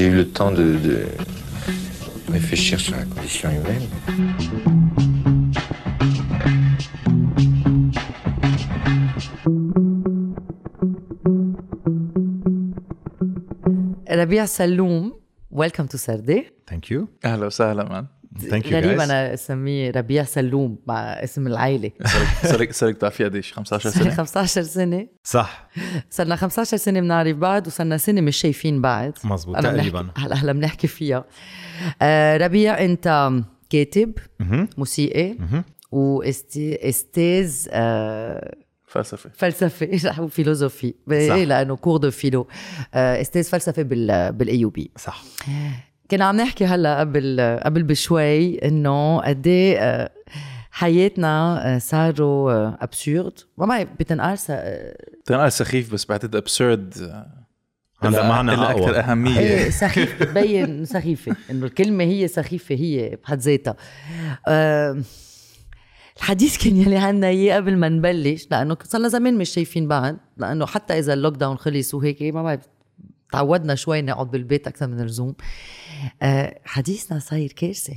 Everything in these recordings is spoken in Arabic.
J'ai eu le temps de, de réfléchir sur la condition humaine. ربيع سلوم ويلكم تو سردي ثانك يو اهلا وسهلا مان ثانك يو غريب أنا أسميه ربيع سلوم مع اسم العائلة. صار صار بتعرفي قديش 15 صار سنة. 15 سنة. صح. صرنا 15 سنة بنعرف بعض وصرنا سنة مش شايفين بعض. مزبوط أنا تقريبا. هلا هلا بنحكي فيها. آه ربيع أنت كاتب. موسيقي. واستاذ آه فلسفة. فلسفة. و philosophie. صح. إيه لأنه cours de philo. آه، أستاذ فلسفة بال بال IB صح. كنا عم نحكي هلا قبل قبل بشوي إنه قد إيه آه، حياتنا آه، صاروا absurde ما بعرف بتنقال س- آه، تنقال سخيف بس بعتقد absurde هذا معنى أكثر أهمية. إيه سخيف بتبين سخيفة إنه الكلمة هي سخيفة هي بحد ذاتها. آه، الحديث كان يلي عنا إياه قبل ما نبلش لأنه صار لنا زمان مش شايفين بعض لأنه حتى إذا ال lockdown خلص وهيك ما بعرف تعودنا شوي نقعد بالبيت أكثر من اللزوم. آه، حديثنا صاير كارثة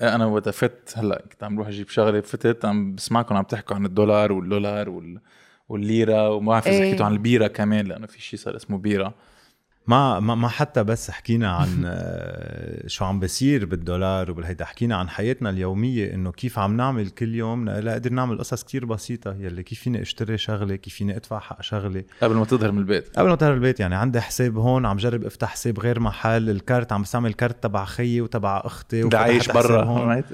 أنا وقت فت هلأ كنت عم بروح أجيب شغلة فتت عم بسمعكم عم تحكوا عن الدولار والدولار وال والليرة وما بعرف إذا إيه. حكيتوا عن البيرة كمان لأنه في شيء صار اسمه بيرة ما ما ما حتى بس حكينا عن آه، شو عم بصير بالدولار وبالهيدا حكينا عن حياتنا اليومية إنه كيف عم نعمل كل يوم نقدر نعمل قصص كتير بسيطة يلي كيف فيني اشتري شغلة كيف فيني ادفع حق شغلة قبل ما تظهر من البيت قبل ما تهرب البيت يعني عندي حساب هون عم جرب افتح حساب غير محل الكارت عم بستعمل الكارت تبع خيي وتبع أختي بدي وفتحت عايش حساب برا هون.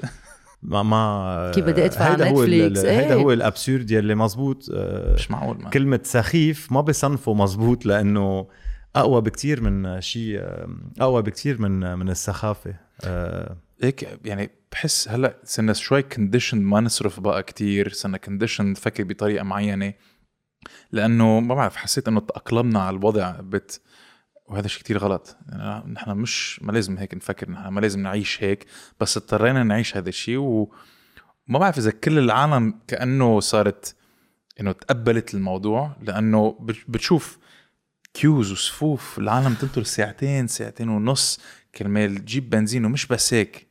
ما ما كيف بدي هيدا على نتفليكس؟ هيدا إيه. هو ال absurd يلي مزبوط آه، مش معقول ما. كلمة سخيف ما بصنفه مزبوط لأنه أقوى بكتير من شيء أقوى بكتير من من السخافة. آه، هيك يعني بحس هلأ صرنا شوي conditioned ما نصرف بقى كتير صرنا conditioned نفكر بطريقة معينة. لأنه ما بعرف حسيت إنه تأقلمنا على الوضع بت وهذا شيء كتير غلط. يعني نحن مش ما لازم هيك نفكر نحن ما لازم نعيش هيك بس اضطرينا نعيش هذا الشيء. وما بعرف إذا كل العالم كأنه صارت إنه تقبلت الموضوع لأنه بت- بتشوف queues وصفوف العالم تنطر ساعتين ساعتين ونص كرمال تجيب بنزين ومش بس هيك.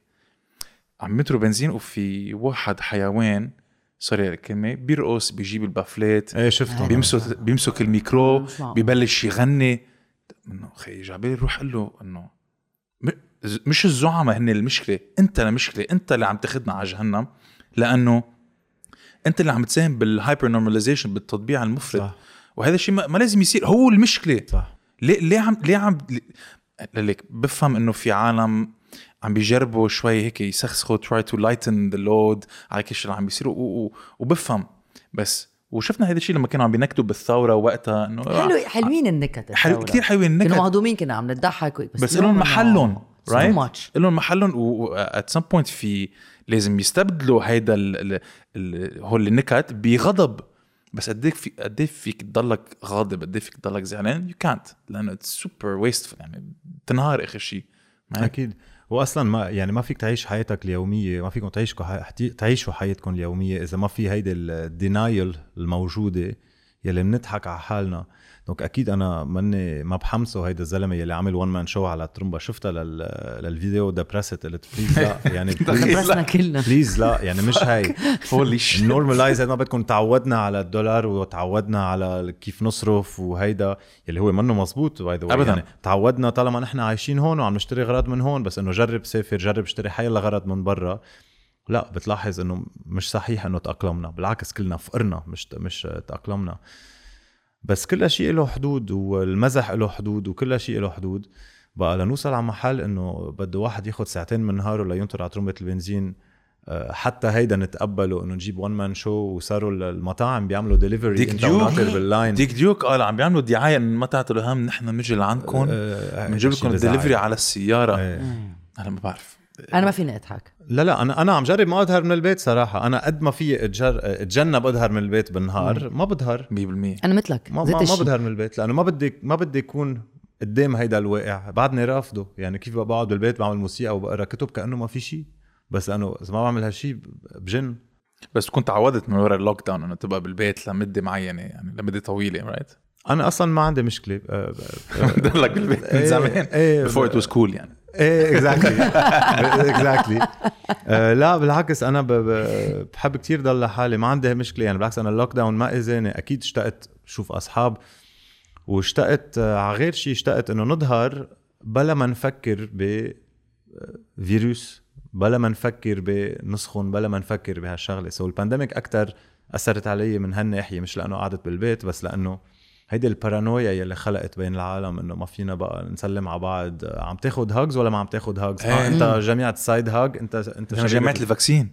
عم ينطروا بنزين وفي واحد حيوان sorry الكلمة بيرقص بيجيب البافلات إيه شفتهم. بيمسك بيمسك الميكرو معقول. ببلش يغني. إنه خي جعبالي روح قل له إنه مش الزعماء هن المشكلة أنت المشكلة أنت اللي عم تاخذنا على جهنم لأنه أنت اللي عم تساهم بال hypernormalization بالتطبيع المفرط. صح. وهذا الشيء ما ما لازم يصير. هو المشكلة. صح. ليه ليه عم ليه عم ليك بفهم إنه في عالم عم بيجربوا شوي هيك يسخسخوا try to lighten the load على كل شيء اللي عم بيصير. وبفهم. بس وشفنا هذا الشيء لما كانوا عم بينكتوا بالثورة وقتها إنه حلو حلوين النكت حلو. كثير حلوين كانوا النكت مهضومين كنا عم نضحك بس, بس لهم محلهم right much. لهم محلهم. و at some point في لازم يستبدلوا هيدا هول النكت بغضب. بس قد إيه في قد إيه فيك تضلك غاضب قد إيه فيك تضلك زعلان يو كانت لأنه it's super waste يعني تنهار آخر شيء؟ أكيد واصلا ما يعني ما فيك تعيش حياتك اليومية ما فيكم تعيشوا. تعيشوا حياتكم اليومية إذا ما في هيدي ال denial الموجودة يلي بنضحك على حالنا donc أكيد أنا ماني ما بحمسه هيدا الزلمة يلي عمل one man show على الترومبا. شفتها لل... للفيديو depressed قلت please لا. يعني please دبرسنا كلنا. please لا. يعني مش هاي. هولي شيت ال normalize ما بدكم تعودنا على الدولار وتعودنا على كيف نصرف وهيدا يلي هو منه مزبوط by the أبداً. يعني تعودنا طالما نحن عايشين هون وعم نشتري غراض من هون بس إنه جرب سافر جرب اشتري حي غرض من برا. لا بتلاحظ إنه مش صحيح إنه تأقلمنا. بالعكس كلنا فقرنا مش مش تأقلمنا. بس كل شيء له حدود والمزح له حدود وكل شيء له حدود بقى لنوصل على محل إنه بده واحد ياخذ ساعتين من نهاره لينطر على ترمبه البنزين آه، حتى هيدا نتقبله إنه نجيب one man show وصاروا المطاعم بيعملوا ديليفري ديك ديوك. بال line ديك ديوك قال عم بيعملوا دعاية ما تعطوا هم نحن بنجي لعندكم آه، بنجيب شي لكم. الدليفري على السيارة إيه. أنا ما بعرف أنا ما فيني أضحك. لا لا أنا أنا عم جرب ما أظهر من البيت صراحة. أنا قد ما في أتجر... أتجنب أظهر من البيت بالنهار ما بظهر. 100% أنا مثلك. ما ما, ما. بظهر من البيت لأنه ما بدي ما بدي اكون قدام هيدا الواقع. بعدني رافضه. يعني كيف بقعد بالبيت بعمل موسيقى وبقرا كتب كأنه ما في شيء بس لأنه إذا ما بعمل هالشيء بجن. بس كنت تعودت من وراء ال lockdown إنه تبقى بالبيت لمدة معينة يعني لمدة طويلة right أنا أصلا ما عندي مشكلة. آه، ضلك بالبيت من إيه، زمان. before it was cool يعني. إيه exactly exactly لا بالعكس أنا بحب كتير ضل لحالي. ما عندي مشكله يعني. بالعكس أنا ال lockdown ما اذاني أكيد اشتقت شوف أصحاب. واشتقت آه، على غير شيء اشتقت إنه نظهر بلا ما نفكر ب آه، فيروس بلا ما نفكر بنسخن بلا ما نفكر بهالشغلة. so ال pandemic أكثر أثرت علي من هالناحيه مش لأنه قعدت بالبيت بس لأنه هيدي البارانويا يلي خلقت بين العالم إنه ما فينا بقى نسلم على بعض. عم تاخد hugs ولا ما عم تاخد hugs؟ آه إيه. أنت جماعة side hug انت أنت جماعة ال vaccine.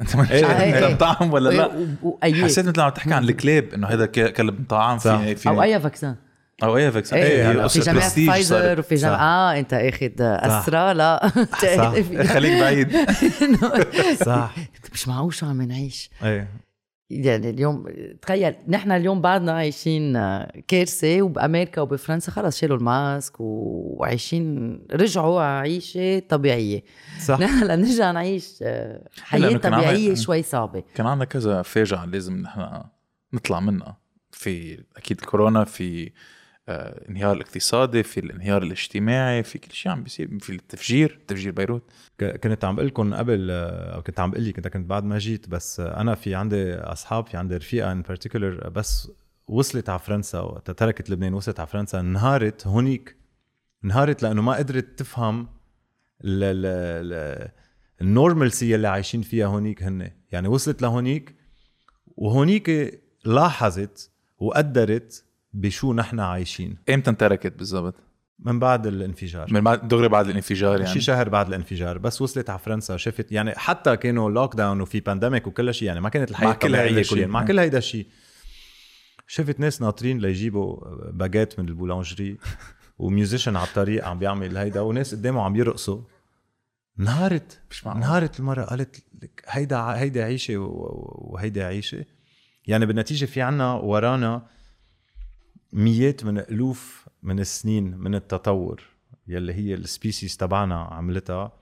أنت ما إيه. انت إيه. بطعم ولا لا؟ وأي حسيت مثل عم تحكي عن الكلاب إنه هذا ك- كلب مطعم صح. في في أو أي vaccin. أو أي vaccine إيه هي هلا في برستيج فايزر. وفي جماعة صح. آه أنت أخذ أسترا لا. خليك بعيد. صح. مش معقول شو عم نعيش. إيه. يعني اليوم تخيل نحن اليوم بعدنا عايشين آه، كارثة وبأمريكا وبفرنسا خلص شالوا ال mask وعايشين رجعوا على عيشة طبيعية. صح. نحن لنرجع نعيش آه، حياة طبيعية شوي صعبة. كان عندنا كذا فاجعة لازم نحن نطلع منها. في أكيد الكورونا في انهيار الاقتصادي في الانهيار الاجتماعي في كل شيء عم بيصير في التفجير تفجير بيروت. كنت عم بقول لكم قبل آه، أو كنت عم بقول لك انت كنت بعد ما جيت بس آه، أنا في عندي أصحاب في عندي رفيقة in particular بس وصلت على فرنسا وقت تركت لبنان وصلت على فرنسا انهارت هونيك. انهارت لأنه ما قدرت تفهم ال- ال- ال- ال normalcy اللي عايشين فيها هونيك هن. يعني وصلت لهونيك وهونيك لاحظت وقدرت بشو نحن عايشين إمتى تركت بالضبط؟ من بعد الانفجار من بعد دغري بعد الانفجار يعني. شي شهر بعد الانفجار بس وصلت على فرنسا شفت يعني حتى كانوا lockdown وفي pandemic وكل شيء يعني ما كانت الحياة مع كل هيدا الشيء. مع كل هيدا الشيء شفت ناس ناطرين ليجيبوا باجيت من ال boulangerie و musician على الطريق عم بيعمل هيدا وناس قدامه عم يرقصوا انهارت مش معقول. انهارت المرة قالت لك هيدا هيدا عيشة و- وهيدا عيشة يعني بالنتيجة في عنا ورانا ميات من ألوف من السنين من التطور يلي هي ال species تبعنا عملتها.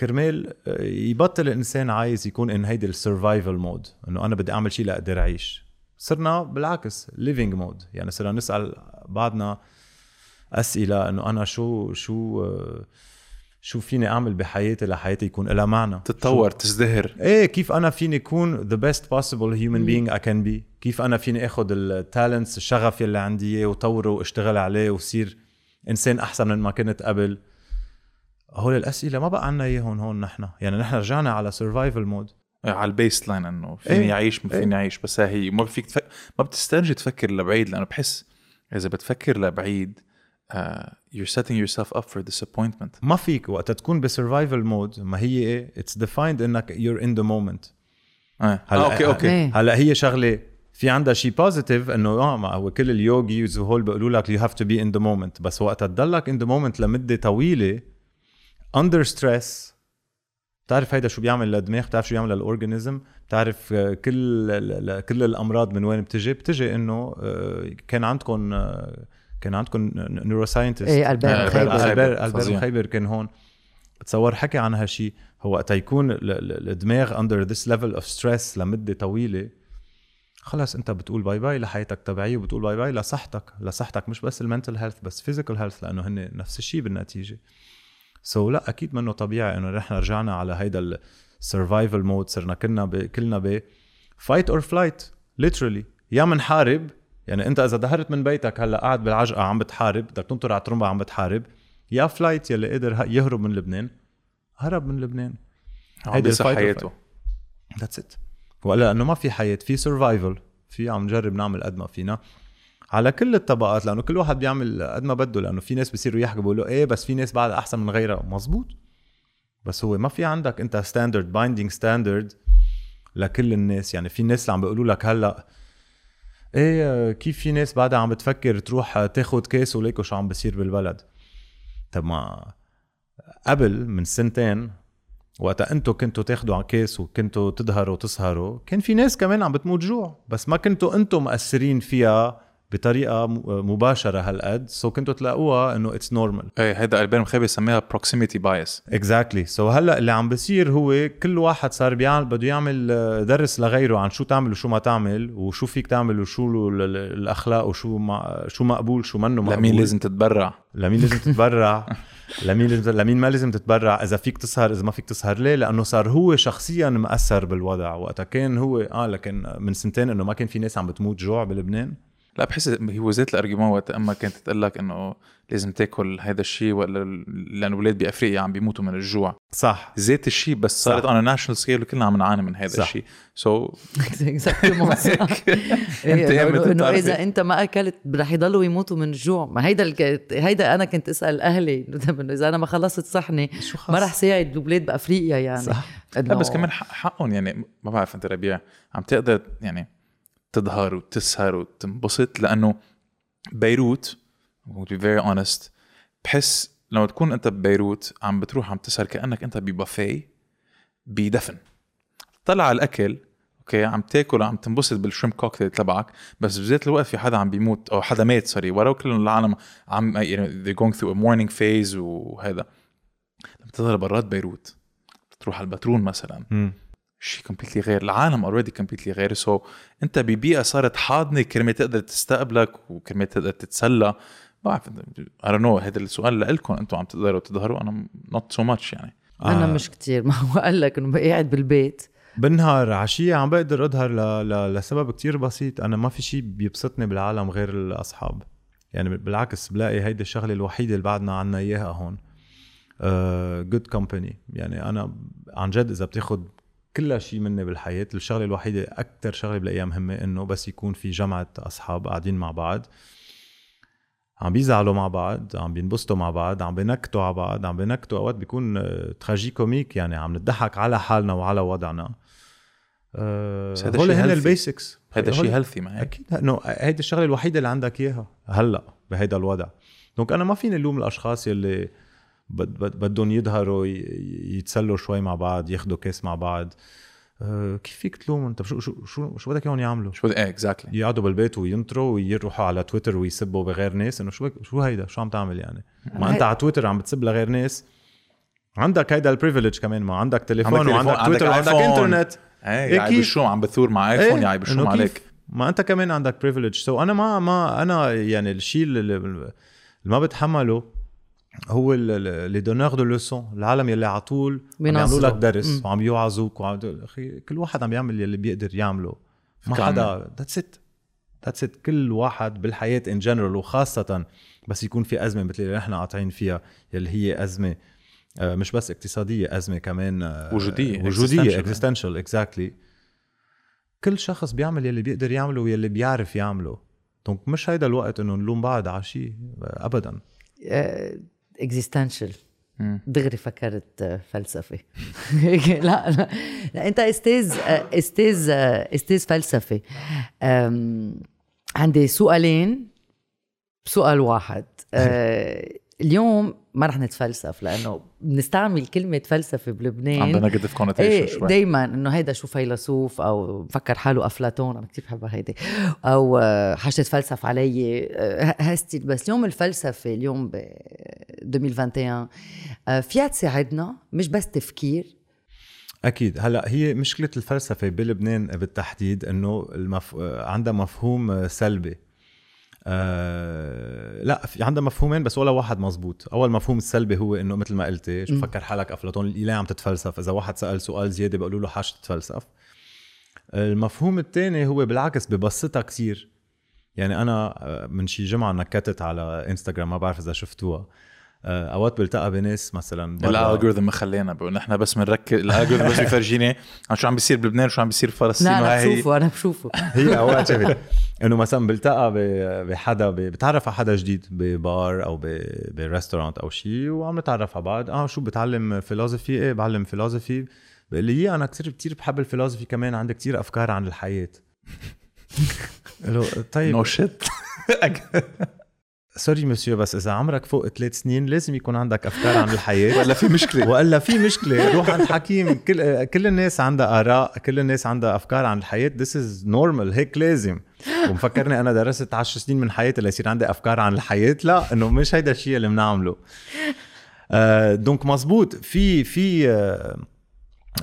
كرمال آه، يبطل الإنسان عايز يكون ان هيدي ال survival mode إنه أنا بدي أعمل شيء لأقدر أعيش. صرنا بالعكس living mode يعني صرنا نسأل بعضنا أسئلة إنه أنا شو شو آه، شو فيني أعمل بحياتي لحياتي يكون لها معنى؟ تتطور تزدهر. إيه كيف أنا فيني أكون the best possible human being I can be كيف أنا فيني آخذ ال talents الشغف يلي عندي إياه وطوره وأشتغل عليه وصير إنسان أحسن من ما كنت قبل؟ هول الأسئلة ما بقى عنا إياهم هون نحن. يعني نحن رجعنا على survival mode على ال baseline إنه فيني إيه. أعيش ما فيني أعيش. بس هي ما فيك تفك... ما بتسترجي تفكر لبعيد لأنه بحس إذا بتفكر لبعيد you're setting yourself up for disappointment. ما فيك وقت تكون ب survival mode ما هي إيه؟ it's defined إنك you're in the moment. آه. هلا آه، okay okay. إيه. هلا هي شغلة في عندها شيء positive إنه آه ما هو كل ال yogis وهول بيقولوا لك you have to be in the moment بس وقت تضلك in the moment لمدة طويلة under stress بتعرف هيدا شو بيعمل للدماغ؟ بتعرف شو بيعمل لل organism بتعرف آه، كل كل الأمراض من وين بتجي؟ بتجي إنه آه، كان عندكم آه، كان عندكم neuroscientist إيه البير آه،. البير البير مخيبر كان هون. بتصور حكي عن هالشي هو وقت يكون ال- ال- الدماغ under this level of stress لمدة طويلة. خلص أنت بتقول bye bye لحياتك تبعيه وبتقول bye bye لصحتك. لصحتك مش بس ال mental health بس physical health لأنه هن نفس الشيء بالنتيجة. so, لا أكيد منه طبيعي إنه نحن رجعنا على هيدا ال survival mode صرنا كلنا ب... كلنا ب fight or flight literally يا منحارب يعني انت اذا ظهرت من بيتك هلا قاعد بالعجقة عم بتحارب بدك تنطر على الترمبه عم بتحارب يا flight يلي قدر يهرب من لبنان هرب من لبنان. هيدي حياته. that's it ولا إنه ما في حياة في survival في عم نجرب نعمل قد ما فينا. على كل الطبقات لأنه كل واحد بيعمل قد ما بده لأنه في ناس بيصيروا يحكوا بيقولوا إيه بس في ناس بعد أحسن من غيرها. مزبوط بس هو ما في عندك أنت standard binding standard لكل الناس. يعني في ناس اللي عم بيقولوا لك هلأ إيه كيف في ناس بعدها عم بتفكر تروح تاخد كاس وليكو شو عم بيصير بالبلد؟ طب ما قبل من سنتين وقتها أنتوا كنتوا تاخدوا على كاس وكنتوا تظهروا وتسهروا كان في ناس كمان عم بتموت جوع بس ما كنتوا أنتوا مأثرين فيها بطريقة مباشرة هالقد. so كنتوا تلاقوها إنه it's normal إيه هيدا ألبير مخيبر يسميها proximity bias. exactly so هلأ اللي عم بصير هو كل واحد صار بيعمل بده يعمل آه، درس لغيره عن شو تعمل وشو ما تعمل وشو فيك تعمل وشو ال- ال- الأخلاق وشو ما شو مقبول شو منه مقبول. لمين لازم تتبرع. لمين لازم تتبرع. لمين لازم لمين ما لازم تتبرع إذا فيك تسهر إذا ما فيك تسهر ليه؟ لأنه صار هو شخصيا مأثر بالوضع. وقتها كان هو آه لكن من سنتين إنه ما كان في ناس عم بتموت جوع بلبنان لا بحس هو ذات ال argument وقت اما كانت تقول لك إنه لازم تاكل هذا الشيء ولا لأنه الأولاد بأفريقيا عم بيموتوا من الجوع صح ذات الشيء بس صارت. on national scale وكلنا عم نعاني من هذا صح. الشيء سو exactement أنت يا انه. إذا أنت ما أكلت رح يضلوا يموتوا من الجوع ما هيدا الك... هيدا أنا كنت أسأل أهلي إنه إذا أنا ما خلصت صحني؟ ما رح ساعد الأولاد بأفريقيا يعني صح. لا بس كمان حق- حقهم يعني ما بعرف أنت ربيع عم تقدر يعني تظهر وتسهر وتنبسط لأنه بيروت to be very honest بحس لما تكون أنت ببيروت عم بتروح عم تسهر كأنك أنت ببافيه بدفن. طلع على الأكل أوكي عم تاكل عم تنبسط بالشريم كوكتيل تبعك بس بذات الوقت في حدا عم بيموت أو حدا مات sorry ولو كل العالم عم يعني they're going through a mourning phase وهذا. لما تظهر برات بيروت تروح على البترون مثلا. شيء completely غير العالم already completely غير. so, انت ببيئة صارت حاضنة كرمال تقدر تستقبلك وكرمال تقدر تتسلى. ما بعرف I don't know هذا السؤال لكم أنتم عم تقدروا تظهروا. أنا not so much يعني. أنا آه. مش كتير ما هو قال لك إنه قاعد بالبيت. بالنهار عشية عم بقدر أظهر ل... ل... لسبب كتير بسيط. أنا ما في شيء بيبسطني بالعالم غير الأصحاب. يعني بالعكس بلاقي هيدي الشغلة الوحيدة اللي بعدنا عنا إياها هون. good company يعني أنا عن جد إذا بتاخد كل شيء مني بالحياة. الشغلة الوحيدة أكثر شغلة بلاقيها مهمه إنه بس يكون في جمعة أصحاب قاعدين مع بعض. عم بيزعلوا مع بعض عم بينبسطوا مع بعض عم بينكتوا على بعض عم بينكتوا أوقات بيكون آه، tragicomique يعني عم نضحك على حالنا وعلى وضعنا. آه، بس هذا هول هن. ال basics. هذا شيء healthy هيك أكيد. إنه هيدي الشغلة الوحيدة اللي عندك إياها هلأ بهيدا الوضع. donc أنا ما فيني لوم الأشخاص يلي بدهم يظهروا يتسلوا شوي مع بعض ياخذوا كاس مع بعض. آه، كيف فيك تلوم انت شو شو شو شو بدك إياهم يعملوا؟ شو إيه exactly يقعدوا بالبيت وينطروا ويروحوا على تويتر ويسبوا بغير ناس. إنه شو شو هيدا؟ شو عم تعمل يعني؟ ما أنت على تويتر عم بتسب لغير ناس. عندك هيدا ال privilege كمان ما عندك تليفون عندك تليفون، وعندك تويتر عندك وعندك. انترنت إيه إيه يعيب كيف؟ الشوم عم بثور مع iPhone الشوم إنه عليك؟ ما أنت كمان عندك privilege so أنا ما ما أنا يعني الشيء اللي, اللي ما بتحمله هو les donneurs de leçons العالم يلي على طول عم يعملوا. لك درس مم. وعم يوعظوك وعم أخي كل واحد عم يعمل يلي بيقدر يعمله. ما حدا that's it that's it كل واحد بالحياة in general وخاصة بس يكون في أزمة مثل اللي نحن قاطعين فيها يلي هي أزمة آه، مش بس اقتصادية أزمة كمان آه، وجودية، وجودية existential. existential exactly كل شخص بيعمل يلي بيقدر يعمله ويلي بيعرف يعمله. donc مش هيدا الوقت إنه نلوم بعض على شيء ابدا. existential. دغري فكرت آه، فلسفه لا, لا. لا انت أستاذ آه، أستاذ آه، أستاذ فلسفه عندي سؤالين. سؤال واحد. اليوم ما رح نتفلسف لأنه بنستعمل كلمة فلسفة بلبنان. عندنا negative connotation إيه شوي. دايما إنه هيدا شو فيلسوف أو بفكر حاله أفلاطون أنا كثير بحبها هيدي. أو آه، حاجة تتفلسف علي. آه، هستي بس اليوم الفلسفة اليوم ب 2021 آه، فيها تساعدنا مش بس تفكير. أكيد. هلأ هي مشكلة الفلسفة بلبنان بالتحديد إنه المف... عندها مفهوم سلبي. آه لا في عندها مفهومين بس ولا واحد مزبوط أول مفهوم السلبي هو إنه مثل ما قلتي شو. فكر حالك؟ أفلاطون ليه عم تتفلسف. إذا واحد سأل سؤال زيادة بيقولوا له حاج تتفلسف. المفهوم الثاني هو بالعكس ببسطها كثير. يعني أنا آه، من شي جمعة نكتت على إنستغرام ما بعرف إذا شفتوها. أوقات بلتقى بناس مثلا ما خلينا بقول نحن بس بنركز الالجوريثم بس بيفرجيني عن شو عم بيصير بلبنان وشو عم بيصير بفلسطين لا أنا بشوفه أنا بشوفه هي أوقات شغله إنه مثلا بلتقى ب- بحدا بتعرف على حدا جديد ببار أو ب- بريستورانت أو شيء وعم نتعرف على بعض. آه شو بتعلم philosophy إيه بعلم philosophy بقول لي "يي، أنا كثير كثير بحب ال philosophy كمان عندي كثير أفكار عن الحياة. له طيب. no shit sorry monsieur بس إذا عمرك فوق ثلاث سنين لازم يكون عندك أفكار عن الحياة. ولا في مشكلة. وإلا في مشكلة. روح عند حكيم. كل كل الناس عندها آراء كل الناس عندها أفكار عن الحياة. This is normal. هيك لازم. ومفكرني أنا درست 10 سنين من حياتي ليصير عندي أفكار عن الحياة. لا إنه مش هيدا الشيء اللي بنعمله. آه donc مزبوط في في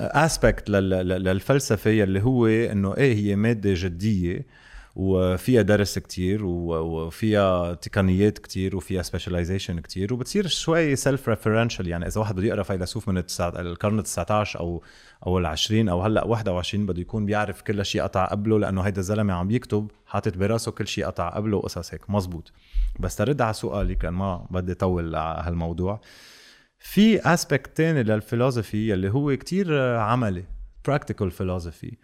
aspect للفلسفة يلي هو إنه إيه هي مادة جدية. وفيها درس كتير وفيها تقنيات كتير وفيها specialization كتير وبتصير شوي self referential يعني إذا واحد بده يقرأ فيلسوف من القرن ال 19 أو أو ال 20 أو هلأ 21 بده يكون بيعرف كل شيء قطع قبله لأنه هيدا الزلمة عم يكتب حاطط براسه كل شيء قطع قبله وقصص هيك. مزبوط. بس ترد على سؤالي كان ما بدي طول على هالموضوع. في aspect تاني للفلسفة يلي هو كتير عملي practical philosophy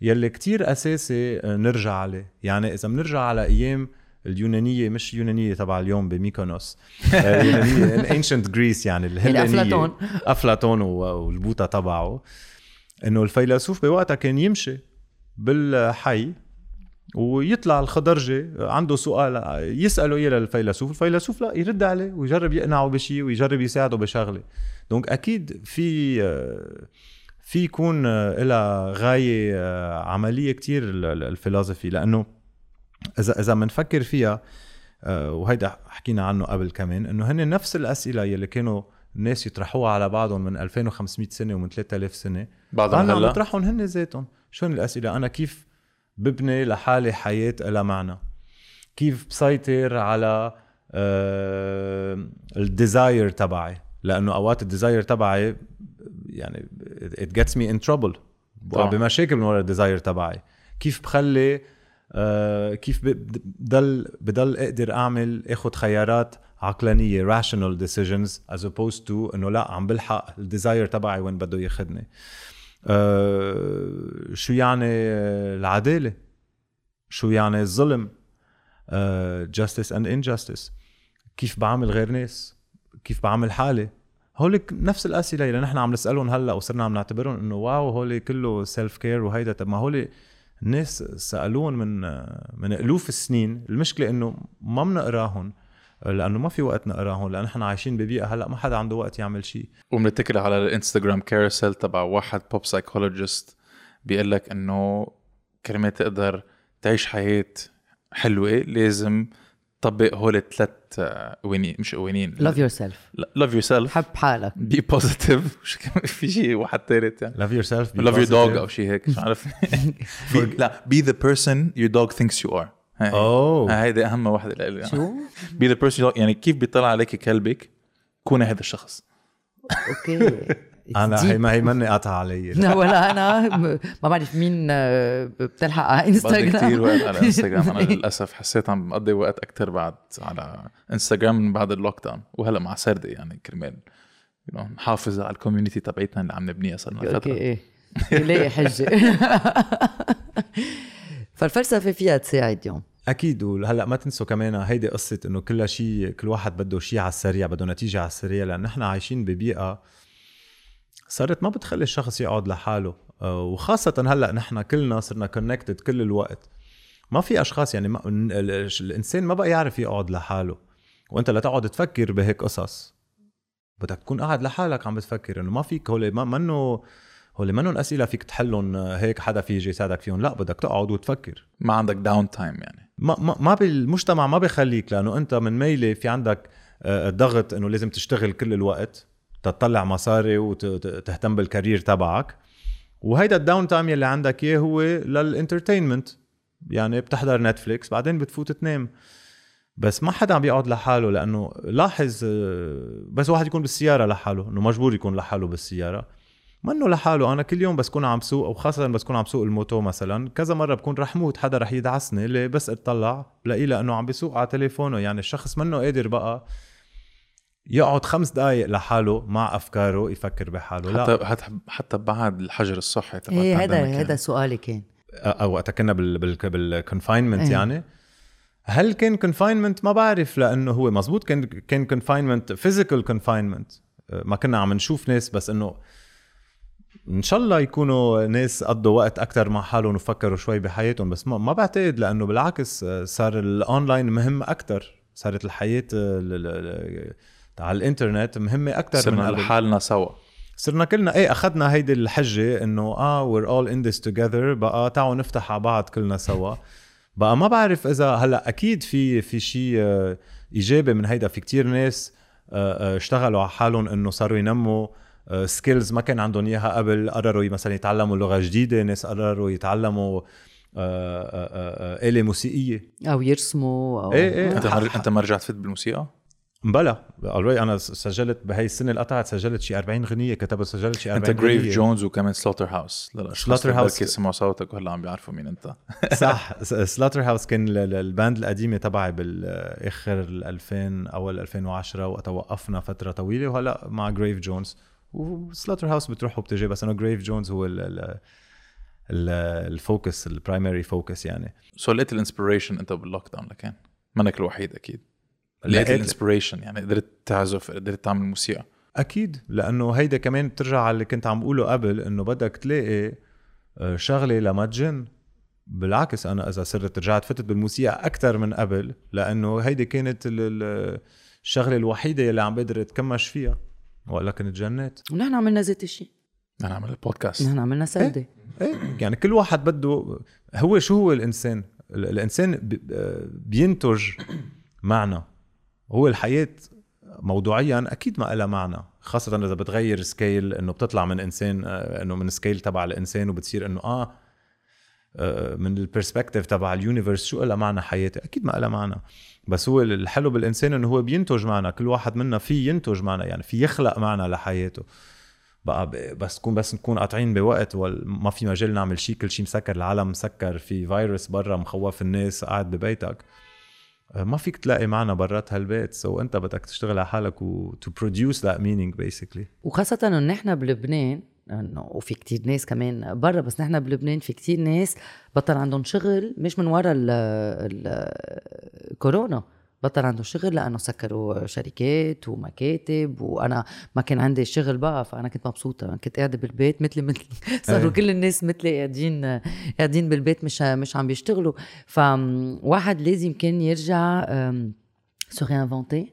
يلي كتير أساسي نرجع عليه. يعني إذا بنرجع على أيام اليونانية مش اليونانية تبع اليوم بميكونوس اليونانية ancient Greece يعني الهلينيه أفلاطون. أفلاطون والبوطة تبعه. إنه الفيلسوف بوقتها كان يمشي بالحي ويطلع الخضرجي عنده سؤال يسأله اياه للفيلسوف؟ الفيلسوف لا يرد عليه ويجرب يقنعه بشيء ويجرب يساعده بشغلة. دونك أكيد في في يكون لها غاية عملية كتير الفلسفي لأنه إذا إذا بنفكر فيها وهيدا حكينا عنه قبل كمان إنه هن نفس الأسئلة يلي كانوا الناس يطرحوها على بعضهم من 2500 سنة ومن 3000 سنة بعضهم هلأ؟ عم هن ذاتهم. شو هن الأسئلة؟ أنا كيف ببني لحالي حياة لها معنى؟ كيف بسيطر على آه ال desire تبعي؟ لأنه أوقات ال desire تبعي يعني it gets me in trouble. بمشاكل من ورا ال desire تبعي. كيف بخلي آه كيف بضل بضل أقدر أعمل أخذ خيارات عقلانية rational decisions as opposed to إنه لا عم بلحق ال desire تبعي وين بده ياخذني آه شو يعني العدالة؟ شو يعني الظلم؟ justice and injustice. كيف بعامل غير ناس؟ كيف بعامل حالي؟ هول نفس الأسئلة اللي نحن عم نسألهم هلأ وصرنا عم نعتبرهم إنه wow هول كله self care وهيدا. طب ما هول الناس سألوهم من من ألوف السنين. المشكلة إنه ما بنقراهم لأنه ما في وقت نقراهم لأنه نحن عايشين ببيئة هلأ ما حدا عنده وقت يعمل شيء. وبنتكل على الإنستغرام carousel تبع واحد pop psychologist بيقول لك إنه كرمال تقدر تعيش حياة حلوة لازم طبق هول الثلاث قوانين مش قوانين love yourself love yourself حب حالك. be positive في شيء واحد ثالث يعني. love yourself love your dog أو شيء هيك مش عارف. لا be the person your dog thinks you are اوه هيدي أهم وحده لإلي شو؟ be the person يعني كيف بيطلع عليك كلبك كوني هذا الشخص. أوكي. أنا هي ما هي مني قاطعة علي. لا ولا أنا ما بعرف مين آه، بتلحق على بقضي انستغرام كثير وقت على انستغرام أنا للأسف حسيت عم بقضي وقت أكثر بعد على انستغرام من بعد ال lockdown وهلا مع سردي يعني كرمال. نحافظ على ال community تبعتنا اللي عم نبنيها صرنا أوكي فترة. إيه. يلاقي حجة؟ فالفلسفة فيها تساعد يوم أكيد وهلا ما تنسوا كمان هيدي قصة إنه كل شيء كل واحد بده شيء على السريع بده نتيجة على السريع لأن نحن عايشين ببيئة صارت ما بتخلي الشخص يقعد لحاله. آه، وخاصة هلأ نحن كلنا صرنا كونكتد كل الوقت. ما في أشخاص يعني ما الإنسان ما بقى يعرف يقعد لحاله. وأنت لتقعد تفكر بهيك قصص. بدك تكون قاعد لحالك عم بتفكر. إنه ما فيك هول ما منه هول منهم أسئلة فيك تحلهم هيك حدا في يجي يساعدك فيهم. لا بدك تقعد وتفكر. ما عندك downtime يعني. ما ما, ما بالمجتمع ما بيخليك لأنه أنت من ميلة في عندك آه، ضغط إنه لازم تشتغل كل الوقت. تطلع مصاري وتهتم بال career تبعك. وهيدا ال downtime يلي عندك إياه هو لل entertainment. يعني بتحضر نتفليكس بعدين بتفوت تنام. بس ما حدا عم بيقعد لحاله لأنه لاحظ بس واحد يكون بالسيارة لحاله إنه مجبور يكون لحاله بالسيارة. منه لحاله أنا كل يوم بس كون عم سوق وخاصه بس كون عم سوق ال moto مثلا كذا مرة بكون رح موت حدا رح يدعسني اللي بس اطلع بلاقيه لأنه عم بيسوق على تليفونه. يعني الشخص منه قادر بقى يقعد خمس دقائق لحاله مع أفكاره يفكر بحاله. حتى لا. حتى حتى بعد الحجر الصحي تبع إيه هذا ال pandemic هذا سؤالي كان. أو وقتها كنا بال بال بال confinement إيه. يعني. هل كان confinement ما بعرف لأنه هو مزبوط كان كان confinement physical confinement ما كنا عم نشوف ناس بس إنه إن شاء الله يكونوا ناس قضوا وقت أكثر مع حالهم وفكروا شوي بحياتهم بس ما, ما بعتقد لأنه بالعكس صار الاونلاين مهم أكثر صارت الحياة ال- ال- على الإنترنت مهمة أكثر من صرنا قبل لحالنا سوا. صرنا كلنا إيه أخذنا هيدي الحجة إنه آه we're all in this together بقى تعالوا نفتح على بعض كلنا سوا. بقى ما بعرف إذا هلا أكيد في في شيء آه، ايجابي من هيدا. في كتير ناس آه، آه، اشتغلوا على حالهم إنه صاروا ينموا skills ما كان عندهم إياها قبل قرروا مثلا يتعلموا لغة جديدة ناس قرروا يتعلموا آلة موسيقية. أو يرسموا أو إيه إيه. أنت ما رجعت فت بالموسيقى؟ بلا. already أنا سجلت بهي السنة اللي قطعت سجلت شي 40 غنية كتبت سجلت شي 40 أنت Grave. Jones وكمان Slaughterhouse. اللي سمعوا صوتك وهلا عم بيعرفوا مين أنت. صح. Slaughterhouse كان ال- ال- ال band القديمة تبعي بالآخر 2000 أول 2010 وقتها وقفنا فترة طويلة وهلا مع جريف جونز و Slaughterhouse بتروح وبتجي بس انه جريف جونز هو ال ال ال ال focus ال primary focus يعني. so لقيت ال inspiration أنت باللوك داون لكان. منك الوحيد أكيد. لقيت ال inspiration يعني قدرت تعزف قدرت تعمل موسيقى. أكيد لأنه هيدا كمان بترجع على اللي كنت عم بقوله قبل إنه بدك تلاقي آه، شغلة لما تجن. بالعكس أنا إذا صرت رجعت فتت بالموسيقى أكثر من قبل لأنه هيدي كانت ال- ال- الشغلة الوحيدة اللي عم بقدر أتكمش فيها. ولا كنت جنيت ونحن عملنا ذات الشيء أنا عمل البودكاست. نحن عملنا سردة. إيه يعني كل واحد بده هو شو هو الإنسان؟ ال- الإنسان بي- بينتج معنى. هو الحياة موضوعيا أكيد ما لها معنى خاصة إذا بتغير scale إنه بتطلع من إنسان آه، إنه من scale تبع الإنسان وبتصير إنه آه آه، من ال perspective تبع ال universe شو لها معنى حياتي؟ أكيد ما لها معنى. بس هو الحلو بالإنسان إنه هو بينتج معنى كل واحد منا في ينتج معنى يعني في يخلق معنى لحياته. بقى بس تكون بس نكون قاطعين بوقت وما في مجال نعمل شيء كل شيء مسكر العالم مسكر في فيروس برا مخوف الناس قاعد ببيتك. ما فيك تلاقي معنى برات هالبيت. so انت بدك تشتغل على حالك و to produce that meaning basically. وخاصة إنه نحن بلبنان إنه وفي كتير ناس كمان برا بس نحن بلبنان في كتير ناس بطل عندهم شغل مش من ورا ال- ال- الكورونا بطل عندهم شغل لأنه سكروا شركات ومكاتب وأنا ما كان عندي شغل بقى فأنا كنت مبسوطة. كنت قاعدة بالبيت مثلي مثل صاروا إيه. كل الناس مثلي قاعدين قاعدين بالبيت مش مش عم بيشتغلوا. فواحد لازم كان يرجع رينفونتي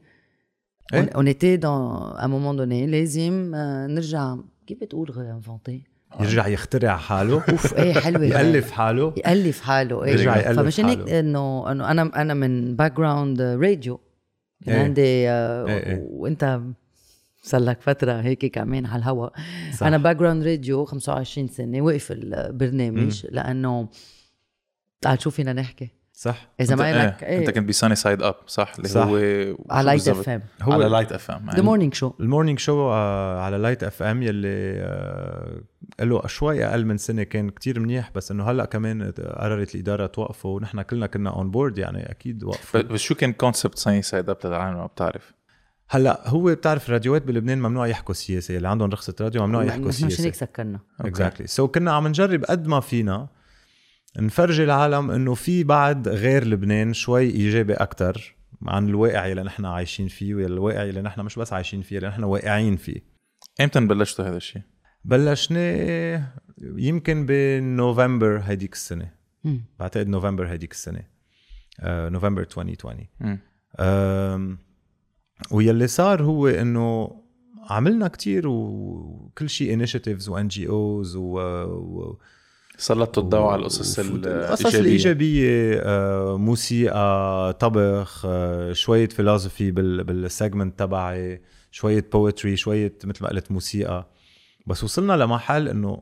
إيه. on était dans un moment donné لازم آه، نرجع. كيف بتقول réinventer يرجع يخترع حاله ouf إيه حلوة يألف حاله يألف حاله إيه يرجع يألف فمشان هيك حاله. إنه إنه أنا أنا من background راديو كان. عندي آه، إيه إيه. وإنت صار لك فترة هيك كمان على الهواء. أنا background راديو 25 سنة وقف البرنامج لأنه تعال شو فينا نحكي صح؟ إذا ما انت, لك إيه. أنت كنت بساني سايد اب صح؟ اللي صح. هو على Light? FM هو على Light FM the morning شو ال morning show على Light FM يلي آه، له شوي أقل من سنة كان كتير منيح بس إنه هلأ كمان قررت الإدارة توقفه ونحن كلنا كنا on board يعني أكيد وقفوا. بس شو كان كونسبت Sunny Side Up للعالم؟ ما بتعرف. هلأ هو بتعرف الراديوات بلبنان ممنوع يحكوا سياسة اللي عندهم رخصة راديو ممنوع يحكوا مشان هيك سياسه سكرنا exactly so كنا عم نجرب قد ما فينا نفرجي العالم إنه في بعد غير لبنان شوي إيجابي أكثر عن الواقع اللي نحن عايشين فيه والواقع اللي نحن مش بس عايشين فيه اللي نحن واقعين فيه إمتى بلشتوا هذا الشيء؟ بلشنا يمكن بنوفمبر هيديك السنة مم. بعتقد نوفمبر هيديك السنة آه، نوفمبر 2020 مم. أم، ويلي صار هو إنه عملنا كتير وكل شيء initiatives و NGOs و سلطتوا الضوء على القصص القصص الإيجابية. الإيجابية آه، موسيقى طبخ آه، شوية philosophy بال segment تبعي شوية poetry شوية مثل ما قلت موسيقى. بس وصلنا لمحل إنه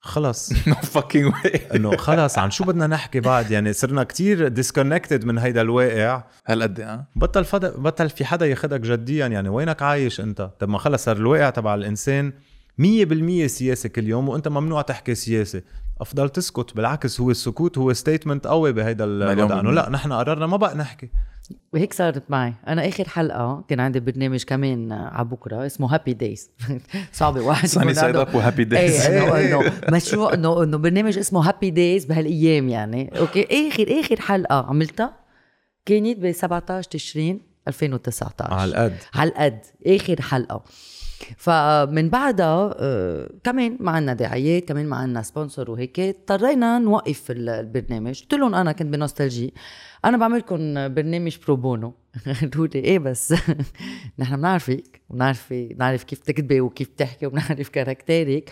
خلص. no fucking way إنه خلص. عن شو بدنا نحكي بعد؟ يعني صرنا كتير disconnected من هيدا الواقع. هالقد ها؟ بطل بطل في حدا ياخدك جديا. يعني وينك عايش أنت؟ طب ما خلص صار الواقع تبع الإنسان 100% سياسة كل يوم وأنت ممنوع تحكي سياسة. أفضل تسكت بالعكس هو السكوت هو statement قوي بهيدا الوضع. إنه. لا نحن قررنا ما بقى نحكي. وهيك صارت معي. أنا آخر حلقة كان عندي برنامج كمان على بكرة اسمه Happy Days صعب واحد Sunny يكون Side Up و Happy Days إيه انه مشروع انه إنه برنامج اسمه Happy Days بهالأيام يعني. أوكي؟ اخر آخر حلقة عملتها كانت ب 17 تشرين 2019 على القد. على القد. آخر حلقة. فمن بعدها آه، كمان ما عنا دعايات كمان ما عنا sponsor وهيك اضطرينا نوقف ال- البرنامج. قلت لهم أنا كنت ب Nostalgie أنا بعمل لكم برنامج pro bono قالوا لي إيه بس؟ نحن بنعرفك وبنعرف بنعرف كيف تكتبي وكيف تحكي وبنعرف caractère ك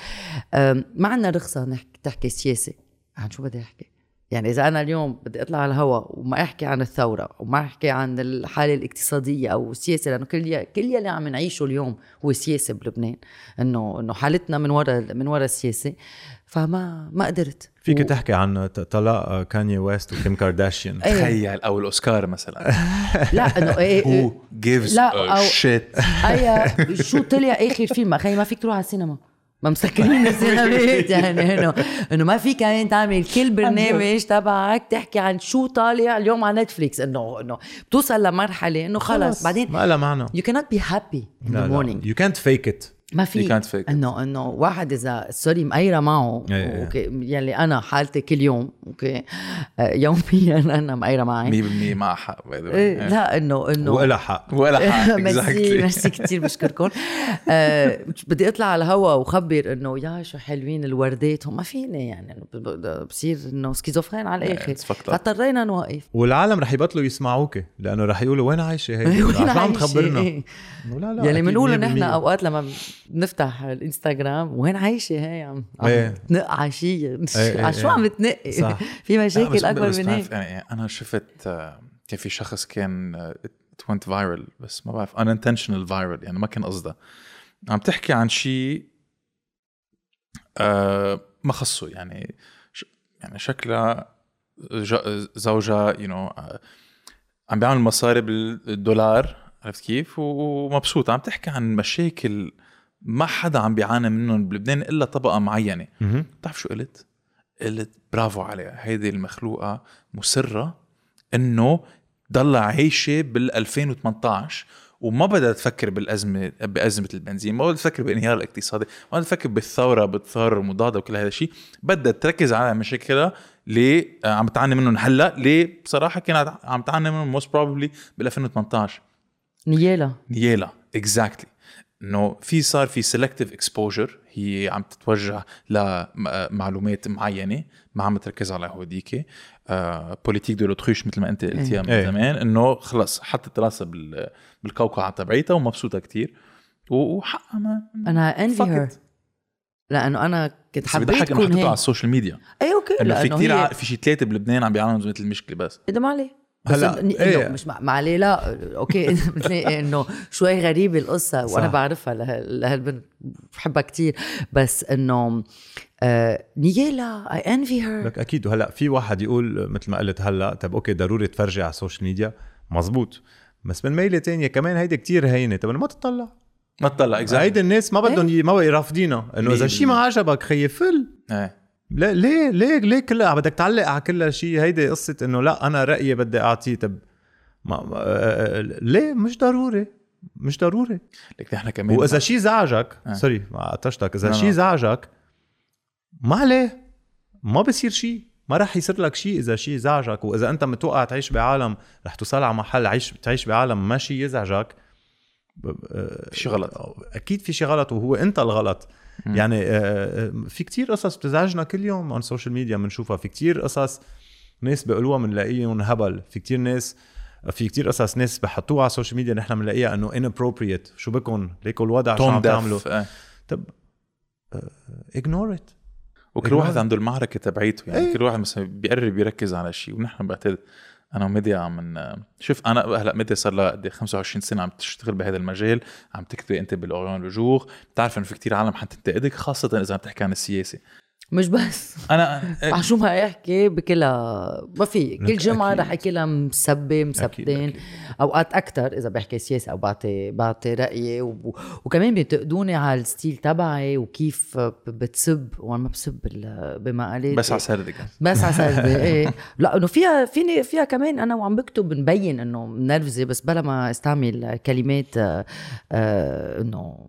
ما عنا رخصة نحكي تحكي سياسة. عن شو بدي أحكي؟ يعني إذا أنا اليوم بدي أطلع على الهواء وما أحكي عن الثورة وما أحكي عن الحالة الاقتصادية أو السياسة لأنه كل كل يلي عم نعيشه اليوم هو سياسة بلبنان. انه إنه حالتنا من وراء من وراء السياسة. فما ما قدرت. فيك و- تحكي عن طلاق كانيي ويست وكيم كارداشيان؟ إيه. تخيل أو الأوسكار مثلا. لا إنه إيه who إيه gives لا، أو- shit أي شو طلع آخر فيلم؟ خي ما فيك تروح على السينما. ما مسكرين السينمات يعني انه إنه ما في كمان تعمل كل برنامج تبعك تحكي عن شو طالع اليوم على نتفليكس. انه إنه بتوصل لمرحلة إنه خلص. بعدين ما لها معنى. You cannot be happy in the morning. يو كانت فيك ات ما في. fake it. إنه إنه واحد إذا سوري مقيره معه. إيه إيه. أوكي يلي أنا حالتي كل يوم أوكي. آه، يوميا أنا مقيره معي. 100% مع حق way. إيه، لا إنه إنه. وإلها حق. ولا حق ميرسي ميرسي كثير بشكركم. آه بدي أطلع على الهوا وخبر إنه يا شو حلوين الوردات. ما فيني يعني بصير إنه schizophrène على الآخر. fucked up. فاضطرينا نوقف. والعالم رح يبطلوا يسمعوك لأنه رح يقولوا وين عايشة هي؟ وين عم؟ تخبرنا. إيه. لا لا يعني بنقول 100% نحن أوقات لما بنفتح الإنستغرام وين عايشة هي عم عم إيه. تنق على شيء إيه، على شو إيه. عم تنقي. في مشاكل أكبر من هيك يعني أنا شفت آه، كان في شخص كان it went viral بس ما بعرف unintentional viral يعني ما كان قصده عم تحكي عن شيء آه ما خصه يعني يعني شكلها زوجها يو نو عم بيعمل مصاري بالدولار عرفت كيف؟ ومبسوط. عم تحكي عن مشاكل ما حدا عم بيعاني منهم بلبنان إلا طبقة معينة. بتعرف شو قلت؟ قلت برافو عليها. هيدي المخلوقة مصرة إنه ضل عايشة بال 2018 وما بدها تفكر بالازمه بأزمة البنزين، ما بدها تفكر بالانهيار الاقتصادي، ما بدها تفكر بالثوره بالثورة المضادة وكل هذا الشيء، بدها تركز على مشاكلها اللي عم تعاني منهم هلأ، اللي بصراحة كانت عم تعاني منهم most probably بال 2018 نيالها. نيالها exactly إنه في صار في selective exposure هي عم تتوجه لمعلومات معينة ما عم تركز على هوديك. politique de l'autruche مثل ما أنت قلتيها من إيه. زمان إنه خلص حطت راسها بال- بالقوقعه تبعيتها ومبسوطة كتير. و- وحقها ما I envy her. لأنه أنا كنت بس حبيت بضحك إنه حطيته على ال social media اي okay إنه في لأنه كثير هي ع- في شي ثلاثة بلبنان عم بيعانوا من زميله المشكلة بس اذا ما عليه. بس هلا، إنه- إيه. مش مع مع عليه لا okay بتلاقي إنه شوي غريبة القصة وأنا صح. بعرفها له- لهالبنت بحبها كتير. بس إنه آه نيالها I envy her لك أكيد. وهلا في واحد يقول مثل ما قلت هلا طيب okay ضروري تفرجي على ال social media. مزبوط. بس من ميلة تانية كمان هيدي كتير هينة. طب ما تطلع. ما تطلع هيدي exactly الناس ما بدهم ي- ما بقى رافضينها إنه إذا مية شيء ما. عجبك خيي فل. إيه. لا ليه ليه ليه كلها بدك تعلق على كل شيء هيدي قصة إنه لا أنا رأيي بدي اعطيه طب ما ما- آه، ليه مش ضروري مش ضروري لك نحن كمان وإذا شيء زعجك آه. sorry ما قطشتك إذا شيء. زعجك ما عليه ما بصير شيء ما رح يصير لك شيء إذا شيء زعجك وإذا أنت متوقع تعيش بعالم رح توصل على محل عيش تعيش بعالم ما شيء يزعجك آه، في شي غلط. أكيد في شيء غلط وهو أنت الغلط. يعني آه، آه، في كتير قصص بتزعجنا كل يوم على ال social media بنشوفها في كتير قصص ناس بيقولوها بنلاقيهم هبل. في كتير ناس في كتير قصص ناس بحطوها على ال social media نحن بنلاقيها إنه inappropriate. شو بكم ليكوا الوضع شو عم تعملوا؟ إيه. طب ignore it وكل. واحد عنده المعركة تبعيته. يعني إيه. كل واحد مثلا بيقرب يركز على شيء ونحن بعتقد أنا وميديا عم شوف أنا هلأ ميديا صار لها قد إيه؟ 25 سنة عم تشتغل بهذا المجال عم تكتبي أنت بال Orient-Le Jour بتعرف إنه في كتير عالم حتنتقدك خاصة إذا عم تحكي عن السياسة. مش بس. أنا شو ما احكي بكلها ما في كل جمعة. رح أحكي لها مسبه مسبتين. أوقات أكثر إذا بحكي سياسة أو بعطي بعطي رايي و... وكمان بينتقدوني على ال style تبعي وكيف بتسب وأنا ما بسب بمقالاتي بس على سردك بس على سلبي إيه. لا إنه فيها فيني فيها كمان أنا وعم بكتب مبين إنه منرفزه بس بلا ما أستعمل كلمات آه، آه، إنه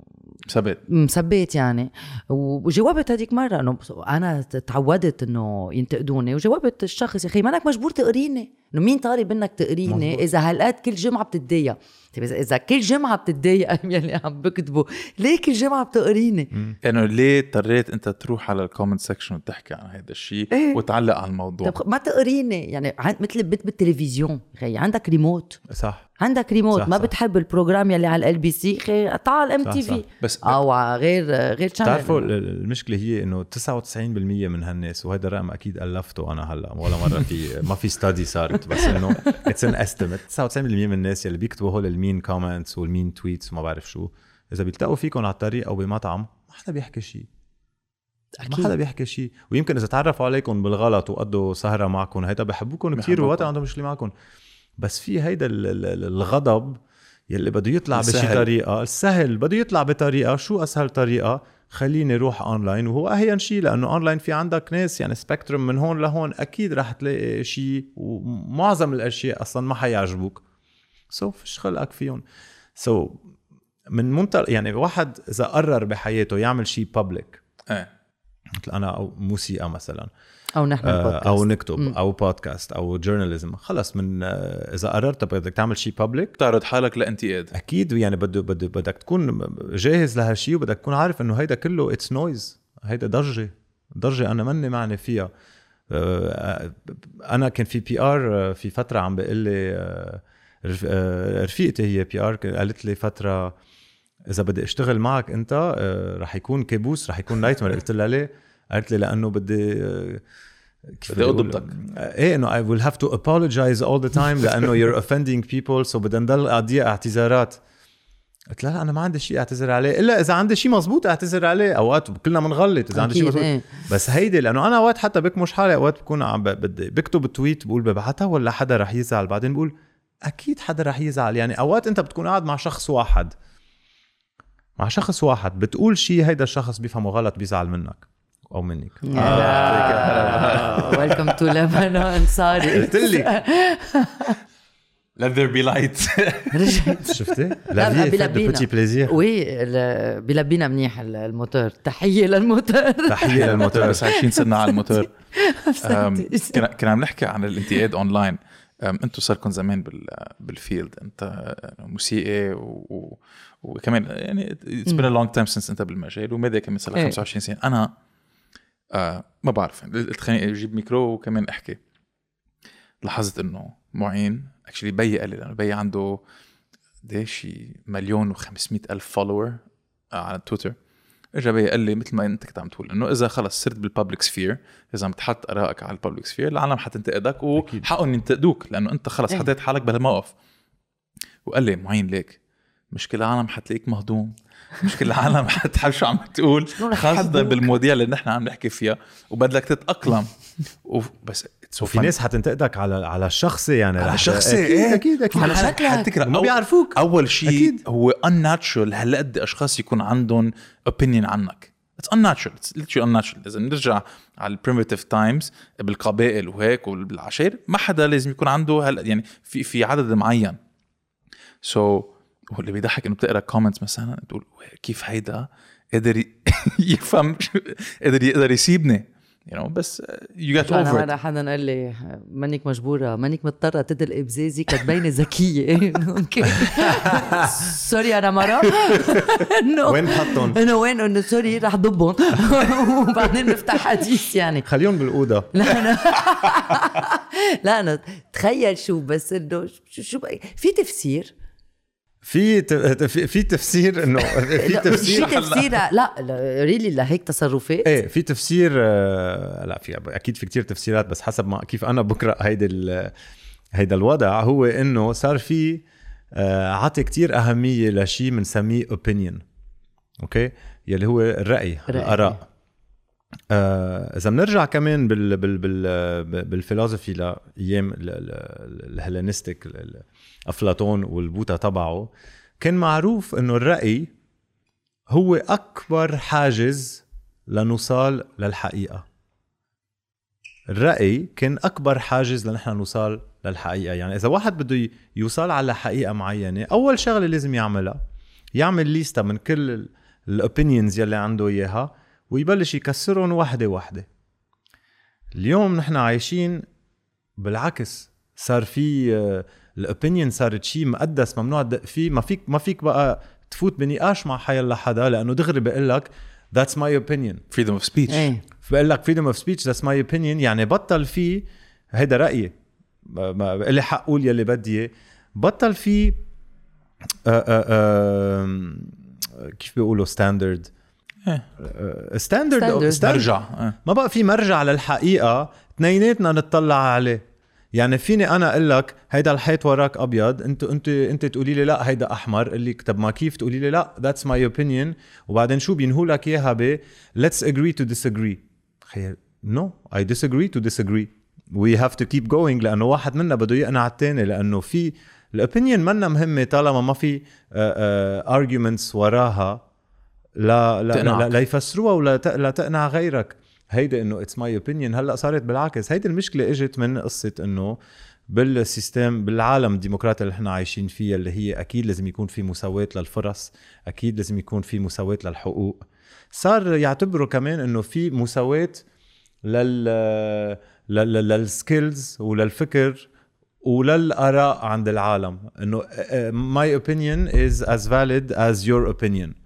ثبت مثبت يعني. وجاوبت هذيك مرة إنه أنا تعودت إنه ينتقدوني وجاوبت الشخص يا أخي مانك مجبور تقريني. إنه مين طالب منك تقريني. إذا هالقد كل جمعة بتتضايق. طيب اذا كل جمعة بتتضايق يلي عم بكتبه ليه كل جمعة بتقريني؟ انه ليه اضطريت أنت تروح على ال comment section وتحكي عن هذا الشيء إيه. وتعلق على الموضوع؟ طب ما تقريني. يعني عن- مثل البيت بالتلفزيون. خي عندك ريموت صح. عندك ريموت صح، ما صح. بتحب ال program يلي على LBC خي تعال MTV. بس أو على غير غير بتعرفوا channel. ال- المشكلة هي إنه 99% من هالناس وهذا الرقم أكيد ألفته أنا هلأ ولا مرة في ما في study صارت بس إنه it's an estimate 99% من الناس اللي بيكتبوا هول ال mean comments وال mean tweets وما بعرف شو إذا بيلتقوا فيكم على الطريق أو بمطعم ما حدا بيحكي شيء ما أكيد. حدا بيحكي شيء ويمكن إذا تعرفوا عليكم بالغلط وقضوا سهرة معكم هيدا بحبوكم كثير. ووقت عندهم مشكله معكم بس في هيدا ال- ال- ال- الغضب يلي بده يطلع بشي. طريقة السهل بده يطلع بطريقة شو أسهل طريقة خليني روح اونلاين وهو أهين شيء لأنه اونلاين في عندك ناس يعني spectrum من هون لهون أكيد رح تلاقي شيء ومعظم الأشياء أصلا ما حيعجبوك. so فيش خلقك فيهم؟ so من منطلق يعني واحد إذا قرر بحياته يعمل شيء public إيه. مثل أنا أو موسيقى مثلا أو نحن آه، البودكاست. أو نكتب أو بودكاست أو journalism خلص من آه، إذا قررت بدك تعمل شيء public تعرض حالك لأنتقاد. أكيد يعني بده بده بدك تكون جاهز لهالشيء وبدك تكون عارف إنه هيدا كله it's noise هيدا ضجة ضجة أنا ماني معني فيها. آه، أنا كان في PR في فترة عم بيقول لي رف- رفيقتي هي PR قالت لي فترة إذا بدي أشتغل معك أنت رح يكون كابوس رح يكون night قلت لها ليه؟ قالت لي لأنه بدي آه، كيف بدي؟ أضبطك. آه، إيه إنه I will have to apologize all the time لأنه you're offending people so بدنا نضل اعطيها اعتذارات. قلت لها لا أنا ما عندي شيء أعتذر عليه. إلا إذا عندي شيء مزبوط أعتذر عليه. أوقات كلنا بنغلط إذا عندي شيء مزبوط إيه. بس هيدي لأنه أنا أوقات حتى بكمش حالي أوقات بكون عم بدي بكتب tweet بقول ببعتها ولا حدا رح يزعل. بعدين بقول أكيد حدا رح يزعل. يعني أوقات أنت بتكون قاعد مع شخص واحد. مع شخص واحد بتقول شيء هيدا الشخص بيفهمه غلط بيزعل منك. أو منك. welcome to لبنان sorry قلت لك let there be light. رجعت. شفتي؟ لا، بلبينا. plaisir وي بلبينا منيح ال- الموتور. تحية للموتور. تحية للموتور. بس عايشين سنة على الموتور. كنا كنا عم نحكي عن الانتقاد اونلاين أم، أنتوا صاركم زمان بال بالفيلد انت أه، موسيقي و... وكمان يعني اتس بين لونج تايم سنس انت بالمجال. وماذا كمان صار لك إيه. 25 سنة؟ أنا آه ما بعرف قلت خليني أجيب ميكرو وكمان أحكي. لاحظت إنه معين اكشلي بي قال لي لأنه بي عنده قديش مليون و500 ألف follower على تويتر. اجى بي قال لي مثل ما أنت كنت عم تقول إنه إذا خلص صرت بال public sphere إذا عم تحط ارائك على ال public sphere العالم حتنتقدك وحقهم ينتقدوك لأنه أنت خلص إيه. حطيت حالك بهالموقف. وقال لي معين ليك مش كل العالم حتلاقيك مهضوم. مش كل العالم حتحب شو عم تقول خاصة؟ بالمواضيع اللي نحن عم نحكي فيها وبدك تتأقلم. بس وفي ناس حتنتقدك على على الشخصي يعني على رح- شخصي؟ أكيد إيه. أكيد أكيد. على شكلك. حتكره ما بيعرفوك. أول شيء أكيد. هو unnatural. هالقد أشخاص يكون عندهم opinion عنك. It's unnatural. It's literally unnatural. إذا بنرجع على ال primitive times بالقبائل وهيك وبالعشائر ما حدا لازم يكون عنده هال يعني في في عدد معين. so, so, واللي بيضحك إنه بتقرأ comments مثلا تقول كيف هيدا قدر يفهم قدر يقدر يسيبني you know بس uh, you get أنا مره حدا قال لي مانك مجبورة مانك مضطرة تدلقي بزازي كتبيني ذكية. أوكي. سوري أنا مره انه وين حطهم؟ إنه وين؟ إنه سوري رح ضبهم. وبعدين نفتح حديث يعني. خليهم بالأوضة. لا أنا لا أنا تخيل شو بس إنه شو, شو في تفسير في ت- في في تفسير إنه في تفسير في تفسير لا. ريلي لهيك تصرفات. إيه في تفسير آه، لا في أكيد في كتير تفسيرات بس حسب ما كيف أنا بقرأ هيدا ال- هيدا الوضع هو إنه صار في آه، عطي كتير أهمية لشيء بنسميه opinion okay؟ يلي هو الرأي رأي. الآراء. إذا بنرجع كمان بال بال بال بالفلسفي لايام ال- ال- ال Hellenistic ال- ال- أفلاطون والبوتا تبعه كان معروف إنه الرأي هو أكبر حاجز لنوصل للحقيقة. الرأي كان أكبر حاجز لنحن نوصل للحقيقة. يعني إذا واحد بده يوصل على حقيقة معينة أول شغلة لازم يعملها يعمل ليستا من كل الأوبينيونز يلي عنده إياها ويبلش يكسرهم وحدة وحدة. اليوم نحن عايشين بالعكس. صار في الاوبينيون صارت شيء مقدس ممنوع تدق فيه ما فيك ما فيك بقى تفوت بنقاش مع حيلا حدا لأنه دغري بقول لك that's my opinion freedom of speech بقول لك freedom of speech that's my opinion يعني بطل في هيدا رأيي. ما- ما- بقول لي حق قول يلي بدي. بطل في آه، آه، آم، كيف بيقولوا standard. standard. Standard. نرجع آه. ما بقى في مرجع للحقيقة. اثنيناتنا نطلع عليه. يعني فيني أنا أقول لك هيدا الحيط وراك أبيض. انت انت انت تقولي لي لا هيدا أحمر. اللي طب ما كيف تقولي لي لا؟ that's my opinion وبعدين شو بينهوا لك إياها ب let's agree to disagree. خيي no I disagree to disagree. We have to keep going لأنه واحد منا بده يقنع الثاني لأنه في ال opinion منا مهمة طالما ما في arguments وراها. لا لا لا, تقنعك. لا, لا يفسروها ولا ت- لا تقنع غيرك. هيدا إنه it's my opinion هلأ صارت بالعكس. هيدي المشكلة إجت من قصة إنه بال system بالعالم الديمقراطي اللي إحنا عايشين فيها اللي هي أكيد لازم يكون في مساواة للفرص أكيد لازم يكون في مساواة للحقوق. صار يعتبروا كمان إنه في مساواة لل لل- للسكيلز وللفكر وللآراء عند العالم. إنه my opinion is as valid as your opinion.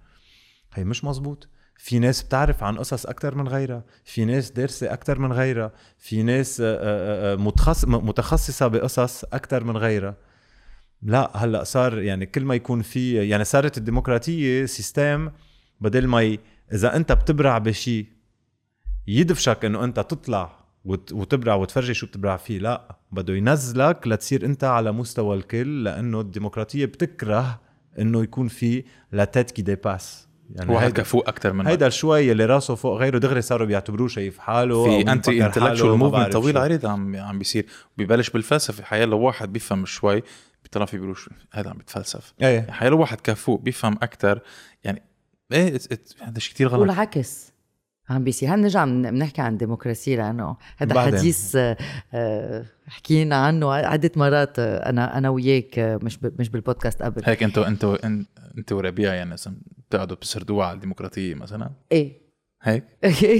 هي مش مزبوط في ناس بتعرف عن قصص أكثر من غيرها. في ناس دارسه أكثر من غيرها. في ناس آه، آه، آه، متخص متخصصة بقصص أكثر من غيرها. لا هلأ صار يعني كل ما يكون في يعني صارت الديمقراطية system بدل ما ي... إذا أنت بتبرع بشيء يدفشك إنه أنت تطلع وت- وتبرع وتفرجي شو بتبرع فيه. لا بده ينزلك لتصير أنت على مستوى الكل لأنه الديمقراطية بتكره إنه يكون في la tête qui dépasse يعني واحد هيدا, كفوق أكثر من هيدا شوي اللي راسه فوق غيره دغري صاروا بيعتبروه شايف حاله في anti-intellectual movement طويل. عريض عم عم بيصير. ببلش بالفلسفة حيا لو واحد بيفهم شوي بيطلع فيه بيقولوا هذا عم بيتفلسف إيه. حيا لو واحد كفوق بيفهم أكثر يعني إيه هذا شيء كثير غلط. والعكس. عم بيصير هنرجع من- بنحكي عن الديمقراطية لأنه هذا. حديث آه، آه، حكينا عنه عدة مرات آه، أنا أنا وياك مش مش بالبودكاست قبل. هيك أنتوا أنتوا انت وربيع يعني بتقعدوا بتسردوها على الديمقراطية مثلا؟ إيه. هيك؟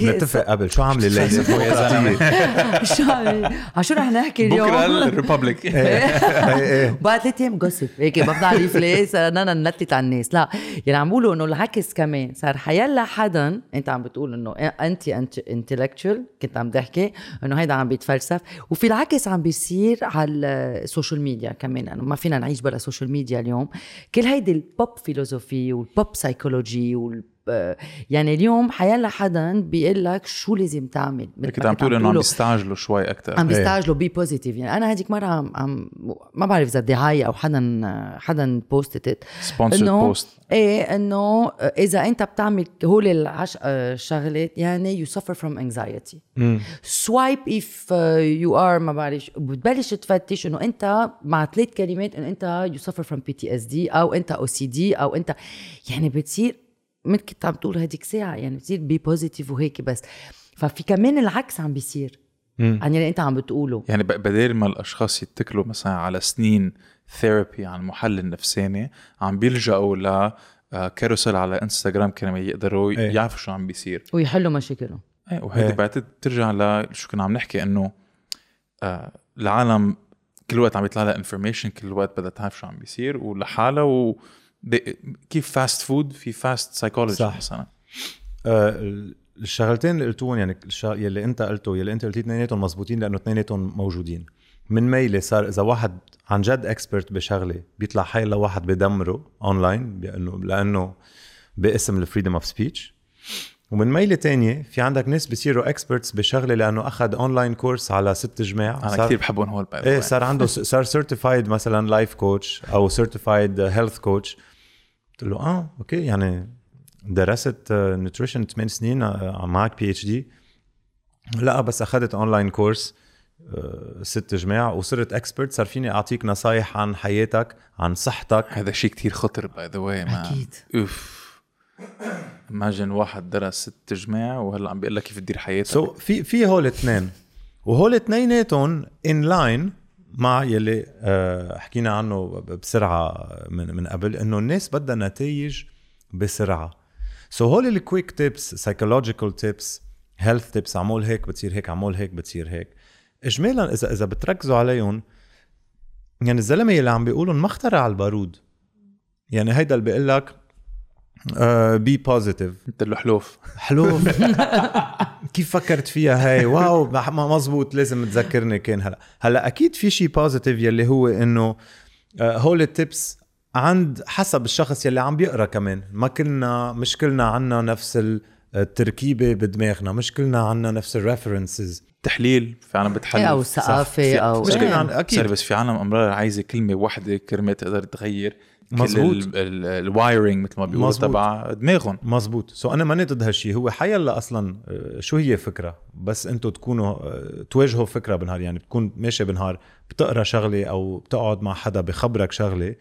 نتفق قبل. شو عاملة الليلة؟ يا زلمة. شو عم- عن شو رح نحكي اليوم؟ بكره الريببليك بعد ثلاث أيام جوسب هيك بفضل ريفليس أنا نلتت على الناس. لا يعني عم بقولوا إنه العكس كمان. صار حيلا حدا أنت عم بتقول إنه أنت انتلكتشوال كنت عم تحكي إنه هيدا عم بيتفلسف. وفي العكس عم بيصير على السوشيال ميديا كمان. انه ما فينا نعيش بلا سوشيال ميديا اليوم. كل هيدي البوب فيلوزوفي والبوب سايكولوجي وال يعني اليوم حيلا حدا بيقول لك شو لازم تعمل. كنت عم تقول إنه عم. بيستعجلوا شوي أكثر عم إيه. بيستعجلوا be positive يعني أنا هذيك مرة عم, عم ما بعرف إذا دعاية أو حدا حدا posted sponsored post إيه إنه إذا أنت بتعمل هول العش... الشغلات يعني you suffer from anxiety. swipe if uh, you are ما بعرف بتبلش تفتش إنه أنت مع ثلاث كلمات انه أنت you suffer from PTSD أو أنت OCD أو انت يعني بتصير مثل كنت عم تقول هديك ساعة يعني بتصير be positive وهيك بس. ففي كمان العكس عم بيصير. عن اللي أنت عم بتقوله. يعني ب- بدل ما الأشخاص يتكلوا مثلا على سنين therapy عن محلل نفساني عم بيلجأوا ل آه، carousel على انستغرام كانوا يقدروا إيه. يعرفوا شو عم بيصير. ويحلوا مشاكلهم. إيه وهيدي إيه. بعتقد بترجع لشو كنا عم نحكي إنه آه العالم كل وقت عم يطلع لها information كل وقت بدها تعرف شو عم بيصير ولحالها و كيف fast food في فاست سايكولوجي صح. مثلا؟ آه، الشغلتين اللي قلتوهم يعني الش- يلي انت قلته يلي انت قلتيه اثنيناتهم مزبوطين لأنه اثنيناتهم موجودين. من ميلة صار إذا واحد عن جد expert بشغلة بيطلع حي لواحد بدمره اونلاين لأنه لأنه باسم ال freedom of speech ومن ميلة تانية في عندك ناس بيصيروا experts بشغلة لأنه أخذ online course على ست جمع. أنا كثير بحبهم هول إيه. صار عنده صار certified مثلا life coach أو certified health coach قلت له آه okay يعني درست nutrition 8 سنين آه، معك PhD لا بس أخذت online course آه، ست جماع وصرت expert صار فيني أعطيك نصايح عن حياتك عن صحتك. هذا شيء كتير خطر by the way أكيد. أوف. Imagine واحد درس ست جماع وهلأ عم بيقول لك كيف تدير حياتك. so so, في في هول اثنين. وهول اثنيناتهم in line مع يلي آه، حكينا عنه بسرعة من من قبل إنه الناس بدها نتائج بسرعة. so so هول ال quick tips psychological tips health tips عمول هيك بتصير هيك عمول هيك بتصير هيك. اجمالا إذا إذا بتركزوا عليهم يعني الزلمة اللي عم بيقولوا ما اخترع البارود. يعني هيدا اللي بيقول لك be positive له حلوف. حلو كيف فكرت فيها هاي؟ wow ما مزبوط لازم تذكرني كان هلا. هلا أكيد في شيء positive يلي هو إنه آه، هول ال tips عند حسب الشخص يلي عم بيقرأ كمان. ما كلنا مش كلنا عنا نفس التركيبة بدماغنا مش كلنا عنا نفس ال references تحليل في عالم بتحلل. أو. ثقافة أو مش كلنا. أكيد. بس في عالم أمرار عايزة كلمة واحدة كلمه تقدر تغير مزبوط. ال wiring مثل ما بيقولوا. تبع دماغهم. مزبوط so أنا ماني ضد هالشيء هو حيلا أصلا آه، شو هي فكرة؟ بس أنتم تكونوا آه، تواجهوا فكرة بالنهار يعني بتكون ماشي بالنهار بتقرأ شغلة أو بتقعد مع حدا بخبرك شغلة.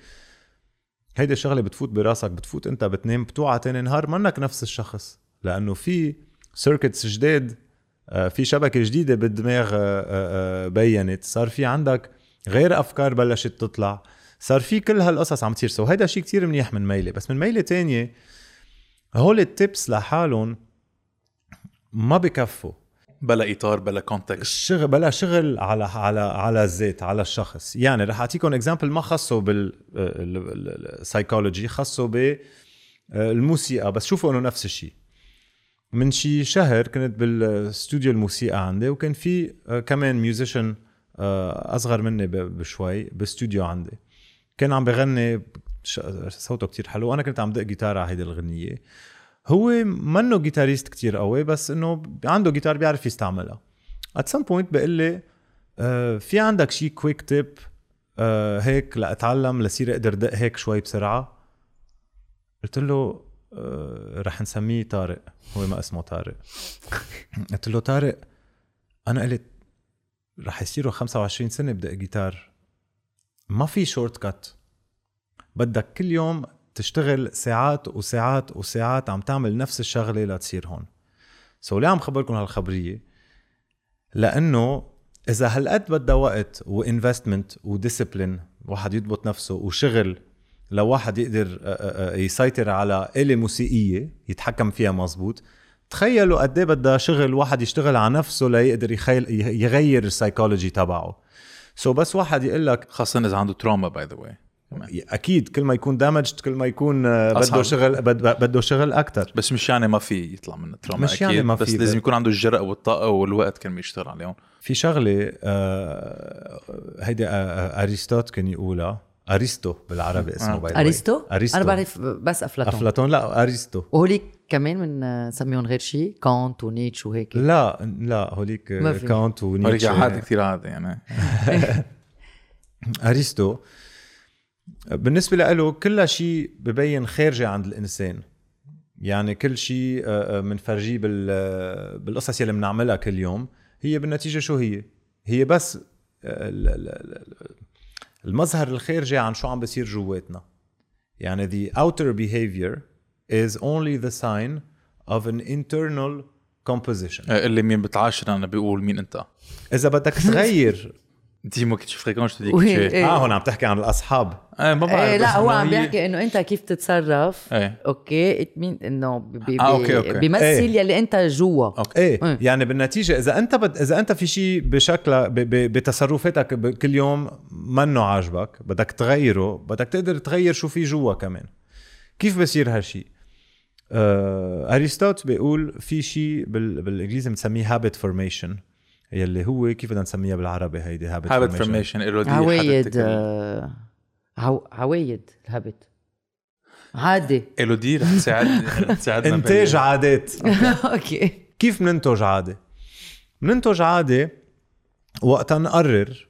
هيدي الشغلة بتفوت براسك بتفوت أنت بتنام بتوعى تاني نهار. منك نفس الشخص. لأنه في circuits جداد آه، في شبكة جديدة بالدماغ بينت. صار في عندك غير أفكار بلشت تطلع. صار في كل هالقصص عم تصير. so هيدا شيء كتير منيح من ميلة. بس من ميلة تانية هول ال tips لحالهم ما بكفوا. بلا إطار بلا context الشغل بلا شغل على على على الذات على الشخص. يعني رح أعطيكم example ما خصه بالسايكولوجي خصه بالموسيقى بس شوفوا إنه نفس الشيء من شي شهر كنت بالاستوديو الموسيقى عندي وكان في آه، كمان musician أصغر مني بشوي باستوديو عندي. كان عم بغني صوته كتير حلو وأنا كنت عم دق جيتار على هيدي الغنيه هو منه guitarist كتير قوي بس إنه عنده جيتار بيعرف يستعملها. at some point بقول لي آه، في عندك شي quick tip هيك لأتعلم لصير أقدر دق هيك شوي بسرعة؟ قلت له آه، رح نسميه طارق. هو ما اسمه طارق. قلت له طارق أنا قلت رح يصيروا 25 سنة بدق جيتار. ما في shortcut بدك كل يوم تشتغل ساعات وساعات وساعات عم تعمل نفس الشغلة لتصير هون. so ليه عم خبركم هالخبرية؟ لأنه إذا هالقد بدها وقت و investment و discipline واحد يضبط نفسه وشغل لو واحد يقدر يسيطر على آلة موسيقية يتحكم فيها مزبوط تخيلوا قد إيه بدها شغل واحد يشتغل على نفسه ليقدر يخيل يغير السايكولوجي تبعه. so بس واحد يقول لك خاصة إذا عنده trauma by the way أكيد كل ما يكون damaged كل ما يكون آه، بده. شغل بد- بده شغل أكثر بس مش يعني ما في يطلع من ال trauma مش يعني أكيد، ما بس في، لازم بس- يكون عنده الجرأة والطاقة والوقت كان يشتغل عليهم. في شغلة آه، هيدي آه، آه، كان يقولها. ارسطو بالعربي اسمه آه. by the way. ارسطو ارسطو أنا بعرف بس أفلاطون. أفلاطون؟ لا ارسطو وهوليك كمان من سميهم غير شيء كانت ونيتش وهيك. لا لا هوليك. كانت هوليك ونيتشه. عادي كثير عادي يعني. أرسطو بالنسبة له كل شيء ببين خارجي عند الإنسان. يعني كل شيء بنفرجيه بال آه، بالقصص يلي بنعملها كل يوم هي بالنتيجة شو هي؟ هي بس آه، ال- ال- ال- المظهر الخارجي عن شو عم بيصير جواتنا. يعني the outer behavior is only the sign of an internal composition. آه، اللي مين بتعاشر أنا بيقول مين أنت. إذا بدك تغير. دي ما كنتش فريكونش تديك وهي- شيء. إيه. آه هون عم تحكي عن الأصحاب. إيه ما بعرف إيه لا هو عم بيحكي إنه أنت كيف تتصرف. إيه. أوكي ات مين إنه بي آه،. بيمثل إيه. يلي أنت جوا. أوكي. إيه إيه. يعني بالنتيجة إذا أنت بد... إذا أنت في شيء بشكل ب... ب... بتصرفاتك ب... كل يوم منه عاجبك بدك تغيره بدك تقدر تغير شو في جوا كمان. كيف بصير هالشيء آه... ارسطوط بيقول في شيء بال... بالإنجليزي بنسميه habit formation يلي هو كيف بدنا نسميها بالعربي هيدي habit habit formation عوايد. عوايد ال habit عادي. له دي رح تساعد رح تساعدنا انتاج عادات. okay. كيف بننتج عادة؟ بننتج عادة وقتا نقرر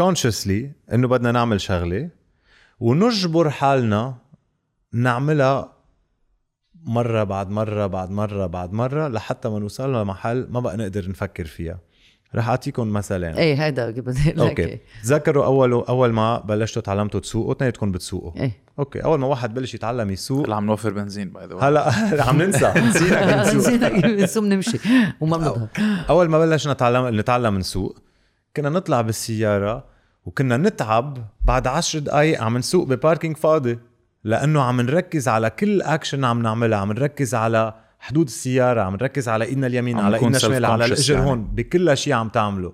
consciously إنه بدنا نعمل شغلة ونجبر حالنا نعملها مرة بعد مرة بعد مرة بعد مرة لحتى ما نوصل لمحل ما بقى نقدر نفكر فيها. رح اعطيكم مثلين إيه هيدا بدي لك okay. تذكروا اول أول ما بلشتوا تعلمتوا تسوقوا اثنيناتكم بتسوقوا. إيه. okay. أول ما واحد بلش يتعلم يسوق. هلا عم نوفر بنزين by the هلا عم ننسى. نسينا نسوق. نسينا نسوم نمشي وما بنضحك أول ما بلشنا نتعلم نتعلم نسوق كنا نطلع بالسيارة وكنا نتعب بعد عشر دقائق عم نسوق ب parking فاضي. لأنه عم نركز على كل اكشن عم نعملها. عم نركز على حدود السيارة عم نركز على إيدنا اليمين على إيدنا الشمال على الإجر يعني. هون. بكل شيء عم تعمله.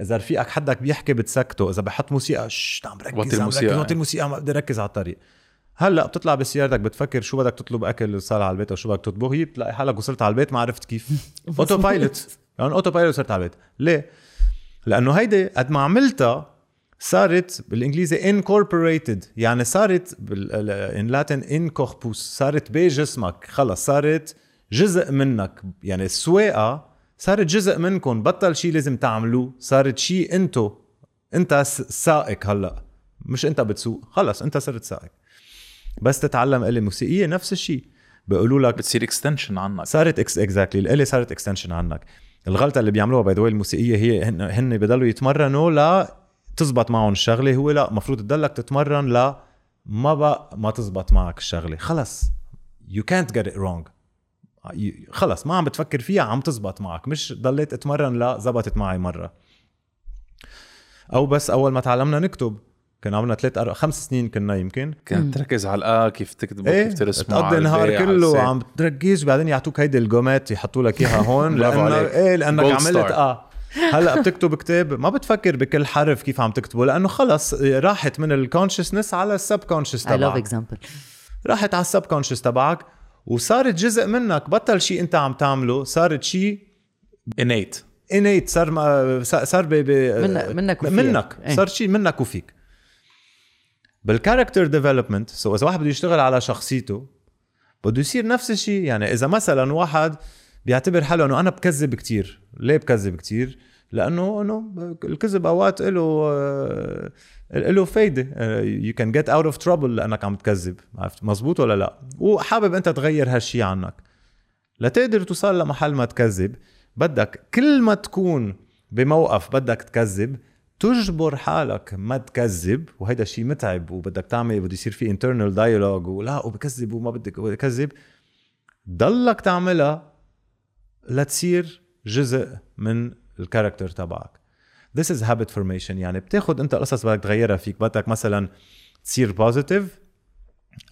إذا رفيقك حدك بيحكي بتسكته إذا بحط موسيقى شش عم بركز وطي عم الموسيقى. بركز وطي الموسيقى ما بدي اركز على الطريق. هلأ بتطلع بسيارتك بتفكر شو بدك تطلب أكل صار على البيت أو شو بدك تطبخ هي بتلاقي حالك وصلت على البيت ما عرفت كيف. autopilot يعني autopilot صرت على البيت. ليه؟ لأنه هيدي قد ما عملتها صارت بالإنجليزي incorporated يعني صارت in Latin in corpus صارت بجسمك خلص صارت جزء منك يعني السواقه صارت جزء منكم بطل شيء لازم تعملوه صارت شيء انتو انت سائق هلأ مش انت بتسوق خلص انت صرت سائق. بس تتعلم آلة موسيقية نفس الشيء بيقولوا لك بتصير extension عنك. صارت إكس exactly الآلة صارت extension عنك. الغلطة اللي بيعملوها باي ذا الموسيقية هي هن, هن بضلوا يتمرنوا لا تزبط معهم الشغلة هو لا المفروض تضلك تتمرن لا ما بقى ما تزبط معك الشغلة خلص. You can't get it wrong. You- خلص ما عم بتفكر فيها عم تزبط معك. مش ضليت اتمرن لا زبطت معي مرة. أو بس أول ما تعلمنا نكتب كان عمرنا ثلاث أربع خمس سنين كنا يمكن. كنت تركز على الآ كيف تكتبه إيه كيف ترسمه تقضي النهار كله. عم تركز وبعدين يعطوك هيدي الجومات يحطوا لك إياها هون لأنه عليك. إيه لأنك عملت star. هلا بتكتب كتاب ما بتفكر بكل حرف كيف عم تكتبه لأنه خلص راحت من ال consciousness على ال subconscious I love تبعك example راحت على ال subconscious تبعك وصارت جزء منك بطل شيء انت عم تعمله صارت شيء innate innate صار ما صار ب ب من- منك وفيك. منك إيه. صار شيء منك وفيك بال character development so إذا واحد بده يشتغل على شخصيته بده يصير نفس الشيء يعني إذا مثلا واحد بيعتبر حاله إنه أنا بكذب كتير. ليه بكذب كتير؟ لأنه إنه الكذب أوقات له آه، له فايدة. you can get out of trouble لأنك عم تكذب. عرفت؟ مزبوط ولا لا؟ وحابب أنت تغير هالشيء عنك. لتقدر توصل لمحل ما تكذب بدك كل ما تكون بموقف بدك تكذب تجبر حالك ما تكذب. وهيدا شيء متعب وبدك تعمل بده يصير في internal dialogue ولا وبكذب وما بدك بكذب ضلك تعملها لتصير جزء من ال character تبعك. This is habit formation. يعني بتاخد انت قصص بدك تغيرها فيك. بدك مثلا تصير positive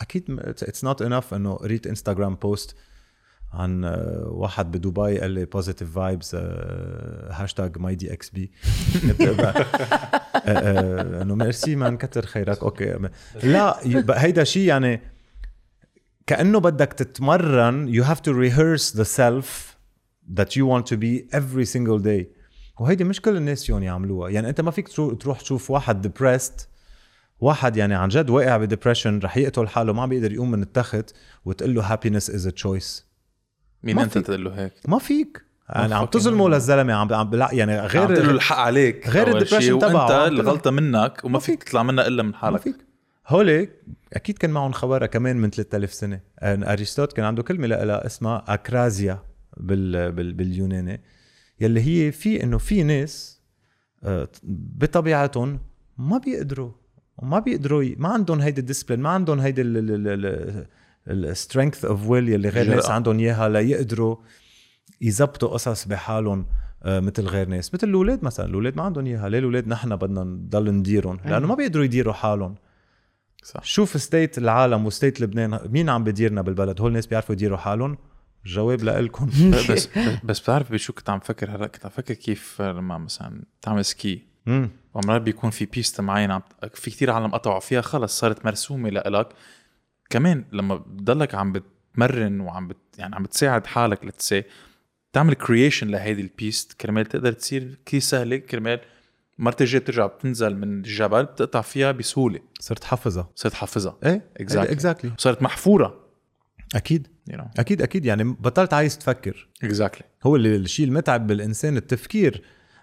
أكيد it's not enough إنه قريت انستغرام post عن آه، واحد بدبي قال لي positive vibes hashtag My DXB إنه ميرسي مان كتر خيرك. okay. لا هيدا شيء يعني كأنه بدك تتمرن you have to rehearse the self that you want to be every single day. وهيدي مش كل الناس فيهم يعملوها. يعني أنت ما فيك ترو- تروح تشوف واحد depressed واحد يعني عن جد واقع ب depression رح يقتل حاله ما بيقدر يقوم من التخت وتقول له happiness is a choice. مين ما أنت. تقول له هيك؟ ما فيك. يعني عم تظلمه. للزلمة عم عم بلا يعني غير عم له الحق عليك. غير شي، تبعه، وأنت عم الغلطة منك وما ما فيك. تطلع منها إلا من ما حالك فيك. هولي أكيد كان معهم خبرها كمان من 3000 سنة. أن أرسطو كان عنده كلمة لها اسمها akrasia. بال بال باليوناني يلي هي في إنه في ناس آه، بطبيعتهم ما بيقدروا وما بيقدروا ي- ما عندهم هيدي ال discipline ما عندهم هيدي ال strength of will يلي غير. ناس عندهم إياها ليقدروا يزبطوا قصص بحالهم آه، مثل غير ناس. مثل الأولاد مثلا الأولاد ما عندهم إياها. ليه الأولاد نحن بدنا نضل نديرهم؟ لأنه ما بيقدروا يديروا حالهم. صح. شوف state العالم و state لبنان مين عم بديرنا بالبلد؟ هول الناس بيعرفوا يديروا حالهم. الجواب لكم بس بس بتعرف بشو كنت عم فكر هلا كنت عم فكر كيف لما مثلا تعمل ski. ومرات بيكون في piste معين عم في كتير عالم قطعوا فيها خلص صارت مرسومة لإلك. كمان لما بتضلك عم بتمرن وعم بت يعني عم بتساعد حالك لتسي تعمل creation لهيدي ال piste. كرمال تقدر تصير كثير سهلة كرمال مرة الجاي بترجع بتنزل من الجبل بتقطع فيها بسهولة. صرت حافظها صرت حافظها إيه Exactly. exactly صارت محفورة. أكيد. You know. أكيد أكيد. يعني بطلت عايز تفكر. Exactly. هو اللي الشيء المتعب بالإنسان التفكير.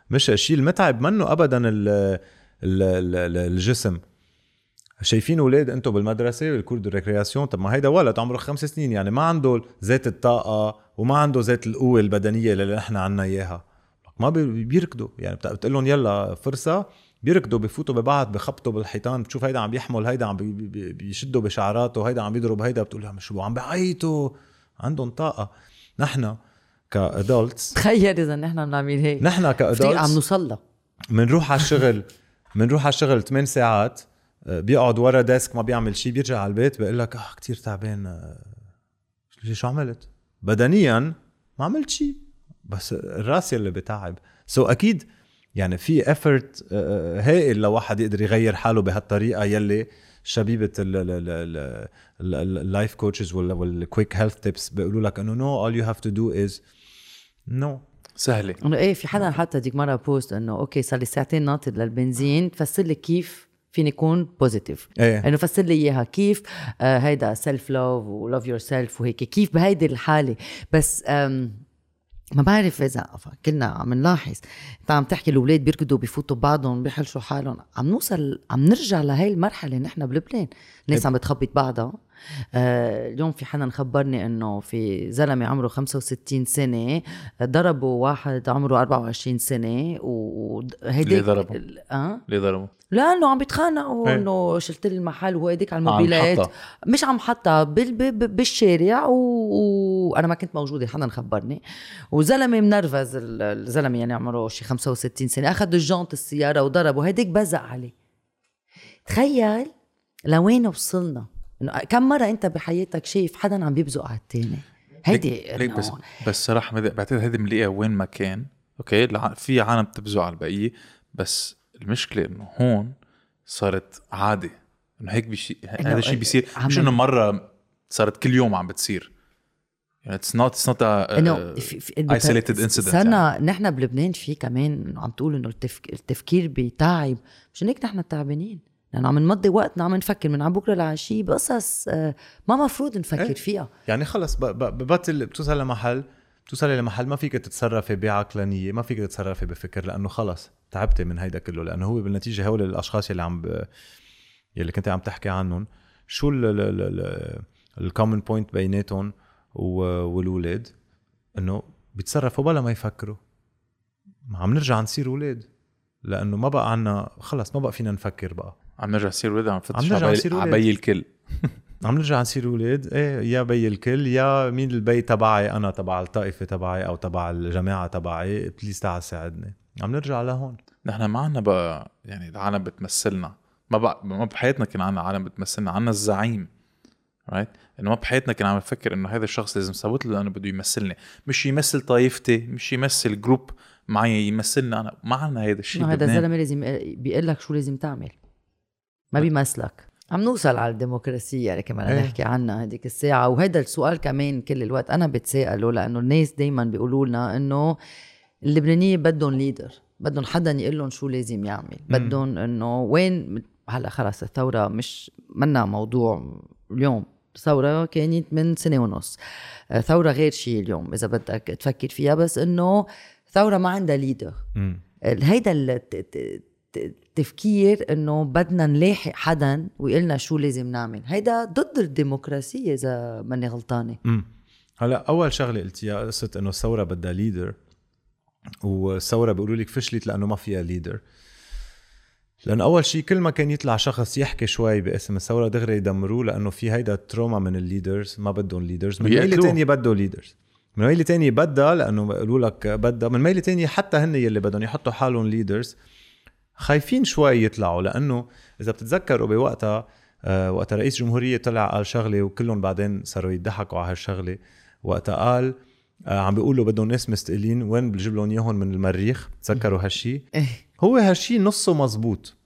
مش الشيء المتعب منه ابدا ال ال ال الجسم. شايفين أولاد أنتم بالمدرسة بال cour de récréation طب ما هيدا ولد عمره خمس سنين يعني ما عنده ذات الطاقة وما عنده ذات القوة البدنية اللي نحن عنا إياها. ما بي- بيركضوا. يعني بت- بتقول لهم يلا فرصة. بيركضوا بفوتوا ببعض بخبطوا بالحيطان بتشوف هيدا عم بيحمل هيدا عم بي- بي- بيشدوا بشعراته هيدا عم بيضرب هيدا بتقول لهم شو عم بيعيطوا عندهم طاقة. نحن ك adults تخيل إذا نحن بنعمل هيك. نحن فريق عم نوصل لها بنروح على الشغل بنروح على الشغل 8 ساعات بيقعد ورا desk ما بيعمل شيء بيرجع على البيت بيقول لك آه كثير تعبان آه، شو عملت؟ بدنيا ما عملت شيء بس الرأس اللي بتعب. so so أكيد يعني في effort هائل لواحد يقدر يغير حاله بهالطريقة يلي شبيبة اللايف كوتشز والكويك هيلث تيبس بيقولوا لك إنه no all you have to do is no سهلة. إنه إيه في حدا حتى ديك مرة post إنه okay صار لي ساعتين ناطر للبنزين تفسر لي كيف فيني اكون positive إيه. إنه فسر لي إياها كيف آه هيدا self love و love yourself وهيك كيف بهيدي الحالة. بس آم ما بعرف إذا كلنا عم نلاحظ. إنت عم تحكي الأولاد بيركضوا بفوتوا بعضهم بيحلشوا حالهم. عم نوصل عم نرجع لهي المرحلة نحن بلبنان. الناس عم بتخبط بعضها. اليوم في حدا خبرني إنه في زلمة عمره 65 سنة ضربوا واحد عمره 24 سنة وهيدي ليه ضربوا؟ آه ليه ضربوا؟ لأنه عم بيتخانقوا إيه. انه شلت لي المحل وهو هيديك على الموبيلات. مش عم حطها بالشارع. وأنا ما كنت موجودة حدا خبرني وزلمة منرفز ال- الزلمة يعني عمره شي 65 سنة أخذ الجونت السيارة وضربه هيديك بزق عليه تخيل لوين وصلنا إنه كم مرة أنت بحياتك شايف حدا عم بيبزق على التاني؟ هيدي ليك, ليك بس بس صراحة بعتقد هيدي مليئة وين ما كان. okay؟ في عالم بتبزق على البقية. بس المشكلة إنه هون صارت عادة. إنه هيك بشي هذا الشيء بيصير. مش إنه مرة صارت كل يوم عم بتصير. يعني it's not it's not isolated incident. صرنا نحن بلبنان في كمان عم تقول إنه التفك... التفكير بيتعب مشان هيك نحن تعبانين. لأنه عم نمضي وقتنا عم نفكر من على بكرة لعشيه بقصص آه، ما مفروض نفكر إيه. فيها. يعني خلص ببطل بتوصل لمحل بتوصلي لمحل ما فيك تتصرفي بعقلانية ما فيك تتصرفي بفكر لأنه خلص تعبتي من هيدا كله لأنه هو بالنتيجة هول الأشخاص اللي عم ب... يلي كنت عم تحكي عنهم شو ال common point بيناتهم والولاد؟ إنه بيتصرفوا بلا ما يفكروا. عم نرجع نصير أولاد لأنه ما بقى عنا خلص ما بقى فينا نفكر بقى. عم نرجع نصير ولاد عم نفتش عم نرجع على نصير بي- على ولاد. بي الكل. عم نرجع نصير أولاد إيه يا بي الكل يا مين البي تبعي أنا تبع الطائفة تبعي أو تبع الجماعة تبعي please تعال ساعدني. عم نرجع لهون. نحن ما عنا بقى يعني العالم بتمثلنا. ما بقى ما بحياتنا كان عنا عالم بتمثلنا عنا الزعيم. right إنه ما بحياتنا كان عم نفكر إنه هذا الشخص لازم صوت له لأنه بده يمثلني. مش يمثل طائفتي مش يمثل group معي يمثلنا أنا. ما عنا هذا الشيء هذا. الزلمه لازم بيقول لك شو لازم تعمل. ما بيمثلك. عم نوصل على الديمقراسية يعني كمان إيه. نحكي عنها هذيك الساعة. وهذا السؤال كمان كل الوقت أنا بتساءله لأنه الناس دايما بيقولوا لنا إنه اللبنانية بدهم ليدر بدهم حدا يقول لهم شو لازم يعمل. بدهم إنه وين هلأ خلص الثورة مش منا موضوع اليوم. الثورة كانت من سنة ونص. آه، ثورة غير شيء اليوم إذا بدك تفكر فيها بس إنه ثورة ما عندها leader هيدا الت- ت- ت- التفكير إنه بدنا نلاحق حدا ويقلنا شو لازم نعمل. هيدا ضد الديمقراطية إذا ماني غلطانة. امم هلا أول شغلة قلتيها قصة إنه الثوره بدها leader والثوره بيقولوا لك فشلت لأنه ما فيها leader لأنه أول شيء كل ما كان يطلع شخص يحكي شوي باسم الثورة دغري يدمروه لأنه في هيدا ال trauma من ال leaders ما بدهم leaders من ميلة بيقتلوه. تانية بده leaders من ميلة تانية بدها لأنه بيقولوا لك بدها من ميلة تانية حتى هن يلي بدهم يحطوا حالهم ليدرز خايفين شوي يطلعوا لأنه إذا بتتذكروا بوقتها آه، وقت رئيس جمهورية طلع قال شغلة وكلهم بعدين صاروا يضحكوا على هالشغلة. وقتها قال آه، عم بيقولوا بدهم ناس مستقلين وين بجيب لهم إياهم من المريخ؟ تذكروا هالشي؟ إيه. هو هالشي نصه مزبوط.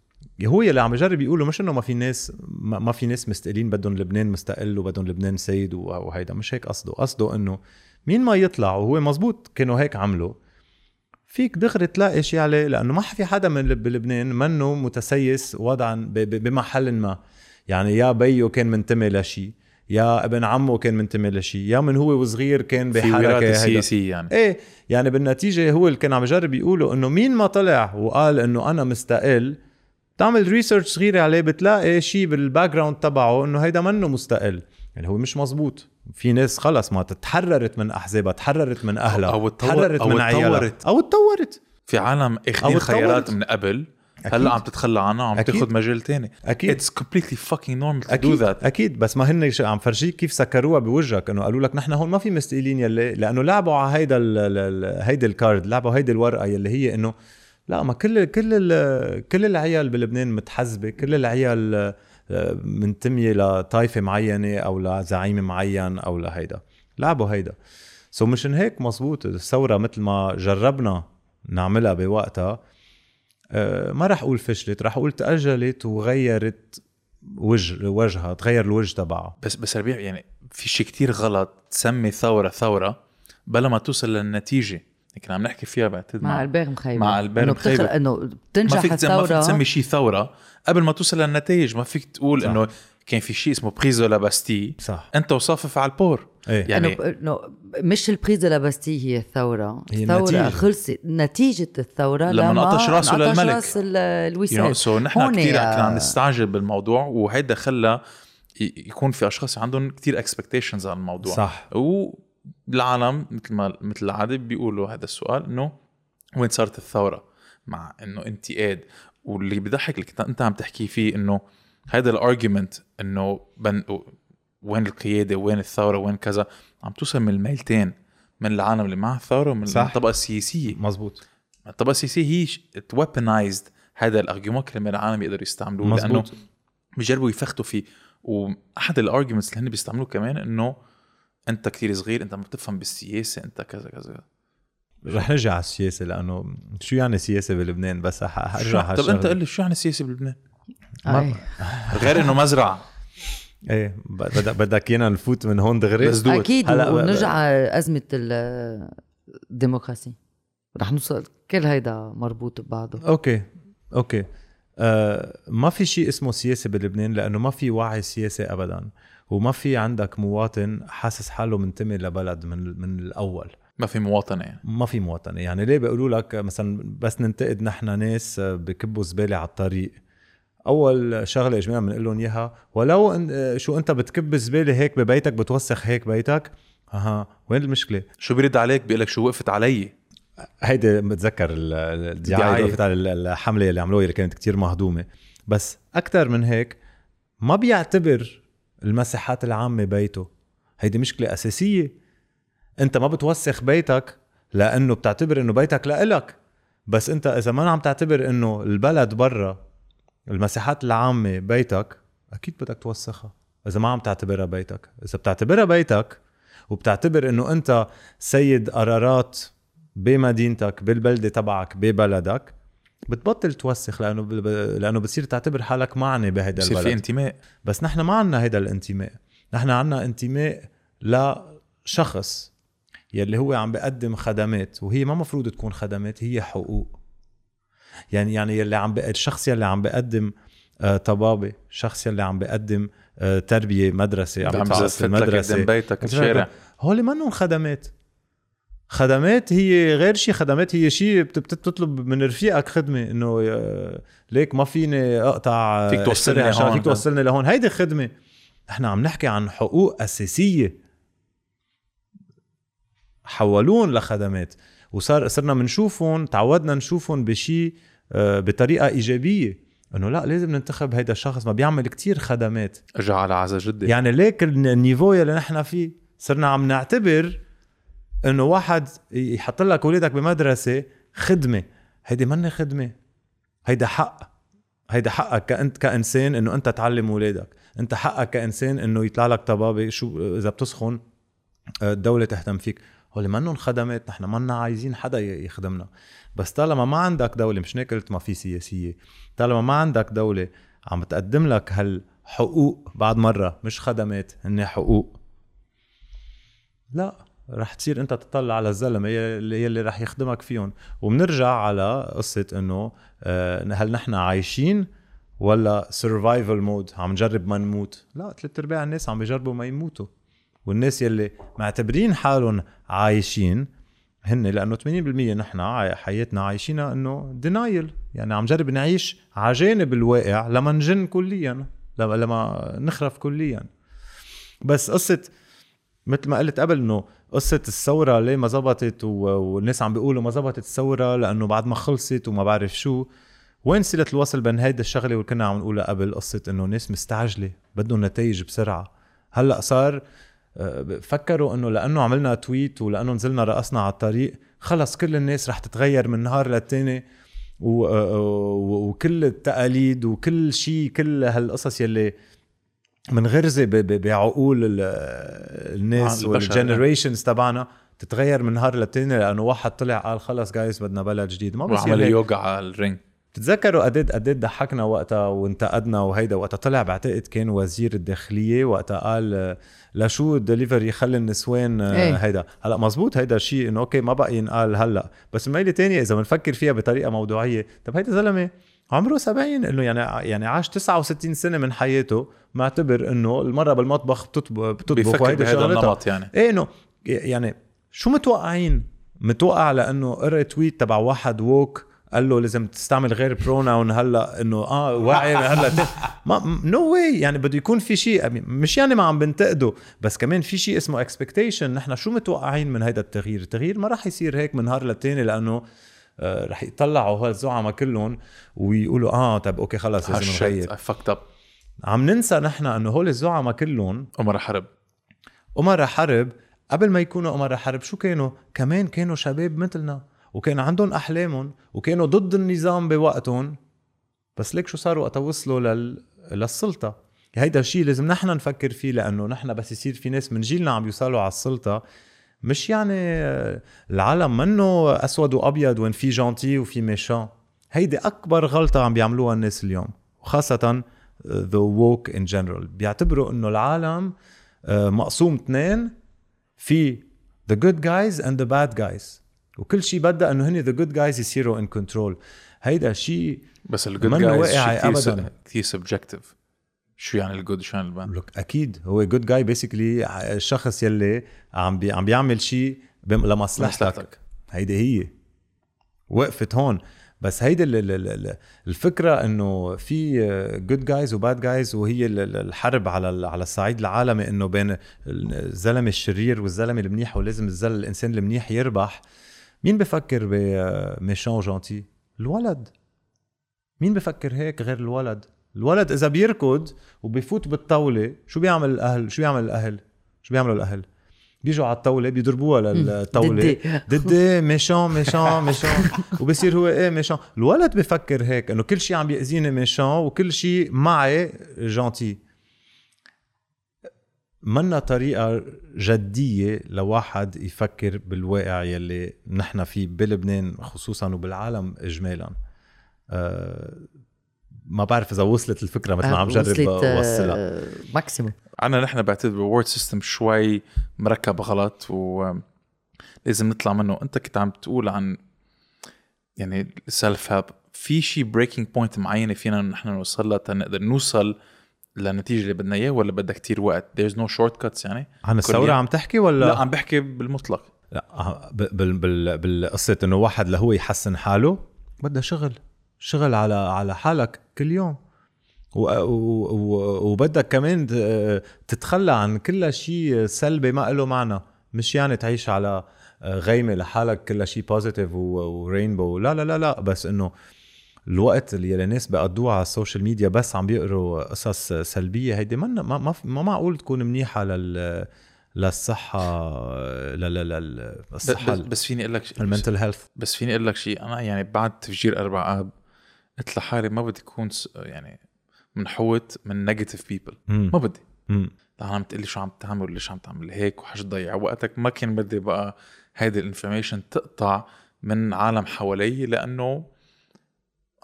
هو يلي عم يجرب يقوله مش إنه ما في ناس ما ما في ناس مستقلين بدهم لبنان مستقل وبدهم لبنان سيد وهيدا مش هيك قصده. قصده إنه مين ما يطلع وهو مزبوط كانوا هيك عملوا. فيك دغري تلاقي شيء عليه لأنه ما في حدا من لب- بلبنان منه متسيس وضعا بمحل ما. يعني يا بيه كان منتمي لشيء يا ابن عمه كان منتمي لشيء يا من هو وصغير كان بحركة. سياسيه يعني. إيه يعني بالنتيجة هو اللي كان عم يجرب يقوله إنه مين ما طلع وقال إنه أنا مستقل تعمل research صغيره عليه بتلاقي شيء بال background تبعه إنه هيدا منه مستقل. يعني هو مش مزبوط. في ناس خلص ما تحررت من أحزابها تحررت من أهلها أو تحررت أو من عيالها. أو اتطورت في عالم اخذين خيارات. من قبل أكيد. هلا عم تتخلى عنها أكيد. تاخذ مجال تاني أكيد it's completely fucking normal to do أكيد that أكيد بس ما هن عم فرجيك كيف سكروها بوجهك إنه قالوا لك نحن هون ما في مستقلين يلي لأنه لعبوا على هيدا هيدا ال card لعبوا هيدي الورقة يلي هي إنه لا ما كل كل كل العيال بلبنان متحزبة كل العيال منتمية لطائفه معينة أو لزعيم معين أو لهيدا لعبوا هيدا. سو مشان هيك مزبوط الثورة مثل ما جربنا نعملها بوقتها آه، ما رح أقول فشلت رح أقول تأجلت وغيرت وجه وجهها تغير الوجه تبعها. بس بس ربيع يعني في شيء كتير غلط. تسمي ثورة ثورة بلا ما توصل للنتيجة. لكن عم نحكي فيها بعتقد مع البير مخيبة. مع بتخ- مخيبة. إنه ما بتنجح فيك تسمي ما فيك تسمي شيء ثورة. قبل ما توصل للنتائج ما فيك تقول. إنه كان في شيء اسمه بريزو لاباستي صح. أنت وصافف على البور. إيه. يعني إنه مش البريز لاباستي هي الثورة. هي الثورة النتيجة. خلصت. نتيجة الثورة لما نقطش راسه نقطش للملك. راس ال- يو الوساد سو نحن كثير كنا عم نستعجل بالموضوع وهيدا خلى يكون في أشخاص عندهم كثير اكسبكتيشنز على الموضوع. صح. والعالم مثل ما مثل العادة بيقولوا هذا السؤال إنه وين صارت الثورة؟ مع إنه انتقاد واللي بضحك اللي إنت عم تحكي فيه إنه هذا ال argument إنه بن وين القيادة؟ وين الثورة؟ وين كذا؟ عم توصل من الميلتين من العالم اللي مع الثورة ومن صح. الطبقه السياسيه مزبوط الطبقه السياسيه هي weaponized هذا ال argument كرمال العالم يقدروا يستعملوه لأنه مزبوط بيجربوا يفختوا فيه. وأحد ال arguments اللي هن بيستعملوه كمان إنه أنت كتير صغير أنت ما بتفهم بالسياسة أنت كذا كذا رح نرجع على السياسة لأنه شو يعني سياسة بلبنان؟ بس ح- حرجع على طب أنت. قل لي شو يعني السياسة بلبنان؟ غير إنه مزرعة. إيه بدك بدك إيانا نفوت من هون دغري؟ مزبوط. أكيد هلا ونرجع على أزمة ال- الديمقراطيه رح نوصل كل هيدا مربوط ببعضه. أوكي أوكي. آه ما في شيء اسمه سياسة بلبنان لأنه ما في وعي سياسي ابدا. وما في عندك مواطن حاسس حاله منتمي لبلد من من الأول. ما في مواطنة يعني. ما في مواطنة. يعني ليه بيقولوا لك مثلا بس ننتقد نحن ناس بكبوا زبالة على الطريق؟ أول شغلة اجمالا بنقول لهم إياها ولو إن شو أنت بتكب زبالة هيك ببيتك بتوسخ هيك بيتك؟ أها. وين المشكلة؟ شو بيرد عليك؟ بيقول لك شو وقفت علي. هيدي بتذكر ال- ال- الدعاية وقفت على ال- الحملة اللي عملوها اللي كانت كتير مهضومة. بس أكثر من هيك ما بيعتبر المساحات العامة بيته. هيدي مشكلة أساسية. أنت ما بتوسخ بيتك لأنه بتعتبر إنه بيتك لإلك. بس أنت إذا ما عم تعتبر إنه البلد برا المساحات العامة بيتك أكيد بدك توسخها إذا ما عم تعتبرها بيتك. إذا بتعتبرها بيتك وبتعتبر إنه أنت سيد قرارات بمدينتك بالبلدة تبعك ببلدك بتبطل توسخ لأنه ب... لأنه بتصير تعتبر حالك معني بهيدا بصير في البلد. انتماء. بس نحن ما عنا هيدا الانتماء. نحن عنا انتماء لشخص يلي هو عم بيقدم خدمات وهي ما مفروض تكون خدمات هي حقوق. يعني يعني يلي عم بي... الشخص يلي عم بيقدم آه طبابة الشخص يلي عم بيقدم آه تربية مدرسة عم لك المدرسة قدام بيتك بشارع هول منهم خدمات. خدمات هي غير شيء خدمات هي شيء بت- بت- بتطلب من رفيقك خدمة إنه يا- ليك ما فيني أقطع فيك توصلني اشتري عشان هون. فيك توصلني لهون. هيدي خدمة نحن عم نحكي عن حقوق أساسية. حولون لخدمات. وصار صرنا بنشوفهم تعودنا نشوفهم بشيء آه، بطريقة إيجابية. إنه لا لازم ننتخب هيدا الشخص ما بيعمل كتير خدمات. اجى على عزا جدي. يعني ليك الن- النيفو اللي نحن فيه. صرنا عم نعتبر إنه واحد يحط لك اولادك بمدرسة خدمة. هيدي مني خدمة. هيدا حق. هيدا حقك كأنت كإنسان إنه أنت تعلم اولادك أنت حقك كإنسان إنه يطلع لك طبابة. شو إذا بتسخن آه، الدولة تهتم فيك. هول منهم خدمات نحن منا عايزين حدا يخدمنا. بس طالما ما عندك دولة مش قلت ما في سياسية. طالما ما عندك دولة عم تقدم لك هالحقوق بعد مرة. مش خدمات هن حقوق. لا. رح تصير انت تطلع على الزلمة اللي يلي رح يخدمك فيهم. وبنرجع على قصة انه آه، هل نحن عايشين ولا survival mode عم نجرب ما نموت. لا ثلاث أرباع الناس عم بيجربوا ما يموتوا. والناس يلي معتبرين حالهم عايشين هن لأنه 80% نحن حياتنا عايشينها إنه denial يعني عم نجرب نعيش على جانب الواقع لما نجن كليا لما نخرف كليا. بس قصة مثل ما قلت قبل إنه قصة الثورة ليه ما زبطت والناس عم بيقولوا ما زبطت الثورة؟ لأنه بعد ما خلصت وما بعرف شو وين صله الوصل بين هيدا الشغلة واللي كنا عم نقولها قبل قصة إنه ناس مستعجلة بدهم نتائج بسرعة. هلأ صار آه، فكروا إنه لأنه عملنا تويت ولأنه نزلنا رقصنا على الطريق خلص كل الناس رح تتغير من نهار للتاني. آه، وكل التقاليد وكل شيء كل هالقصص يلي منغرزه ب- ب- بعقول ال- الناس آه، والجنريشنز تبعنا تتغير من نهار للتاني لأنه واحد طلع قال خلص جايز بدنا بلد جديد. ما بصير وعمل هيك. يوغا على الرينج بتتذكروا قد قد ضحكنا وقتها وانتقدنا وهيدا وقتها؟ طلع بعتقد كان وزير الداخلية وقتها قال لشو الدليفري خلي النسوان آه، إيه. هيدا. هلأ مزبوط هيدا الشيء إنه أوكي ما بقى ينقال هلأ. بس ميلة تانية إذا بنفكر فيها بطريقة موضوعية. طب هيدا زلمة عمره 70 إنه يعني يعني عاش 69 سنة من حياته معتبر إنه المره بالمطبخ بتطبخ بتطبخ بيفكر بهذا النمط يعني. إيه إنه يعني شو متوقعين؟ متوقع لإنه قرأ tweet تبع واحد woke قال له لازم تستعمل غير pronoun هلأ إنه آه واعي هلأ ما no way يعني بده يكون في شيء مش يعني ما عم بنتقده بس كمان في شيء اسمه expectation نحن شو متوقعين من هيدا التغيير؟ التغيير ما راح يصير هيك من نهار للتاني لإنه رح يطلعوا هالزعماء كلهم ويقولوا آه طب أوكي خلص لازم نغير عم ننسى نحن إنه هول الزعماء كلهم عمر حرب. أمراء حرب قبل ما يكونوا أمراء حرب شو كانوا؟ كمان كانوا شباب مثلنا وكان عندهم أحلامهم وكانوا ضد النظام بوقتهم. بس ليك شو صاروا وقت وصلوا لل... للسلطة. هيدا الشيء لازم نحن نفكر فيه لأنه نحن بس يصير في ناس من جيلنا عم يوصلوا على السلطة. مش يعني آه، العالم منه أسود وأبيض وين في gentil وفي méchant هيدي أكبر غلطة عم بيعملوها الناس اليوم وخاصة the woke in general بيعتبروا إنه العالم آه، مقسوم اثنين في the good guys and the bad guys. وكل شيء بدها إنه هن the good guys يصيروا in control. هيدا شيء بس ال good guys واقعي أبداً. كثير subjective شو يعني ال good شو يعني ال bad لك أكيد هو good guy basically الشخص يلي عم بي عم بيعمل شيء لمصلحتك. مصلحتك هيدي هي. وقفت هون. بس هيدي ال- ال- ال- الفكرة إنه في good guys و bad guys وهي ال- ال- الحرب على على الصعيد العالمي إنه بين الزلمة الشرير والزلمة المنيح ولازم الزل الإنسان المنيح يربح. مين بفكر بميشان جانتي الولد. مين بفكر هيك غير الولد؟ الولد إذا بيركض وبيفوت بالطاولة شو بيعمل الأهل؟ شو بيعمل الأهل؟ شو بيعملوا الأهل؟ بيجوا على الطاولة بيضربوها للطاولة. ضدي ميشان ميشان ميشان وبصير هو إيه ميشان الولد بفكر هيك إنه كل شيء عم بيأذيني ميشان وكل شيء معي جانتي منا طريقة جدية لواحد يفكر بالواقع يلي نحن فيه بلبنان خصوصا وبالعالم إجمالا. أه ما بعرف إذا وصلت الفكرة مثل ما عم جرب وصلت، آه، أوصلها. maximum عنا نحن بعتبر ال world system شوي مركب غلط ولازم نطلع منه. أنت كنت عم تقول عن يعني self help في شيء breaking point معينة فينا نحن نوصل لها تنقدر نوصل للنتيجه اللي بدنا اياه ولا بدها كتير وقت؟ There's no shortcuts يعني. عن الثورة كليا. عم تحكي ولا؟ لا عم بحكي بالمطلق. لا آه، ب- بال بال بالقصة إنه واحد لهو يحسن حاله. بدها شغل. شغل على على حالك كل يوم. وبدك كمان تتخلى عن كل شيء سلبي ما له معنى. مش يعني تعيش على غيمة لحالك كل شيء positive و rainbow لا لا لا لا. بس إنه الوقت اللي يلي الناس بيقضوه على ال social media بس عم بيقروا قصص سلبية هيدي ما ما ما, معقول تكون منيحة لل للصحة لل لل بس, الصحة بس فيني أقول لك شيء ال mental health بس فيني أقول لك شيء أنا يعني بعد تفجير أربع اب قلت لحالي ما بدي اكون يعني منحوت من negative people ما بدي. عم تقلي شو عم تعمل وليش عم تعمل هيك وحش تضيع وقتك ما كان بدي بقى هيدي ال information تقطع من عالم حوالي لأنه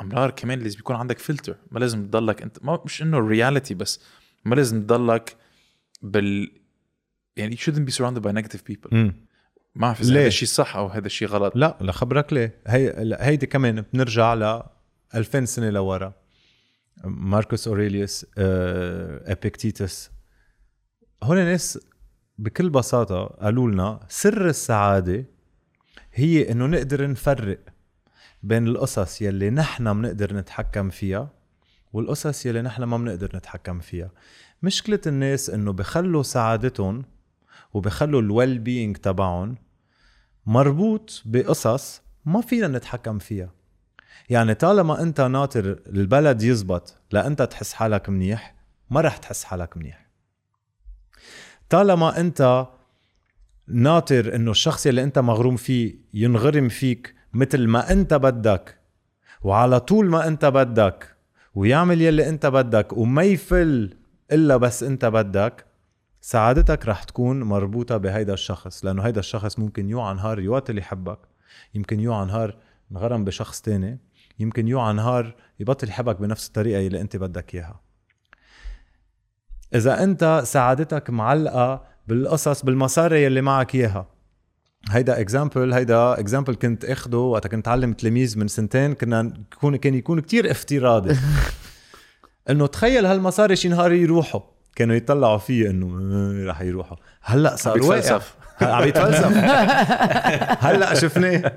أمرار كمان لازم يكون عندك فلتر ما لازم تضلك انت ما مش إنه ال reality بس ما لازم تضلك بال يعني you shouldn't be surrounded by negative people. ما ليه؟ هذا الشيء صح أو هذا الشيء غلط. لا لخبرك ليه؟ هي هيدي كمان بنرجع ل 2000 سنة لورا. ماركوس أوريليوس آه، ابيكتيتس هون ناس بكل بساطة قالوا لنا سر السعادة هي إنه نقدر نفرق بين القصص يلي نحن بنقدر نتحكم فيها والقصص يلي نحن ما بنقدر نتحكم فيها. مشكلة الناس إنه بخلوا سعادتهم وبخلوا الويل بينج تبعهم مربوط بقصص ما فينا نتحكم فيها. يعني طالما أنت ناطر البلد يزبط لانت تحس حالك منيح ما رح تحس حالك منيح. طالما أنت ناطر إنه الشخص اللي أنت مغروم فيه ينغرم فيك مثل ما أنت بدك وعلى طول ما أنت بدك ويعمل يلي أنت بدك وما يفل إلا بس أنت بدك سعادتك رح تكون مربوطة بهيدا الشخص لأنه هيدا الشخص ممكن يوعى نهار يواطل يحبك يمكن يوعى نهار انغرم بشخص تاني. يمكن يوعى نهار يبطل يحبك بنفس الطريقة اللي انت بدك إياها. إذا أنت سعادتك معلقة بالقصص بالمصاري اللي معك إياها. هيدا example هيدا example كنت أخده وقت كنت اعلم تلاميذ من سنتين كنا يكون كان يكون كتير افتراضي. إنه تخيل هالمصاري شي نهار يروحوا. كانوا يطلعوا فيه إنه رح يروحوا. هلأ صار واقع. عم يتفلسف. هلأ شفناه.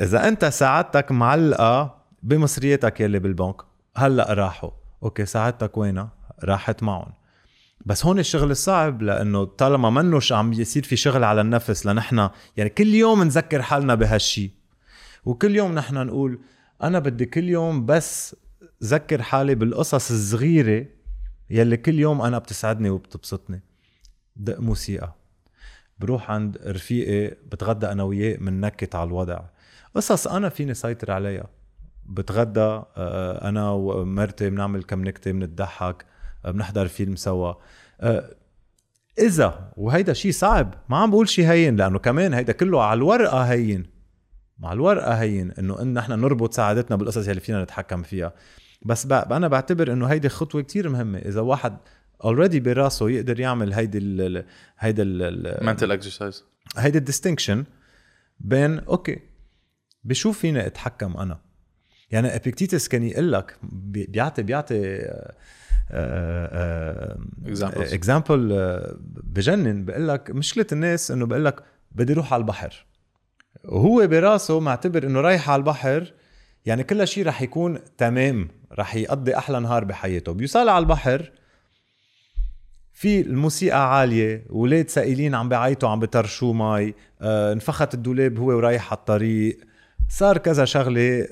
إذا أنت سعادتك معلقة بمصرياتك يلي بالبنك هلأ راحوا. okay سعادتك وينها؟ راحت معهم. بس هون الشغل الصعب لأنه طالما منوش عم يصير في شغل على النفس لنحن يعني كل يوم نذكر حالنا بهالشي. وكل يوم نحن نقول أنا بدي كل يوم بس ذكر حالي بالقصص الصغيرة يلي كل يوم أنا بتسعدني وبتبسطني. دق موسيقى. بروح عند رفيقي بتغدى أنا وياه بننكت على الوضع. قصص أنا فيني سيطر عليها. بتغدى آه، أنا ومرتي بنعمل كم نكتة بنضحك آه، بنحضر فيلم سوا. آه، إذا وهيدا شيء صعب. ما عم بقول شيء هين لأنه كمان هيدا كله على الورقة هين. مع الورقة هين إنه إن نحن نربط سعادتنا بالقصص اللي فينا نتحكم فيها. بس بقى أنا بعتبر إنه هيدي خطوة كتير مهمة. إذا واحد already براسه يقدر يعمل هيدي ال هيدا ال mental exercise هيدي ال distinction بين okay بشو فيني أتحكم أنا؟ يعني إبيكتيتس كان يقول لك بي- بيعطي بيعطي. example بجنن. بقول لك مشكلة الناس إنه بقول لك بدي أروح على البحر. وهو براسه معتبر إنه رايح على البحر يعني كل شيء رح يكون تمام رح يقضي أحلى نهار بحياته. بيوصل على البحر في الموسيقى عالية ولاد سئيلين عم بيعيطوا عم بترشوا مي آه، انفخت الدولاب هو ورايح على الطريق. صار كذا شغلة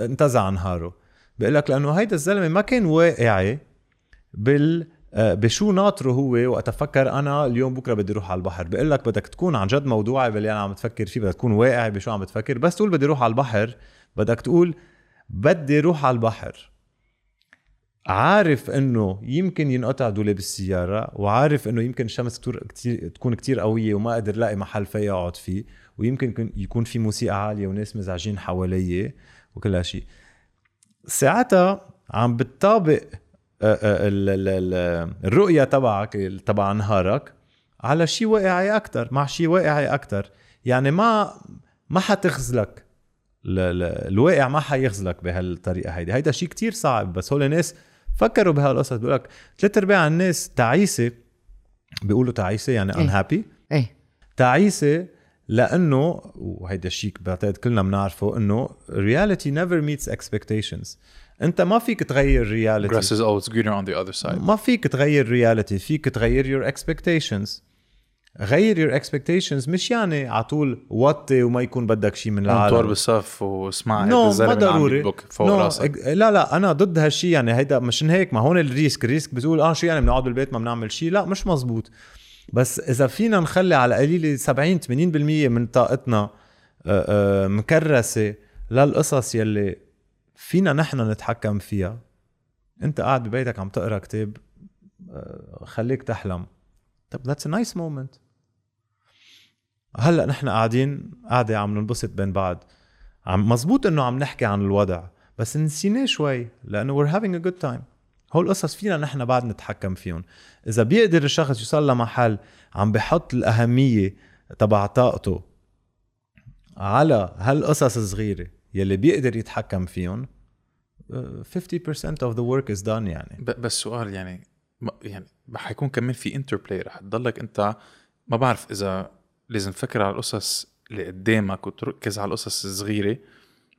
انتزع نهاره بقول لك لأنه هيدا الزلمة ما كان واقعي بال آه، بشو ناطره هو وقت فكر أنا اليوم بكرة بدي أروح على البحر. بقول لك بدك تكون عن جد موضوعي باللي أنا عم تفكر فيه بدك تكون واقعي بشو عم تفكر بس تقول بدي أروح على البحر بدك تقول بدي أروح على البحر. عارف إنه يمكن ينقطع دولاب السيارة وعارف إنه يمكن الشمس كتير كتير تكون كتير قوية وما قادر لاقي محل فيها أقعد فيه. ويمكن يكون- يكون في موسيقى عالية وناس مزعجين حوالي وكل هالشيء ساعتها عم بتطابق آه، آه، ال- ال- ال- الرؤية تبعك تبع نهارك على شيء واقعي أكثر مع شيء واقعي أكثر يعني ما ما حتخزلك الواقع ما حيخزلك بهالطريقة هيدي. هيدا شيء كتير صعب بس هول الناس فكروا بهالقصص. بيقول لك ثلاث أرباع الناس تعيسة بيقولوا تعيسة يعني إيه. unhappy. إيه. تعيسة لأنه وهيدا الشيء بعتقد كلنا بنعرفه إنه reality never meets expectations. أنت ما فيك تغير reality. Grass is always greener on the other side. ما فيك تغير reality فيك تغير your expectations. غير your expectations مش يعني على طول وطي وما يكون بدك شيء من طور العالم بالصف واسمع no ما ضروري. فوق نو راسك. لا لا أنا ضد هالشيء يعني هيدا مشان هيك ما هون ال risk. ال risk بتقول آه شو يعني بنقعد بالبيت ما بنعمل شيء؟ لا مش مزبوط. بس إذا فينا نخلي على قليله 70 80% من طاقتنا آه، آه، مكرسة للقصص يلي فينا نحن نتحكم فيها. أنت قاعد ببيتك عم تقرأ كتاب آه، خليك تحلم. طب that's a nice moment هلأ نحن قاعدين قاعدة عم ننبسط بين بعض. عم مزبوط إنه عم نحكي عن الوضع بس نسيناه شوي لأنه we're having a good time. هول القصص فينا نحن بعد نتحكم فيهم. إذا بيقدر الشخص يوصل لمحل عم بحط الأهمية تبع طاقته على هالقصص الصغيرة يلي بيقدر يتحكم فيهم آه، 50% of the work is done يعني. بس سؤال يعني يعني حيكون كمان في انتربلاي رح تضلك انت ما بعرف إذا لازم تفكر على القصص اللي قدامك وتركز على القصص الصغيرة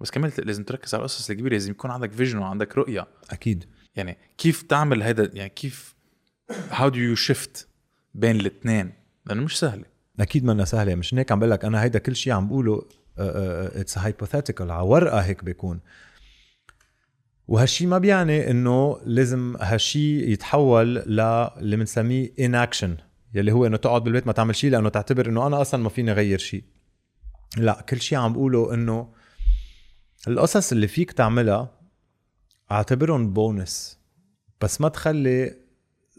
بس كمان لازم تركز على القصص الكبيرة لازم يكون عندك vision وعندك رؤية. أكيد. يعني كيف تعمل هذا يعني كيف how do you shift بين الاثنين؟ لأنه مش سهله أكيد منا سهلة مش هيك؟ عم بقول لك أنا هيدا كل شيء عم بقوله it's hypothetical على ورقة هيك بيكون. وهالشي ما بيعني إنه لازم هالشي يتحول للي بنسميه inaction يلي هو إنه تقعد بالبيت ما تعمل شيء لأنه تعتبر إنه أنا أصلا ما فيني غير شيء لا كل شيء عم بقوله إنه القصص اللي فيك تعملها أعتبرهم بونس بس ما تخلي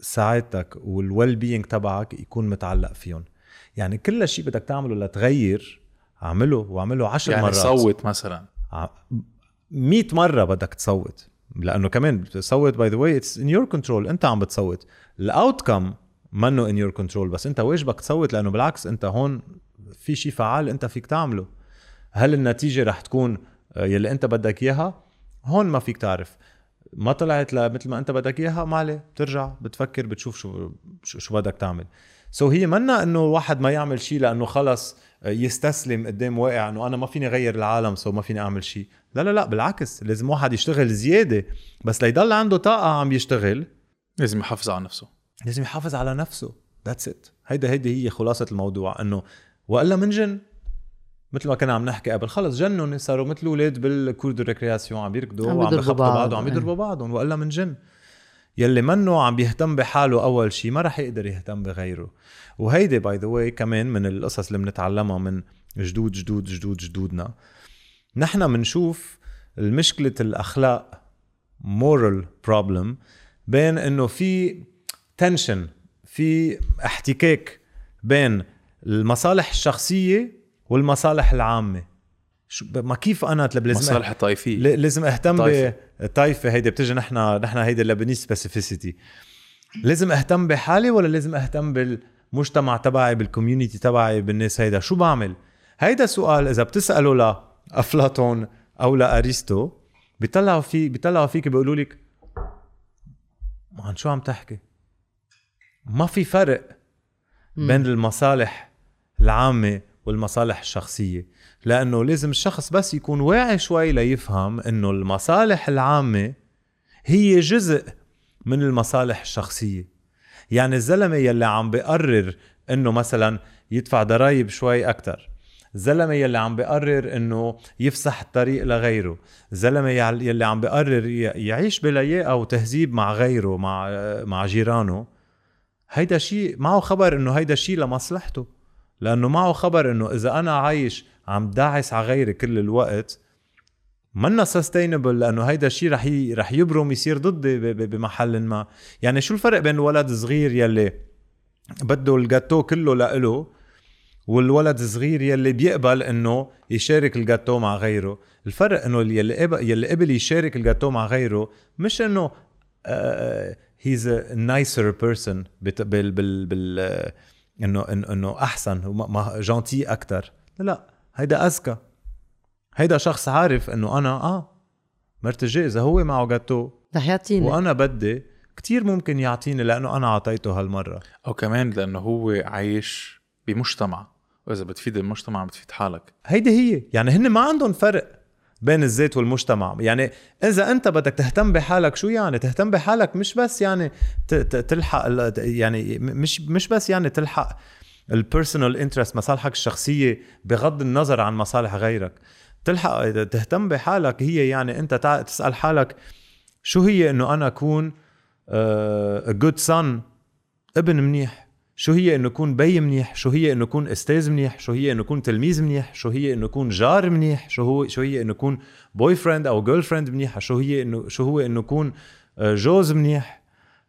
سعادتك وال well-being تبعك يكون متعلق فيهم. يعني كل شيء بدك تعمله لتغير اعمله واعمله عشر يعني مرات. صوت مثلا. ع- 100 مرة بدك تصوت. لأنه كمان بتصوت by the way it's in your control أنت عم بتصوت. ال outcome منه in your control بس أنت واجبك تصوت؟ لأنه بالعكس أنت هون في شيء فعال أنت فيك تعمله. هل النتيجة رح تكون آه، يلي أنت بدك إياها؟ هون ما فيك تعرف. ما طلعت مثل ما أنت بدك إياها ما عليه بترجع بتفكر بتشوف شو شو شو بدك تعمل. so so هي منا إنه واحد ما يعمل شيء لأنه خلص يستسلم قدام واقع إنه أنا ما فيني اغير العالم so ما فيني أعمل شيء لا لا لا بالعكس لازم واحد يشتغل زيادة. بس ليضل عنده طاقة عم يشتغل. لازم يحافظ على نفسه. لازم يحافظ على نفسه. that's it هيدا هيدي هي خلاصة الموضوع إنه وإلا منجن. مثل ما كنا عم نحكي قبل خلص جنن صاروا مثل أولاد بال cour de récréation عم يركضوا عم وعم بخبطوا بعض. وعم يضربوا بعضهم وإلا من جن. يلي منه عم بيهتم بحاله أول شيء ما رح يقدر يهتم بغيره. وهيدي by the way كمان من القصص اللي بنتعلمها من جدود جدود جدود جدودنا. نحن بنشوف المشكلة الأخلاق moral problem بين إنه في tension في احتكاك بين المصالح الشخصية والمصالح العامة. شو ما كيف أنا لازم مصالح الطائفية. ل- لازم أهتم طائفة. بالطائفه هيدي بتجي نحن نحن هيدي اللبنانية spécificité لازم أهتم بحالي ولا لازم أهتم بالمجتمع تبعي بال community تبعي بالناس هيدا؟ شو بعمل؟ هيدا سؤال إذا بتساله لأفلاطون أو لارسطو بيطلعوا في بيطلعوا فيك بيقولوا لك عن شو عم تحكي؟ ما في فرق بين المصالح العامة والمصالح الشخصية لأنه لازم الشخص بس يكون واعي شوي ليفهم أنه المصالح العامة هي جزء من المصالح الشخصية. يعني الزلمة يلي عم بيقرر أنه مثلا يدفع ضرائب شوي أكتر الزلمة يلي عم بيقرر إنه يفسح الطريق لغيره الزلمة يع- يلي عم بيقرر ي- يعيش بلياقة وتهذيب مع غيره مع مع جيرانه هيدا شيء معه خبر إنه هيدا شيء لمصلحته. لأنه معه خبر إنه إذا أنا عايش عم داعس على غيري كل الوقت منا سستينبل لأنه هيدا الشيء رح ي... رح يبرم يصير ضدي ب... بمحل ما. يعني شو الفرق بين الولد الصغير يلي بده الجاتو كله لإله والولد الصغير يلي بيقبل إنه يشارك الجاتو مع غيره؟ الفرق إنه يلي قبل يلي قبل يشارك الجاتو مع غيره مش إنه he's a nicer person بال بال بال انه إنه- إنه أحسن وما gentil أكثر لا لا هيدا اذكى هيدا شخص عارف إنه أنا آه مرتجي إذا هو معه جاتو رح يعطيني. وأنا بدي كتير ممكن يعطيني لأنه أنا أعطيته هالمرة. أو كمان لأنه هو عايش بمجتمع. وإذا بتفيد المجتمع بتفيد حالك. هيدي هي. يعني هن ما عندهم فرق. بين الذات والمجتمع. يعني إذا أنت بدك تهتم بحالك شو يعني؟ تهتم بحالك مش بس يعني تلحق يعني مش مش بس يعني تلحق ال personal interest مصالحك الشخصية بغض النظر عن مصالح غيرك. تلحق تهتم بحالك هي يعني أنت تسأل حالك شو هي إنه أنا أكون good son ابن منيح. شو هي إنه يكون بي منيح؟ شو هي إنه يكون أستاذ منيح؟ شو هي إنه يكون تلميذ منيح؟ شو هي إنه يكون جار منيح؟ شو هو شو هي إنه يكون boyfriend أو girlfriend منيحه شو هي انه شو هو إنه يكون آه، جوز منيح؟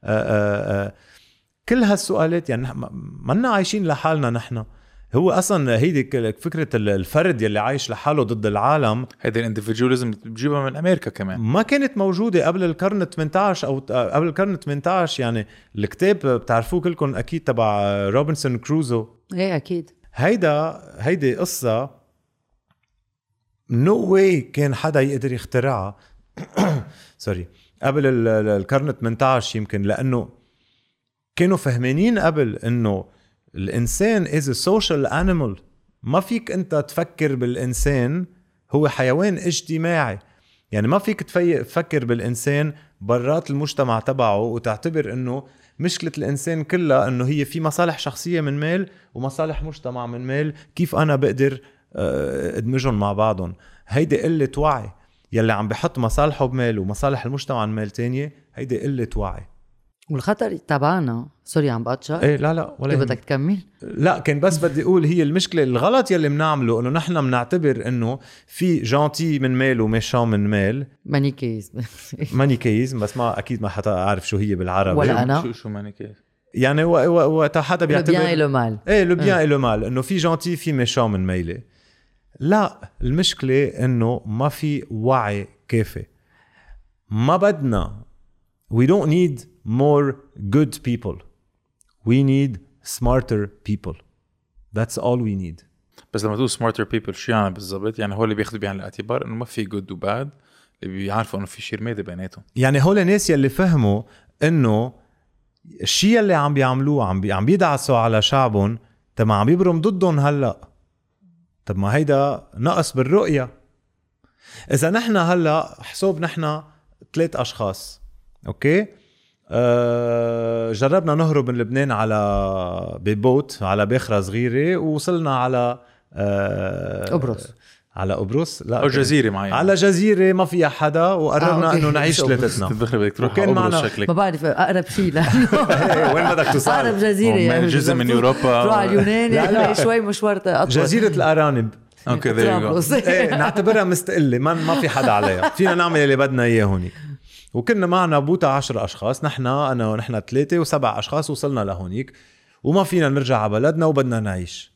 آه، آه، آه، كل هالسؤالات يعني ما- عايشين لحالنا نحن. هو أصلا هيدي فكرة ال- الفرد يلي عايش لحاله ضد العالم. هيدي ال individualism بتجيبها من أمريكا كمان. ما كانت موجودة قبل القرن 18 أو قبل القرن 18 يعني الكتاب بتعرفوه كلكم أكيد تبع روبنسون كروزو. إيه أكيد. هيدا هيدي قصة. no way كان حدا يقدر يخترعها. sorry قبل ال- ال- القرن 18 يمكن لأنه كانوا فهمانين قبل إنه الإنسان is social animal ما فيك أنت تفكر بالإنسان هو حيوان اجتماعي. يعني ما فيك تفكر بالإنسان برات المجتمع تبعه وتعتبر إنه مشكلة الإنسان كلها إنه هي في مصالح شخصية من ميل ومصالح مجتمع من ميل. كيف أنا بقدر آه، أدمجهم مع بعضهم؟ هيدي قلة وعي. يلي عم بحط مصالحه بمال ومصالح المجتمع بمال تانية هيدي قلة وعي. والخطر تبعنا. سوري عم بقطشك. إيه لا لا ولا. بدك تكمل. لا كان بس بدي أقول هي المشكلة الغلط يلي بنعمله إنه نحن بنعتبر إنه في جانتي من مال وميشان من مال مانيكيز مانيكيزم بس ما أكيد ما حتى اعرف شو هي بالعربي. ولا أنا. شو شو ماني كيف يعني و- و- وقت حدا بيان بيعتبر له مال إيه لو بيان له مال إنه في جانتي في ميشان من ميلة. لا المشكلة إنه ما في وعي كافي. ما بدنا we don't need more good people. We need smarter people. That's all we need. بس لما تقول smarter people شو يعني بالضبط؟ يعني هو اللي بياخذوا بعين الاعتبار إنه ما في good و bad اللي بيعرفوا إنه في شيء رمادي بيناتهم. يعني هول الناس يلي فهموا إنه الشيء اللي عم بيعملوه عم بي عم بيدعسوا على شعبهم طب ما عم يبرم ضدهم هلا. طب ما هيدا نقص بالرؤية. إذا نحن هلا حسوب نحن ثلاث أشخاص أوكي؟ جربنا نهرب من لبنان على ببوت على باخره صغيرة ووصلنا على أه قبرص. على قبرص لا أو جزيرة معينة على جزيرة ما فيها حدا وقررنا آه،. إنه نعيش ثلاثتنا بدك تروح وكان معنا- شكلك ما بعرف أقرب شيء لأنه إيه، وين بدك توصل؟ أقرب جزيرة يعني جزء من أوروبا. تروح على اليونان لا، لا. يعني شوي مشوار أطول جزيرة الأرانب okay there you go. طرابلس. إيه نعتبرها مستقلة ما ما في حدا عليها فينا نعمل اللي بدنا إياه هونيك وكنا معنا بوتا عشر أشخاص نحن أنا ونحن ثلاثة وسبع أشخاص وصلنا لهونيك وما فينا نرجع على بلدنا وبدنا نعيش.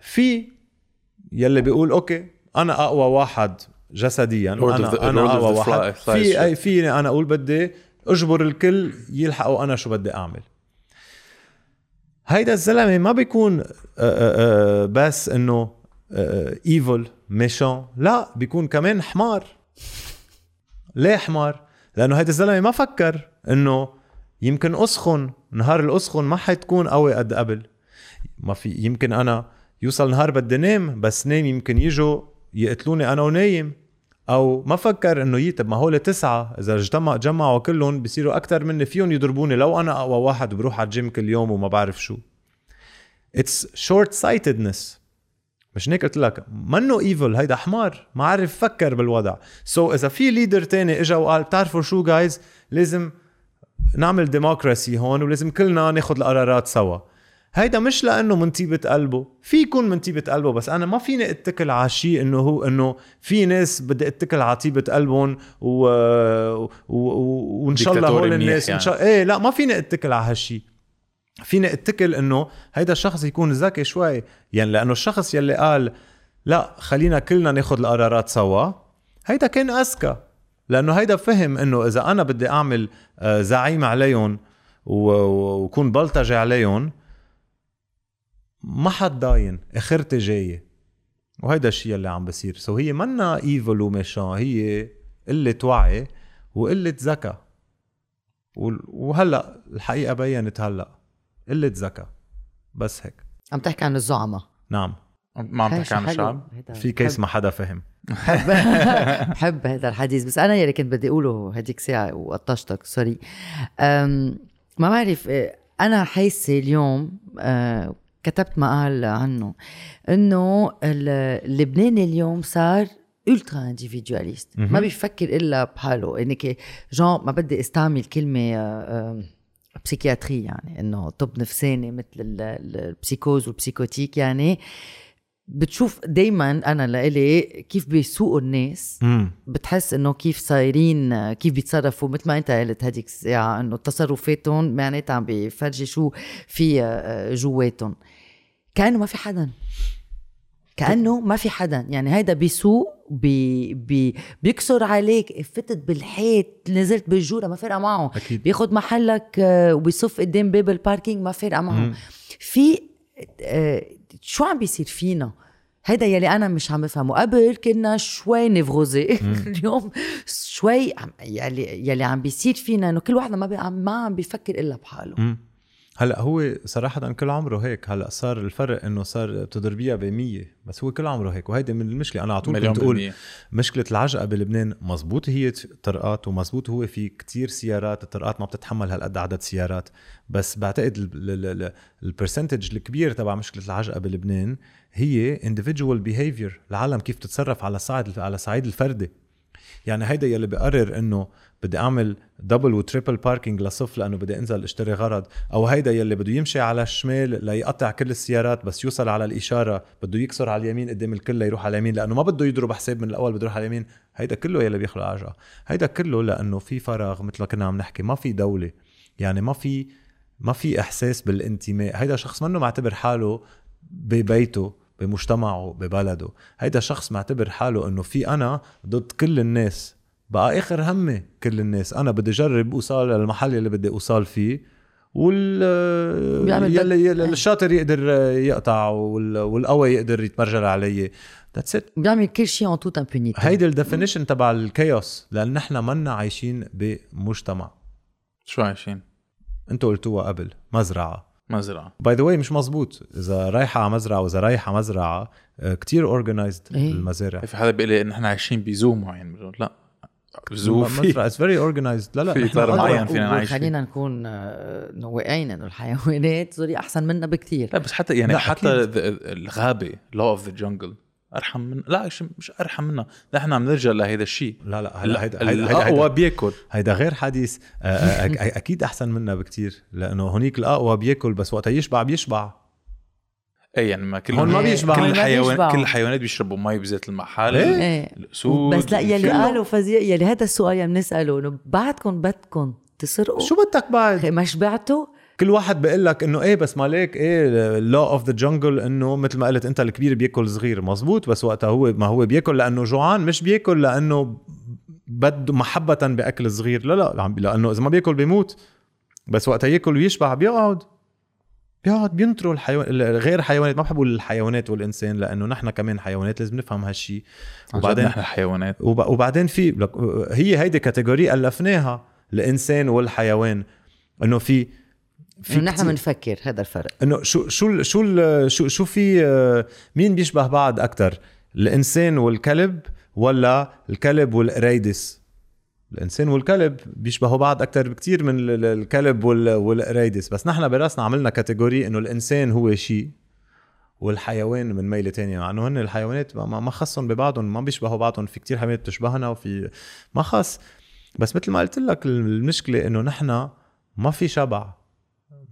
في يلي بيقول okay أنا أقوى واحد جسديا أنا of أقوى واحد. في. اي فيني أنا أقول بدي أجبر الكل يلحقوا أنا شو بدي أعمل. هيدا الزلمة ما بيكون آه، آه، آه، بس إنه evil méchant لا بيكون كمان حمار. ليه حمار؟ لأنه هيدا الزلمة ما فكر إنه يمكن أسخن نهار الأسخن ما حتكون قوي قد قبل. ما في يمكن أنا يوصل نهار بدي نام بس نام يمكن يجوا يقتلوني أنا ونايم. أو ما فكر إنه يي طب ما هول تسعة إذا اجتمع جمعوا كلهم بصيروا أكثر مني فيهم يضربوني. لو أنا أقوى واحد وبروح على الجيم كل يوم وما بعرف شو. it's short-sightedness مش هيك قلت لك؟ منه evil هيدا حمار ما عارف فكر بالوضع. so so إذا في leader تاني إجا وقال بتعرفوا شو guys لازم نعمل democracy هون ولازم كلنا ناخد القرارات سوا. هيدا مش لأنه من طيبة قلبه في يكون من طيبة قلبه بس أنا ما فيني أتكل على شيء إنه هو إنه في ناس بدي أتكل على طيبة قلبهم و... و... و... وإن شاء الله هول الناس يعني. إن شاء إيه لا ما فيني أتكل على هالشيء. فيني اتكل إنه هيدا الشخص يكون ذكي شوي. يعني لأنه الشخص يلي قال لا خلينا كلنا ناخد القرارات سوا. هيدا كان أذكى. لأنه هيدا فهم إنه إذا أنا بدي أعمل آه، زعيم عليهم وكون بلطجي عليهم ما حد ضاين أخرتي جاية. وهيدا الشيء اللي عم بصير. so هي منا evil وميشان هي قلة وعي وقلة ذكاء. وهلأ الحقيقة بينت هلأ. قلة ذكاء. بس هيك. عم تحكي عن الزعماء. نعم. ما عم تحكي عن. الشعب؟ في كيس ما حدا فهم. بحب بحب هذا الحديث. بس أنا يلي كنت بدي أقوله هديك ساعة وقطشتك. سوري ما بعرف إيه، أنا حاسة اليوم أه، كتبت مقال عنه إنه ال- اللبناني اليوم صار ultra individualiste ما بيفكر إلا بحاله. انك جون ما بدي أستعمل كلمة أم، psychiatrie يعني إنه طب نفساني مثل ال- ال- ال psychose وال psychotique يعني بتشوف دايما أنا لإلي كيف بيسوقوا الناس بتحس إنه كيف صايرين كيف بيتصرفوا مثل ما أنت قلت هديك الساعة إنه تصرفاتهم معناتها عم بيفرجي شو في آه، جواتهم. كأنه ما في حدا. كأنه ما في حدا. يعني هيدا بيسوق بي بي بيكسر عليك. فتت بالحيط نزلت بالجورة ما فارقة معه. أكيد. بياخد محلك آه، وبيصف قدام باب ال parking ما فارقة معه. مم. في آه، شو عم بيصير فينا؟ هيدا يلي أنا مش عم بفهمه. قبل كنا شوي névrosés اليوم شوي عم يلي يلي عم بيصير فينا إنه كل واحد ما بي ما عم بيفكر إلا بحاله. مم. هلأ هو صراحة كل عمره هيك هلأ صار الفرق إنه صار بتضربيها ب 100 بس هو كل عمره هيك وهيدي من المشكلة. أنا على طول كنت أقول مشكلة العجقة بلبنان مزبوط هي طرقات ومزبوط هو في كتير سيارات الطرقات ما بتتحمل هالقد عدد سيارات. بس بعتقد البرسنتج الكبير تبع مشكلة العجقة بلبنان هي individual behavior العالم كيف تتصرف على صعيد على صعيد الفردي يعني هيدا يلي بقرر إنه بدي أعمل double و triple parking لصف لأنه بدي أنزل أشتري غرض أو هيدا يلي بده يمشي على الشمال ليقطع كل السيارات بس يوصل على الإشارة بده يكسر على اليمين قدام الكل ليروح على اليمين لأنه ما بده يضرب حساب من الأول بده يروح على اليمين. هيدا كله يلي بيخلق عجقة. هيدا كله لأنه في فراغ مثل ما كنا عم نحكي ما في دولة يعني ما في ما في إحساس بالانتماء. هيدا شخص منه معتبر حاله ببيته. بمجتمعه ببلده. هيدا شخص معتبر حاله إنه في أنا ضد كل الناس. بقى آخر همي كل الناس. أنا بدي أجرب أوصل للمحل اللي بدي أوصل فيه وال بيعمل يلي يلي الشاطر يقدر يقطع وال- والقوي يقدر يتمرجل علي. that's it بيعمل كل شيء en toute impunité هيدي ال definition تبع ال chaos لأن نحن منا عايشين بمجتمع. شو عايشين؟ أنتوا قلتوها قبل مزرعة. مزرعة. by the way مش مزبوط إذا رايحة على مزرعة وإذا رايحة مزرعة كتير organized إيه. المزارع. في حدا بيقول لي إن إحنا عايشين ب zoo معين؟ لا. zoo في مزرعة. it's very organized لا لا في أدرى. معين فينا نعيش. خلينا نكون آه، واقعين إنه الحيوانات sorry أحسن منا بكثير لا بس حتى يعني لا، حتى الغابة law of the jungle أرحم من لا مش- مش أرحم منا نحن عم نرجع لهيدا الشيء لا لا هيدا هيدا هيدا, هيدا, الاقوى هيدا, بيأكل. هيدا غير حديث. آه، آه، أكيد أحسن منا بكتير لأنه هونيك الأقوى بيأكل بس وقت يشبع بيشبع. إي يعني ما كل هون ما بيشبع. كل الحيوان بيشبعوا. كل الحيوانات بيشربوا مي بزيت المحل إيه. إيه. الأسود بس لا يلي. قالوا فظيع يلي هذا السؤال يلي بنسأله إنه بعدكم بدكم تسرقوا؟ شو بدك بعد؟ ما شبعتوا كل واحد بيقول لك إنه إيه بس مالك إيه law of the jungle إنه مثل ما قلت أنت الكبير بياكل صغير. مزبوط بس وقتها هو ما هو بياكل لأنه جوعان مش بياكل لأنه بده محبة بأكل صغير. لا لا لأنه إذا ما بياكل بيموت. بس وقتها ياكل ويشبع بيقعد بيقعد بينطروا الحيوان غير الحيوانات ما بحب أقول الحيوانات والإنسان لأنه نحن كمان حيوانات لازم نفهم هالشيء وبعدين نحن حيوانات. وب- وبعدين في هي هيدي كاتيجوري ألفناها الإنسان والحيوان. إنه في في انه نحن بنفكر هذا الفرق. إنه شو شو شو شو شو في آه، مين بيشبه بعض أكثر الإنسان والكلب ولا الكلب والقريدس الإنسان والكلب بيشبهوا بعض أكثر بكتير من ال- ال- الكلب وال- والقريدس بس نحن براسنا عملنا كاتيجوري إنه الإنسان هو شيء والحيوان من ميلة تانية مع إنه هن الحيوانات ما خصهم ببعضهم ما بيشبهوا بعضهم في كتير حيوانات بتشبهنا وفي ما خص بس مثل ما قلت لك المشكلة إنه نحن ما في شبع.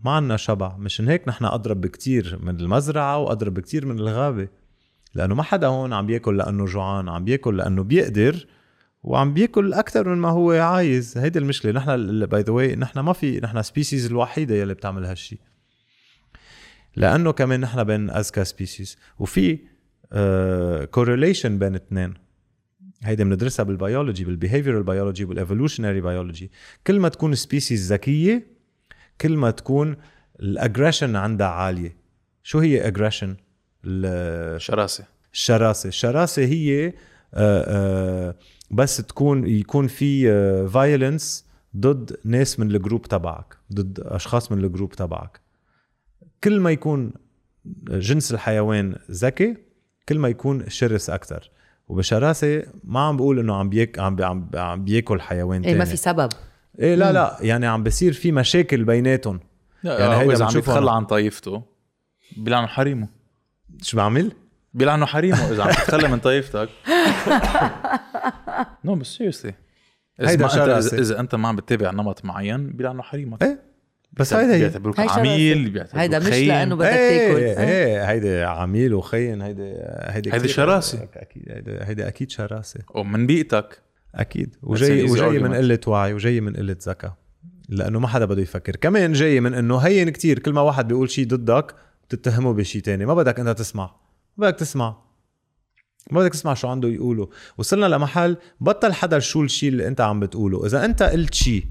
ما عنا شبع. مشان هيك نحن أضرب بكتير من المزرعة وأضرب بكتير من الغابة. لأنه ما حدا هون عم بياكل لأنه جوعان عم بياكل لأنه بيقدر وعم بيأكل أكثر من ما هو عايز. هيدي المشكلة. نحن by the way نحن ما في نحن species الوحيدة يلي بتعمل هالشيء لأنه كمان نحن بين أذكى species وفي correlation بين الاثنين هيدي بندرسها بال biology بال behavioral biology وال evolutionary biology كل ما تكون species ذكية كل ما تكون ال aggression عندها عالية. شو هي aggression شراسة. الشراسه الشراسه هي آه، آه، بس تكون يكون في violence ضد ناس من ال group تبعك ضد أشخاص من ال group تبعك. كل ما يكون جنس الحيوان ذكي كل ما يكون شرس أكثر. وبشراسة ما عم بقول إنه عم بيك عم بي عم, بي- عم بياكل حيوان تاني ما في سبب. إيه لا لا يعني عم بصير في مشاكل بيناتهم يعني يعني هو هيدا إذا عم يتخلى. عن طائفته بيلعنوا حريمه شو بعمل؟ بيلعنوا حريمه إذا عم تتخلى من طائفتك نو بس سيريسلي إذا هيدا انت. اذا, أنت ما عم بتتابع نمط معين بيلعنوا حريمك إيه بس هيدا هي بيعتبروك. عميل بيعتبروك هيدا مش. لأنه بدك إيه تاكل إيه هيدي عميل وخين هيدي هيدي هيدي كتير- شراسة. أكيد هيدي أكيد شراسه ومن بيئتك أكيد. وجاي وجاي من. قلة وعي وجاي من قلة ذكاء. لأنه ما حدا بده يفكر. كمان جاي من إنه هين كتير كل ما واحد بيقول شيء ضدك بتتهمه بشيء تاني. ما بدك أنت تسمع. ما بدك تسمع. ما بدك تسمع شو عنده يقوله. وصلنا لمحل بطل حدا شو الشيء اللي أنت عم بتقوله. إذا أنت قلت شيء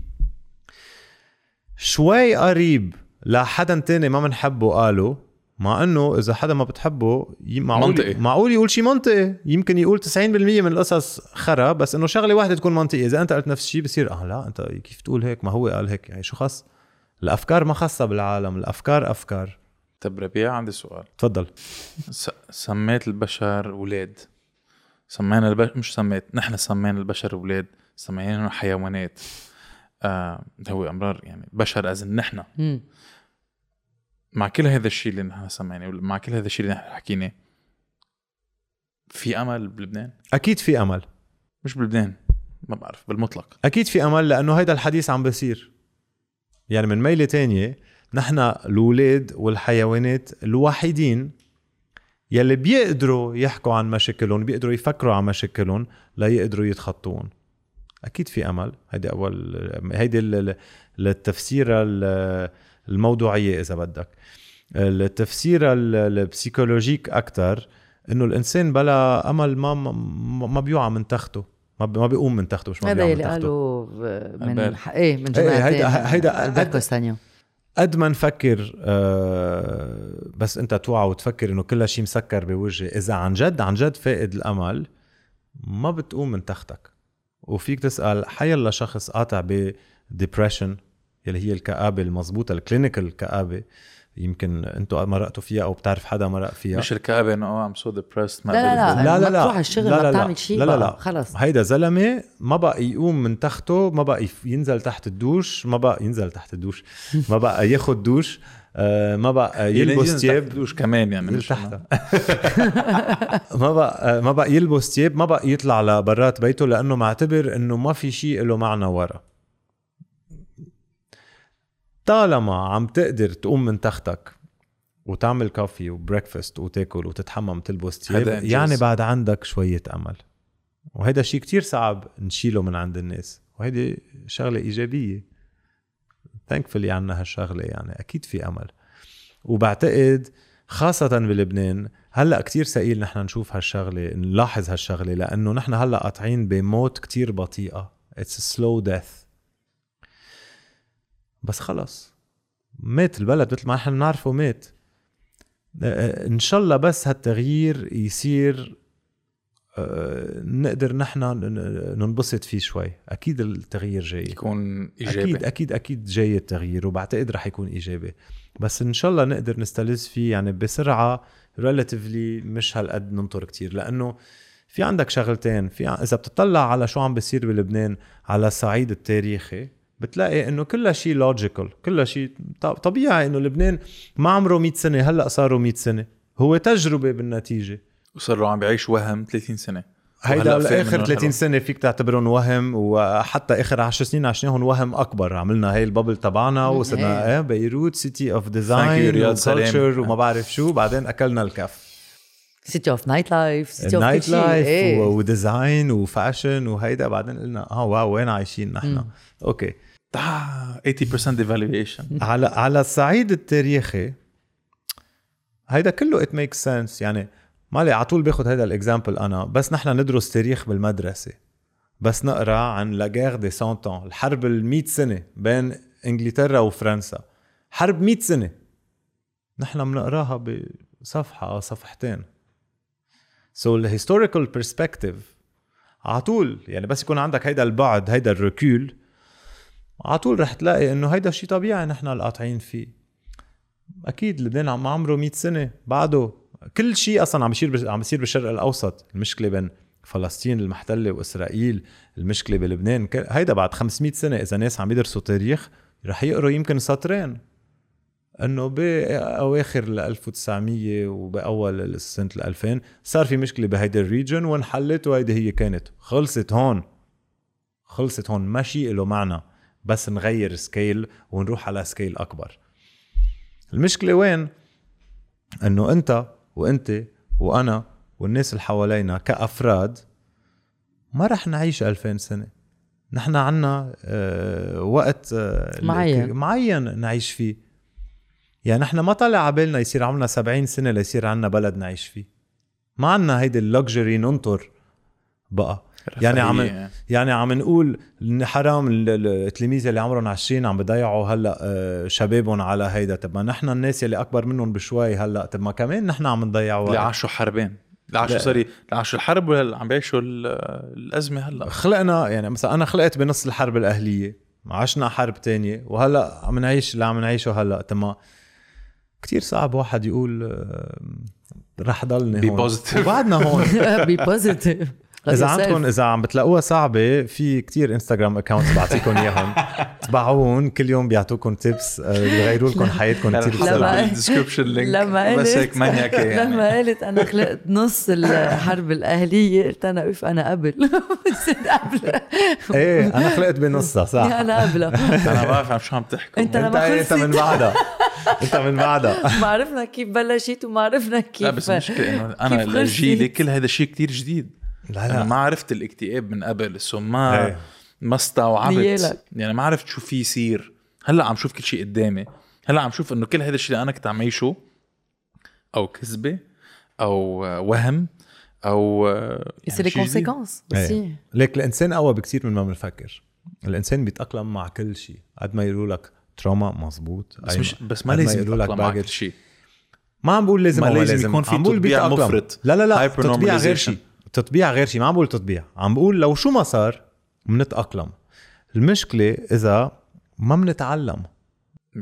شوي قريب لحدا تاني ما بنحبه قاله مع إنه إذا حدا ما بتحبه معقول منطقي. معقول يقول شيء منطقي. يمكن يقول 90% من القصص خرا بس إنه شغلة واحدة تكون منطقية. إذا أنت قلت نفس الشيء بصير آه لا أنت كيف تقول هيك؟ ما هو قال هيك؟ يعني شو خص؟ الأفكار ما خاصه بالعالم الأفكار أفكار. طب ربيع عندي سؤال. تفضل. س- سميت البشر ولاد؟ سمينا البشر مش سميت نحن سمينا البشر ولاد سميناهم حيوانات. آه هو أمرار يعني بشر از نحن. مع كل هذا الشيء اللي نحن سميناه مع كل هذا الشيء اللي نحن حكيناه في أمل بلبنان؟ أكيد في أمل. مش بلبنان ما بعرف بالمطلق. أكيد في أمل لأنه هيدا الحديث عم بصير يعني من ميلة تانية نحن الاولاد والحيوانات الوحيدين يلي بيقدروا يحكوا عن مشاكلهم بيقدروا يفكروا عن مشاكلهم ليقدروا يتخطوهم. أكيد في أمل. هيدي أول هيدي ال- ال- التفسير ال- الموضوعية إذا بدك. التفسير ال- البسيكولوجيك أكثر إنه الإنسان بلا أمل ما ما, ما بيوعى من تخته. ما ما بيقوم من تخته مش ما هذا بيوعى من تخته. قالوا من البال. ح- إيه من إيه، جماعتين. هيدا- هيدا- ستانيو قد ما نفكر آه بس أنت توعى وتفكر إنه كل شيء مسكر بوجهي إذا عن جد عن جد فاقد الأمل ما بتقوم من تختك. وفيك تسأل حيلا شخص قاطع ب depression يلي هي الكآبة المضبوطة ال clinical كآبة يمكن أنتم مرقتوا فيها أو بتعرف حدا مرق فيها مش الكآبة إنه آه I'm so depressed لا لا لا لا لا ما لا تروح على الشغل لا ما لا لا. بتعمل شيء لا لا. لا. خلص هيدا زلمة ما بقى يقوم من تخته ما بقى ينزل تحت الدوش ما بقى ينزل تحت الدوش ما بقى ياخد دوش آه، ما بقى يلبس ثياب دوش كمان يعني مش تحت ما بقى ما بقى يلبس ثياب ما بقى يطلع لبرات بيته لأنه معتبر إنه ما في شيء له معنى ورا طالما عم تقدر تقوم من تختك وتعمل coffee و breakfast وتاكل وتتحمم هذا إنجاز. يعني بعد عندك شوية أمل. وهيدا شيء كتير صعب نشيله من عند الناس. وهيدي شغلة إيجابية. thankfully عنا هالشغلة يعني أكيد في أمل. وبعتقد خاصة بلبنان هلأ كتير ثقيل نحن نشوف هالشغلة نلاحظ هالشغلة لأنه نحن هلأ قاطعين بموت كتير بطيئة. It's a slow death. بس خلص مات البلد مثل ما نحن بنعرفه مات. آه، إن شاء الله بس هالتغيير يصير آه، نقدر نحن ننبسط فيه شوي. أكيد التغيير جاي. يكون إيجابي. أكيد أكيد أكيد جاي التغيير وبعتقد رح يكون إيجابي. بس إن شاء الله نقدر نستلذ فيه يعني بسرعة ريلاتيفلي مش هالقد ننطر كتير. لأنه في عندك شغلتين. في إذا بتطلع على شو عم بيصير بلبنان على الصعيد التاريخي بتلاقي إنه كل شيء logical كل شيء ط- طبيعي إنه لبنان ما عمره 100 سنة هلأ صاروا 100 سنة. هو تجربة بالنتيجة. وصار له عم بيعيش وهم 30 سنة. هيدا وهلأ فاهم آخر إنه 30 حلو. سنة فيك تعتبرهم وهم وحتى آخر 10 سنين عشناهم وهم أكبر. عملنا هاي ال bubble تبعنا وصرنا. إيه بيروت city of design. و culture وما بعرف شو. بعدين أكلنا الكف. city of nightlife city of nightlife و design و fashion وهيدا. بعدين قلنا آه wow وين عايشين نحن. okay. 80% devaluation. على على الصعيد التاريخي هيدا كله it make sense يعني مالي على طول باخذ هيدا ال example أنا. بس نحن ندرس تاريخ بالمدرسة. بس نقرأ عن la guerre de 100 ans الحرب ال 100 سنة بين إنجلترا وفرنسا. حرب 100 سنة. نحن بنقراها بصفحة أو صفحتين. so ال historical perspective على طول يعني بس يكون عندك هيدا البعد هيدا ال recul على طول رح تلاقي إنه هيدا شيء طبيعي نحن القاطعين فيه. أكيد لبنان عم عمره 100 سنة. بعده كل شيء أصلا عم بيصير عم بيصير بالشرق الأوسط. المشكلة بين فلسطين المحتلة وإسرائيل المشكلة بلبنان هيدا بعد 500 سنة إذا ناس عم يدرسوا تاريخ رح يقروا يمكن سطرين. إنه باواخر ال 1900 وبأول سنة ال 2000 صار في مشكلة بهيدا ال region وانحلت وهيدي هي كانت. خلصت هون. خلصت هون. ما شيء له معنى. بس نغير scale ونروح على scale أكبر. المشكلة وين؟ إنه أنت وأنت وأنا والناس اللي حوالينا كأفراد ما رح نعيش 2000 سنة. نحن عنا آه وقت آه معين. معين نعيش فيه. يعني نحن ما طلع على بالنا يصير عمرنا 70 سنة ليصير عنا بلد نعيش فيه. ما عنا هيدي اللكجري ننطر بقى. يعني عم. يعني عم نقول حرام ال- ال- التلاميذ اللي عمرهم 20 عم بضيعوا هلأ آه، شبابهم على هيدا. طب ما نحن الناس اللي أكبر منهم بشوي هلأ طب ما كمان نحن عم نضيع اللي وقت. عاشوا حربين. اللي عاشوا لا. sorry اللي عاشوا الحرب ولا عم بيعيشوا ال- الأزمة هلأ. خلقنا يعني مثلا أنا خلقت بنص الحرب الأهلية عشنا حرب تانية وهلأ عم نعيش اللي عم نعيشه هلأ. طب ما كثير صعب واحد يقول آه، رح ضلني هون. وبعدنا هون. be positive إذا عندكم إذا عم بتلاقوها صعبة في كتير انستغرام accounts بعطيكم إياهم. تبعون كل يوم بيعطوكم tips بيغيروا لكم حياتكم لما- بسرعة ال description link لما بس قلت هيك منياكي يعني. لما قالت أنا خلقت نص الحرب الأهلية قلت أنا أوف أنا قبل. صرت قبل. إيه أنا خلقت بنصها صح. أنا قبل أنا ما بعرف عن شو عم تحكوا. أنت انت من. بعدها. أنت من بعدها. ما عرفنا كيف بلشت وما عرفنا كيف لا بس المشكلة إنه أنا جيلي؟ كل هذا الشيء كتير جديد. لا أنا ما عرفت الاكتئاب من قبل سو ما إيه. ما استوعبت. يعني ما عرفت شو في يصير هلأ عم شوف كل شيء قدامي هلأ عم شوف إنه كل هذا الشيء اللي أنا كنت عم عيشه أو كذبة أو وهم أو جديد. conséquences إيه. aussi. ليك الإنسان أقوى بكثير من ما بنفكر الإنسان بيتأقلم مع كل شيء قد ما يقولوا لك تروما مزبوط بس مش بس ما لازم يقولوا لك مع. كل شيء ما عم بقول لازم ما لازم لازم يكون في عم بقول تطبيع. مفرط. لا لا لا تطبيع غير. شيء تطبيع غير شيء ما عم بقول تطبيع عم بقول لو شو ما صار بنتاقلم المشكلة إذا ما بنتعلم 100%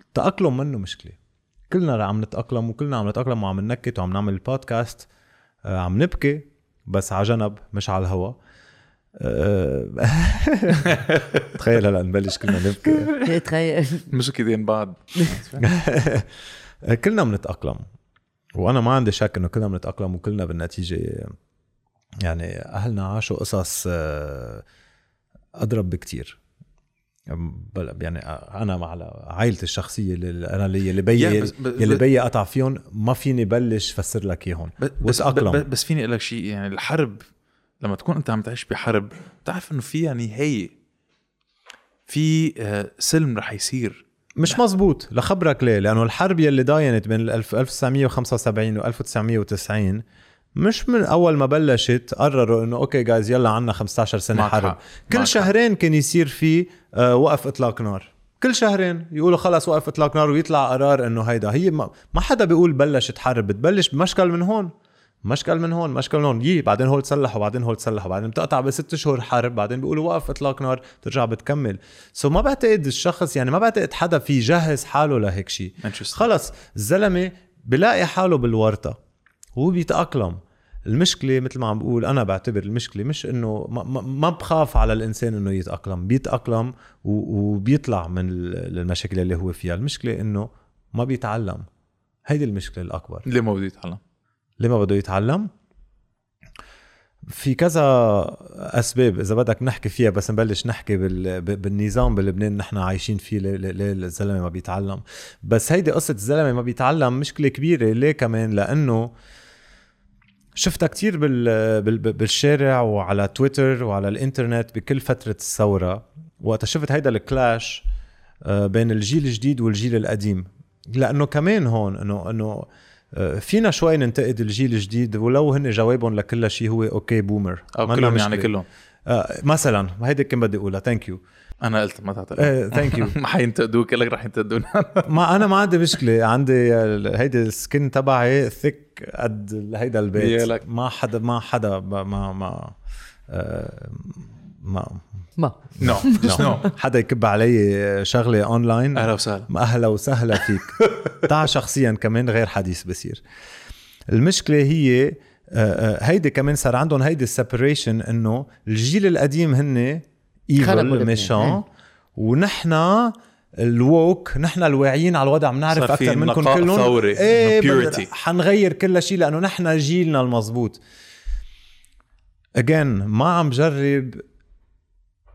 التأقلم منه مشكلة. كلنا عم نتأقلم وكلنا عم نتأقلم وعم ننكت وعم نعمل البودكاست آه، عم نبكي بس على جنب مش على الهوا. آه، تخيل هلا نبلش كلنا نبكي. تخيل. مسك ايدين بعض. كلنا بنتأقلم وأنا ما عندي شك إنه كلنا بنتأقلم وكلنا بالنتيجة. يعني أهلنا عاشوا قصص آه، أضرب بكتير. يعني أنا مع عائلتي الشخصية اللي أنا اللي اللي بي يعني بس- بي قطع فيهم ما فيني بلش فسر لك إياهم. بس بس. بس, فيني أقول لك شيء يعني الحرب لما تكون أنت عم تعيش بحرب بتعرف إنه فيها نهايه في آه، سلم رح يصير. مش مزبوط لخبرك ليه؟ لأنه الحرب يلي داينت بين ال 1975 و 1990 مش من أول ما بلشت قرروا إنه okay جايز يلا عنا 15 سنة معك حرب. حق. كل معك شهرين كان يصير في آه، وقف إطلاق نار. كل شهرين يقولوا خلص وقف إطلاق نار ويطلع قرار إنه هيدا. هي ما, ما حدا بيقول بلشت حرب بتبلش بمشكل من هون. مشكل من هون مشكل من هون. يي بعدين هول تسلحوا بعدين هول تسلحوا بعدين بتقطع بست شهور حرب بعدين بيقولوا وقف اطلاق نار ترجع بتكمل. so ما بعتقد الشخص يعني ما بعتقد حدا في جهز حاله لهيك شيء. خلص الزلمة بلاقي حاله بالورطة. هو بيتأقلم. المشكلة مثل ما عم بقول أنا بعتبر المشكلة مش إنه ما, ما- بخاف على الإنسان إنه يتأقلم. بيتأقلم وبيطلع من ال- المشاكل اللي هو فيها. المشكلة إنه ما بيتعلم. هيدي المشكلة الأكبر. ليه ما بده يتعلم. ليه ما بده يتعلم. في كذا أسباب إذا بدك نحكي فيها بس نبلش نحكي بالنظام بلبنان نحن عايشين فيه ليه, الزلمة ما بيتعلم. بس هيدي قصة الزلمة ما بيتعلم مشكله كبيرة. ليه كمان؟ لأنه شفتها كتير بال... بال... بالشارع وعلى تويتر وعلى الإنترنت بكل فترة الثورة. وقت شفت هيدا ال clash آه، بين الجيل الجديد والجيل القديم. لأنه كمان هون إنه إنه فينا شوي ننتقد الجيل الجديد ولو هن جوابهم لكل شيء هو okay boomer. أو كلهم مشكلة. يعني كلهم. آه مثلا هيدي كان بدي أقولها. thank you أنا قلت ما تعترف thank you ما حينتقدوك لك رح ينتقدونا. ما أنا ما عندي مشكلة. عندي هيدي ال skin تبعي thick قد هيدا البيت. ما حدا ما حدا ما ما آه، ما ما. no no حدا يكب علي شغلة اونلاين أهلا وسهلا. أهلا وسهلا فيك. تاع شخصيا كمان غير حديث بصير. المشكلة هي آه، آه، هيدي كمان صار عندهم هيدي ال separation إنه الجيل القديم هن evil إيه. ونحن ال woke نحن الواعيين على الوضع بنعرف أكثر منكم كلهم. ثوري، إيه. حنغير كل شيء لأنه نحن جيلنا المزبوط again ما عم جرب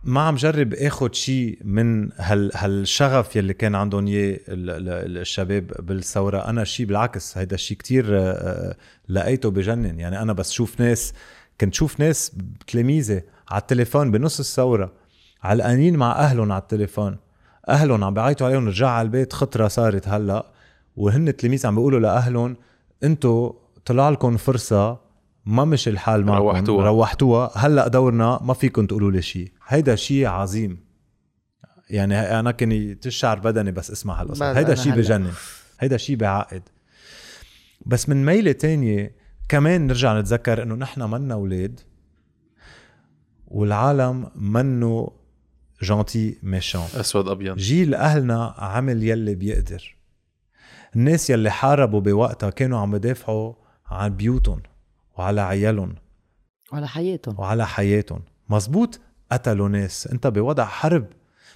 ما عم جرب آخد شيء من هال هالشغف يلي كان عندهم إياه ال- ال- الشباب بالثورة. أنا شيء بالعكس هيدا الشيء كتير آه، لقيته بجنن. يعني أنا بس شوف ناس كنت شوف ناس تلاميذي على التليفون بنص الثورة علقانين مع أهلهم على التليفون. أهلهم عم بيعيطوا عليهم رجع على البيت خطرة صارت هلأ. وهن التلاميذ عم بيقولوا لأهلهم أنتوا طلع لكم فرصة ما مش الحال معكم روحتوها. روحتوها. هلا دورنا ما فيكم تقولوا لي شيء هيدا شيء عظيم. يعني أنا كني تشعر بدني بس اسمع هالقصة. هيدا شيء. بجنن. هيدا شيء بعقد. بس من ميلة تانية كمان نرجع نتذكر إنه نحن منا أولاد والعالم منه جانتي ميشون أسود أبيض. جيل أهلنا عمل يلي بيقدر. الناس يلي حاربوا بوقتها كانوا عم يدافعوا عن بيوتهم. وعلى عيالهم. على حياتهم. وعلى حياتهم. مزبوط قتلوا ناس. انت بوضع حرب.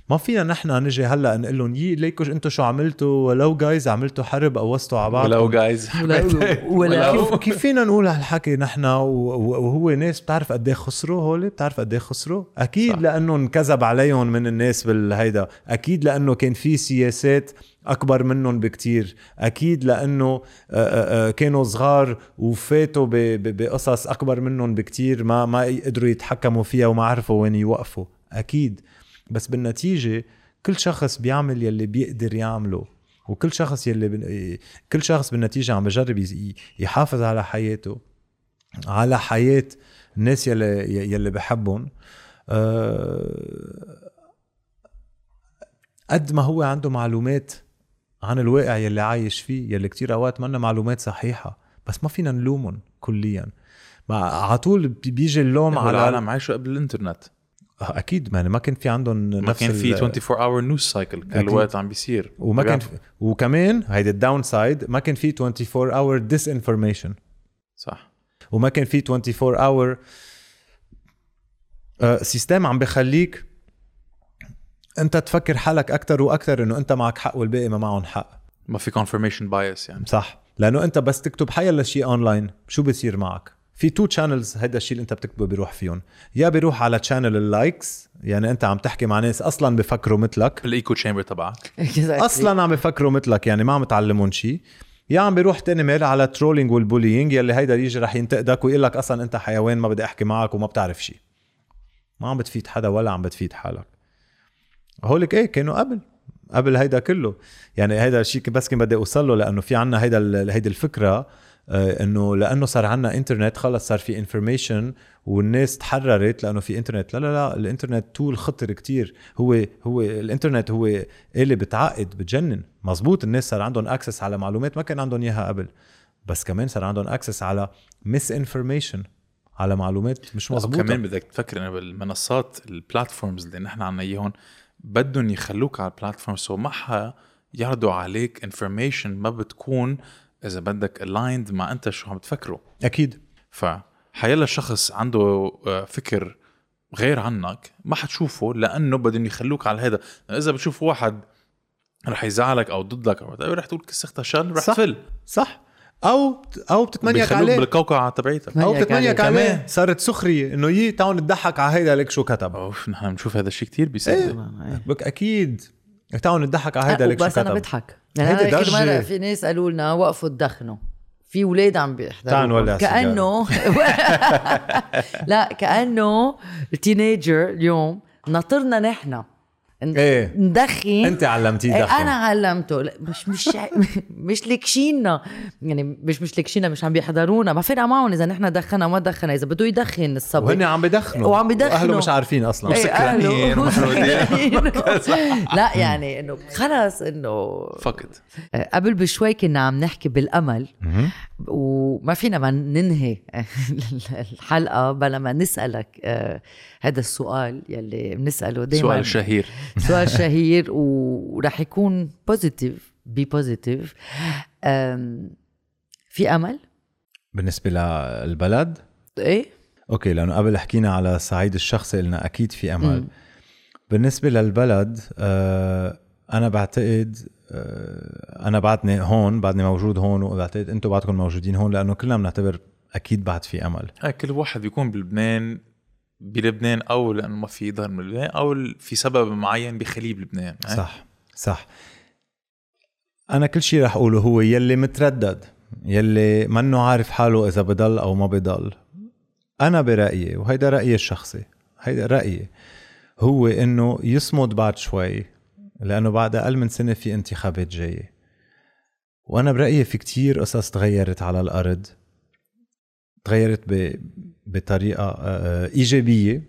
ما فينا نحن نجي هلأ نقول لهم يي ليكوا أنتم شو عملتوا؟ ولو جايز عملتوا حرب قوصتوا على بعض ولو جايز ولا- ولا- كيف كيف فينا نقول هالحكي نحن؟ وهو ناس بتعرف قد إيه خسروا هول؟ بتعرف قد إيه خسروا؟ أكيد صح. لأنه انكذب عليهم من الناس بالهيدا أكيد لأنه كان في سياسات أكبر منهم بكتير. أكيد لأنه آه، آه، آه، كانوا صغار وفاتوا بقصص أكبر منهم بكتير ما ما قدروا يتحكموا فيها وما عرفوا وين يوقفوا. أكيد. بس بالنتيجة كل شخص بيعمل يلي بيقدر يعمله وكل شخص يلي بن... كل شخص بالنتيجة عم بجرب يحافظ على حياته على حياة الناس يلي يلي بحبهم. أه... قد ما هو عنده معلومات عن الواقع يلي عايش فيه يلي كتير أوقات منا معلومات صحيحة بس ما فينا نلومهم كليا. ما على طول بي- بيجي اللوم على العالم عايشوا قبل الإنترنت. آه، أكيد. ما ما كان في عندهم ما نفس كان في ال- 24 hour news cycle كل أكيد. وقت عم بيصير. وما كان. وكمان هيدي ال downside ما كان في 24 hour disinformation صح. وما كان في 24 hour system عم بخليك أنت تفكر حالك أكثر وأكثر إنه أنت معك حق والباقي ما معهم حق. ما في confirmation bias يعني. صح. لأنه أنت بس تكتب حيلا شيء اونلاين شو بصير معك؟ في two channels هيدا الشيء اللي انت بتكتبه بيروح فيهم. يا بيروح على channel ال likes يعني انت عم تحكي مع ناس أصلا بفكروا مثلك. ال echo chamber تبعك. أصلا عم بفكروا مثلك يعني ما عم تعلمون شيء. يا عم بيروح تاني ميل على trolling وال bullying يلي هيدا يجي رح ينتقدك ويقول لك أصلا أنت حيوان ما بدي أحكي معك وما بتعرف شيء. ما عم بتفيد حدا ولا عم بتفيد حالك. هولك إيه كانوا قبل. قبل هيدا كله. يعني هيدا الشيء بس كان بدي أوصل له لأنه في عنا هيدا ال- هيدي الفكرة. إنه لأنه صار عنا إنترنت خلص صار في information والناس تحررت لأنه في إنترنت. لا لا لا الإنترنت تبع الخطر كتير. هو هو الإنترنت هو اللي بتعقد بتجنن. مزبوط الناس صار عندهم access على معلومات ما كان عندهم إياها قبل. بس كمان صار عندهم access على misinformation على معلومات مش مزبوطه كمان بدك تفكر إنه بالمنصات ال platforms اللي نحن عنا إياهم بدهم يخلوك على ال platform so معها يعرضوا عليك انفورميشن ما بتكون إذا بدك الايند مع أنت شو عم تفكره. أكيد. فحيلا شخص عنده آه، فكر غير عنك ما حتشوفه لأنه بدهم يخلوك على هذا. إذا بتشوف واحد رح يزعلك أو ضدك أو رح تقول كسختها شل رح صح. تفل. صح. أو أو بتتمنيك بيخلوك عليه. بالقوقعه تبعيتك. أو تمنيك بتتمنيك عليه. عليه. كمان. صارت سخرية. إنه يي تعال نضحك على هيدا لك شو كتب. أوف نحن بنشوف هذا الشيء كثير بيصير بك أكيد. تعال نضحك على هيدا لك شو بس أنا كتب. بضحك. يعني هيدي أنا كل. مرة في ناس قالوا لنا وقفوا تدخنوا في أولاد عم بيحضروا. كأنه لا كأنه التينيجر اليوم ناطرنا نحن إيه. ندخن أنت علمتيه إيه، دخن أنا علمته. لا، مش مش مش لكشينا. يعني مش مش لكشينا مش عم بيحضرونا. ما فرق معهم إذا نحن دخنا ما دخنا. إذا بده يدخن الصبي. وهن عم بدخنوا وعم بدخنوا. وأهله مش عارفين أصلا. إيه، سكرانين. ومحرودين. لا يعني إنه خلص إنه فقط قبل بشوي كنا عم نحكي بالأمل. وما فينا ما ننهي الحلقة بلا ما نسألك آه، هذا السؤال يلي بنسأله دائما سؤال شهير. سؤال شهير ورح يكون positive be positive في أمل؟ بالنسبة للبلد؟ إيه. أوكي لأنه قبل حكينا على الصعيد الشخصي قلنا أكيد في أمل. مم. بالنسبة للبلد آه أنا بعتقد آه أنا بعدني هون بعدني موجود هون وبعتقد أنتم بعدكم موجودين هون لأنه كلنا بنعتبر أكيد بعد في أمل. هاي كل واحد بيكون بلبنان بلبنان أو لأنه ما في ظهر من لبنان أو في سبب معين بيخليه بلبنان هاي؟ صح صح. أنا كل شيء رح أقوله هو يلي متردد يلي منه عارف حاله إذا بضل أو ما بضل. أنا برأيي وهيدا رأيي الشخصي هيدا رأيي هو إنه يصمد بعد شوي لأنه بعد أقل من سنة في انتخابات جاية. وأنا برأيي في كتير قصص تغيرت على الأرض. تغيرت. بطريقة آه، إيجابية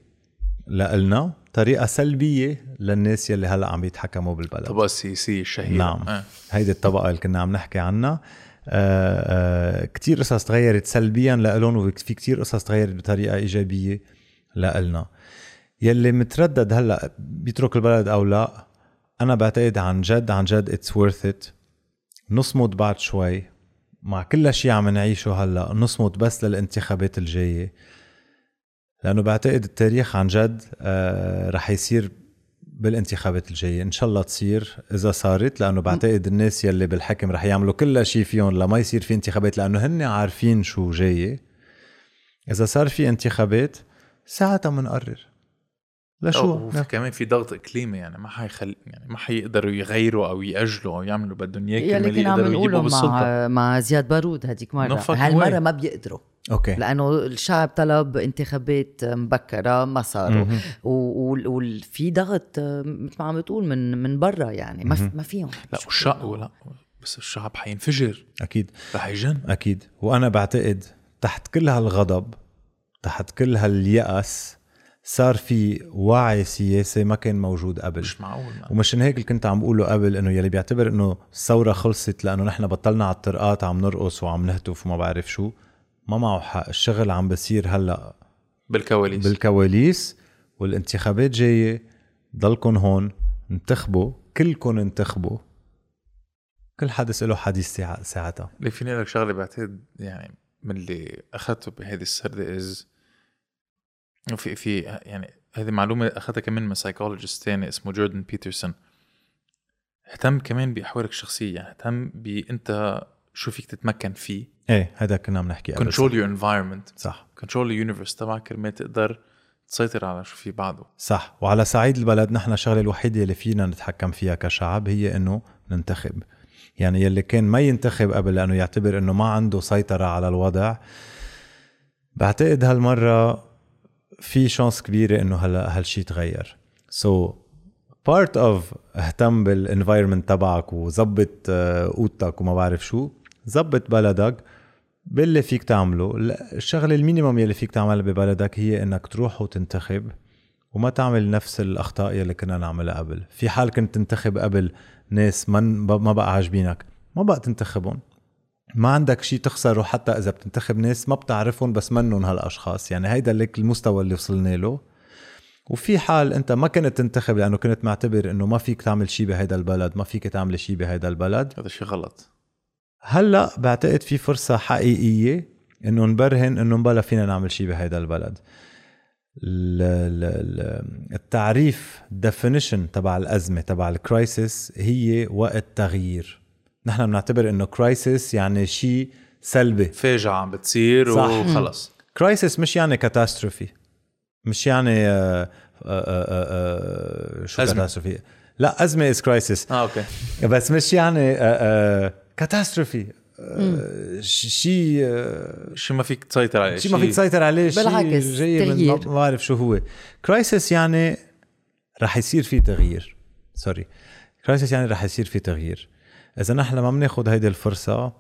لنا طريقة سلبية للناس يلي هلأ عم يتحكموا بالبلد الطبقه السياسية الشهيرة نعم. آه. هيدي الطبقة اللي كنا عم نحكي عنها آه، آه، كتير قصص تغيرت سلبيا لإلهم وفي كتير قصص تغيرت بطريقة إيجابية لإلنا يلي متردد هلأ بيترك البلد أو لا أنا بعتقد عن جد عن جد اتس worth ات نصمد بعد شوي مع كل شيء عم نعيشه هلا نصمد بس للانتخابات الجاية. لأنه بعتقد التاريخ عن جد آه رح يصير بالانتخابات الجاية. إن شاء الله تصير إذا صارت لأنه بعتقد الناس يلي بالحكم رح يعملوا كل شيء فيهم لما يصير في انتخابات لأنه هن عارفين شو جاي إذا صار في انتخابات ساعتها بنقرر لشو وفي كمان في ضغط إقليمي يعني ما حيخل يعني ما حيقدروا يغيروا أو يأجلوا أو يعملوا بدهم اياه يلي كرمال كنا عم يقدروا يجيبوا بالسلطه مع مع زياد بارود هذيك مرة. هالمره. ما بيقدروا. أوكي. لأنه الشعب طلب انتخابات مبكرة ما صاروا وفي ضغط مثل ما عم بتقول من من برا يعني. ما ما فيهم. لا والشعب لا بس الشعب حينفجر. أكيد. رح يجن. أكيد. وأنا بعتقد تحت كل هالغضب تحت كل هاليأس صار في وعي سياسي ما كان موجود قبل. مش معقول ما. ومشان هيك اللي كنت عم بقوله قبل إنه يلي بيعتبر إنه الثوره خلصت لأنه نحن بطلنا على الطرقات عم نرقص وعم نهتف وما بعرف شو ما معه حق. الشغل عم بصير هلأ بالكواليس. بالكواليس والانتخابات جاية ضلكن هون انتخبوا كلكم انتخبوا. كل حدث له حديث ساعتها. اللي فيني لك شغلة بعتقد يعني من اللي أخذته بهذه السرده از في في يعني هذه معلومة اخذتها كمان من psychologist تاني اسمه جوردن بيترسون اهتم كمان بأحوالك الشخصية يعني اهتم بأنت شو فيك تتمكن فيه. إيه هذا كنا عم نحكي قبل كنترول يور انفايرمنت صح. control ال universe تبعك كرمال تقدر تسيطر على شو في بعده صح. وعلى صعيد البلد نحن الشغلة الوحيدة اللي فينا نتحكم فيها كشعب هي إنه ننتخب. يعني يلي كان ما ينتخب قبل لأنه يعتبر إنه ما عنده سيطرة على الوضع بعتقد هالمرة في chance كبيرة إنه هلا هالشي تغير. so part of اهتم بال environment تبعك وظبط آه، اوضتك وما بعرف شو ظبط بلدك باللي فيك تعمله. الشغلة ال minimum يلي فيك تعملها ببلدك هي إنك تروح وتنتخب وما تعمل نفس الأخطاء يلي كنا نعملها قبل. في حال كنت تنتخب قبل ناس من ما بقى عاجبينك ما بقى تنتخبهم. ما عندك شيء تخسره حتى إذا بتنتخب ناس ما بتعرفهم بس منهم هالأشخاص. يعني هيدا لك المستوى اللي وصلنا له. وفي حال أنت ما كنت تنتخب لأنه كنت معتبر إنه ما فيك تعمل شيء بهيدا البلد ما فيك تعمل شيء بهيدا البلد. هذا شيء غلط. هلأ بعتقد في فرصة حقيقية إنه نبرهن إنه بلا فينا نعمل شيء بهيدا البلد. ال- ال- ال- التعريف definition تبع الأزمة تبع ال crisis هي وقت تغيير. نحن بنعتبر إنه crisis يعني شيء سلبي. فاجعه عم بتصير صح. وخلص. كرايسيس مش يعني catastrophe مش يعني آه، آه، آه، شو. catastrophe لا أزمة as crisis آه أوكي. بس مش يعني catastrophe شيء شيء ما فيك تسيطر عليه شيء ما فيك تسيطر عليه شيء بالعكس، جاي من ما بعرف شو هو. crisis يعني رح يصير في تغيير. sorry crisis يعني رح يصير في تغيير. إذا نحن ما بناخذ هيدي الفرصة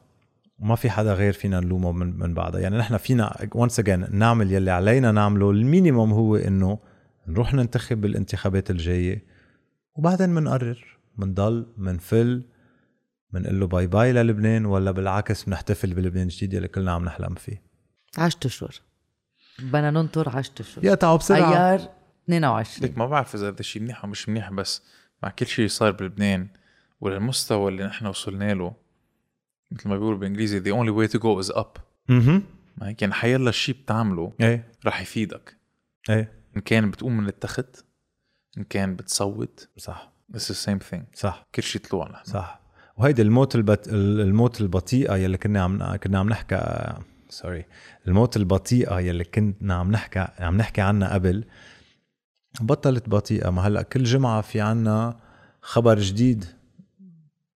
ما في حدا غير فينا نلومه من من بعدها. يعني نحن فينا once again نعمل يلي علينا نعمله ال minimum هو إنه نروح ننتخب بالانتخابات الجاية وبعدين بنقرر بنضل بنفل بنقول له باي باي للبنان ولا بالعكس بنحتفل بلبنان الجديد اللي كلنا عم نحلم فيه. عشت اشهر بدنا ننطر عشت اشهر يقطعوا بسرعة. ايار 22 ليك ما بعرف إذا هذا الشيء منيح أو مش منيح بس مع كل شيء صار بلبنان وللمستوى اللي نحن وصلنا له مثل ما بيقولوا بالإنجليزي the only way to go is up. أها يعني حيلا شيء بتعمله إيه. رح يفيدك. إيه. إن كان بتقوم من التخت إن كان بتصوت صح. is the same thing. صح. كل شيء طلوع نحن. صح. وهيدي الموت البت... الموت البطيئة يلي كنا عم كنا عم نحكي سوري الموت البطيئة يلي كنا عم نحكي عم نحكي عنها قبل بطلت بطيئة. ما هلأ كل جمعة في عنا خبر جديد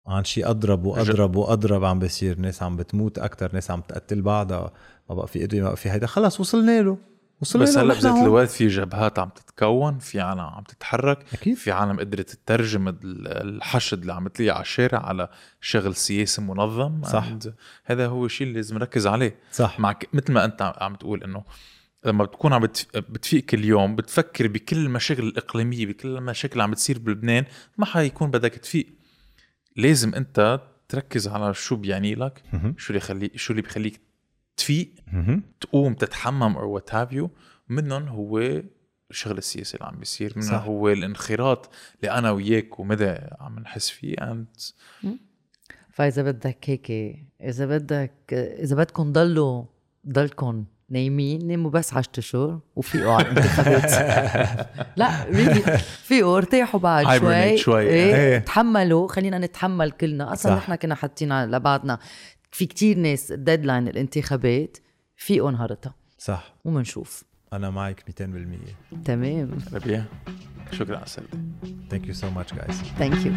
عن شيء أضرب وأضرب وأضرب عم بيصير ناس عم بتموت أكثر ناس عم تقتل بعضها ما بقى في ادويه ما بقى في هيدا. خلص وصلنا له. وصلنا بس هلا بذات. الوقت في جبهات عم تتكون في عالم عم تتحرك أكيد. في عالم قدرت تترجم ال- الحشد اللي عم تلاقيه على الشارع على شغل سياسي منظم. صح. هذا هو الشيء اللي لازم نركز عليه. صح. مع مثل ما أنت عم تقول إنه لما بتكون عم بتف- بتفيق كل يوم بتفكر بكل المشاكل الإقليمية بكل المشاكل اللي عم بتصير بلبنان ما حيكون بدك تفيق. لازم انت تركز على شو بيعني لك. شو اللي يخلي شو اللي بيخليك تفيق. تقوم تتحمم أو وات هاف يو منهم هو الشغل السياسي اللي عم بيصير منهم صح. هو الانخراط اللي أنا وياك ومدى عم نحس فيه and فإذا بدك هيك إذا بدك إذا بدكم ضلوا ضلكم نايمين ناموا بس 10 اشهر وفيقوا على الانتخابات لا ريلي فيقوا ارتاحوا بعد شوي. شوي. إيه إيه. تحملوا خلينا نتحمل كلنا. أصلا. نحن كنا حاطين على بعضنا في كتير ناس deadline الانتخابات فيقوا نهارتها صح. ومنشوف. أنا معك 200% تمام. ربيع شكرا على السلامه Thank you so much guys. ثانك يو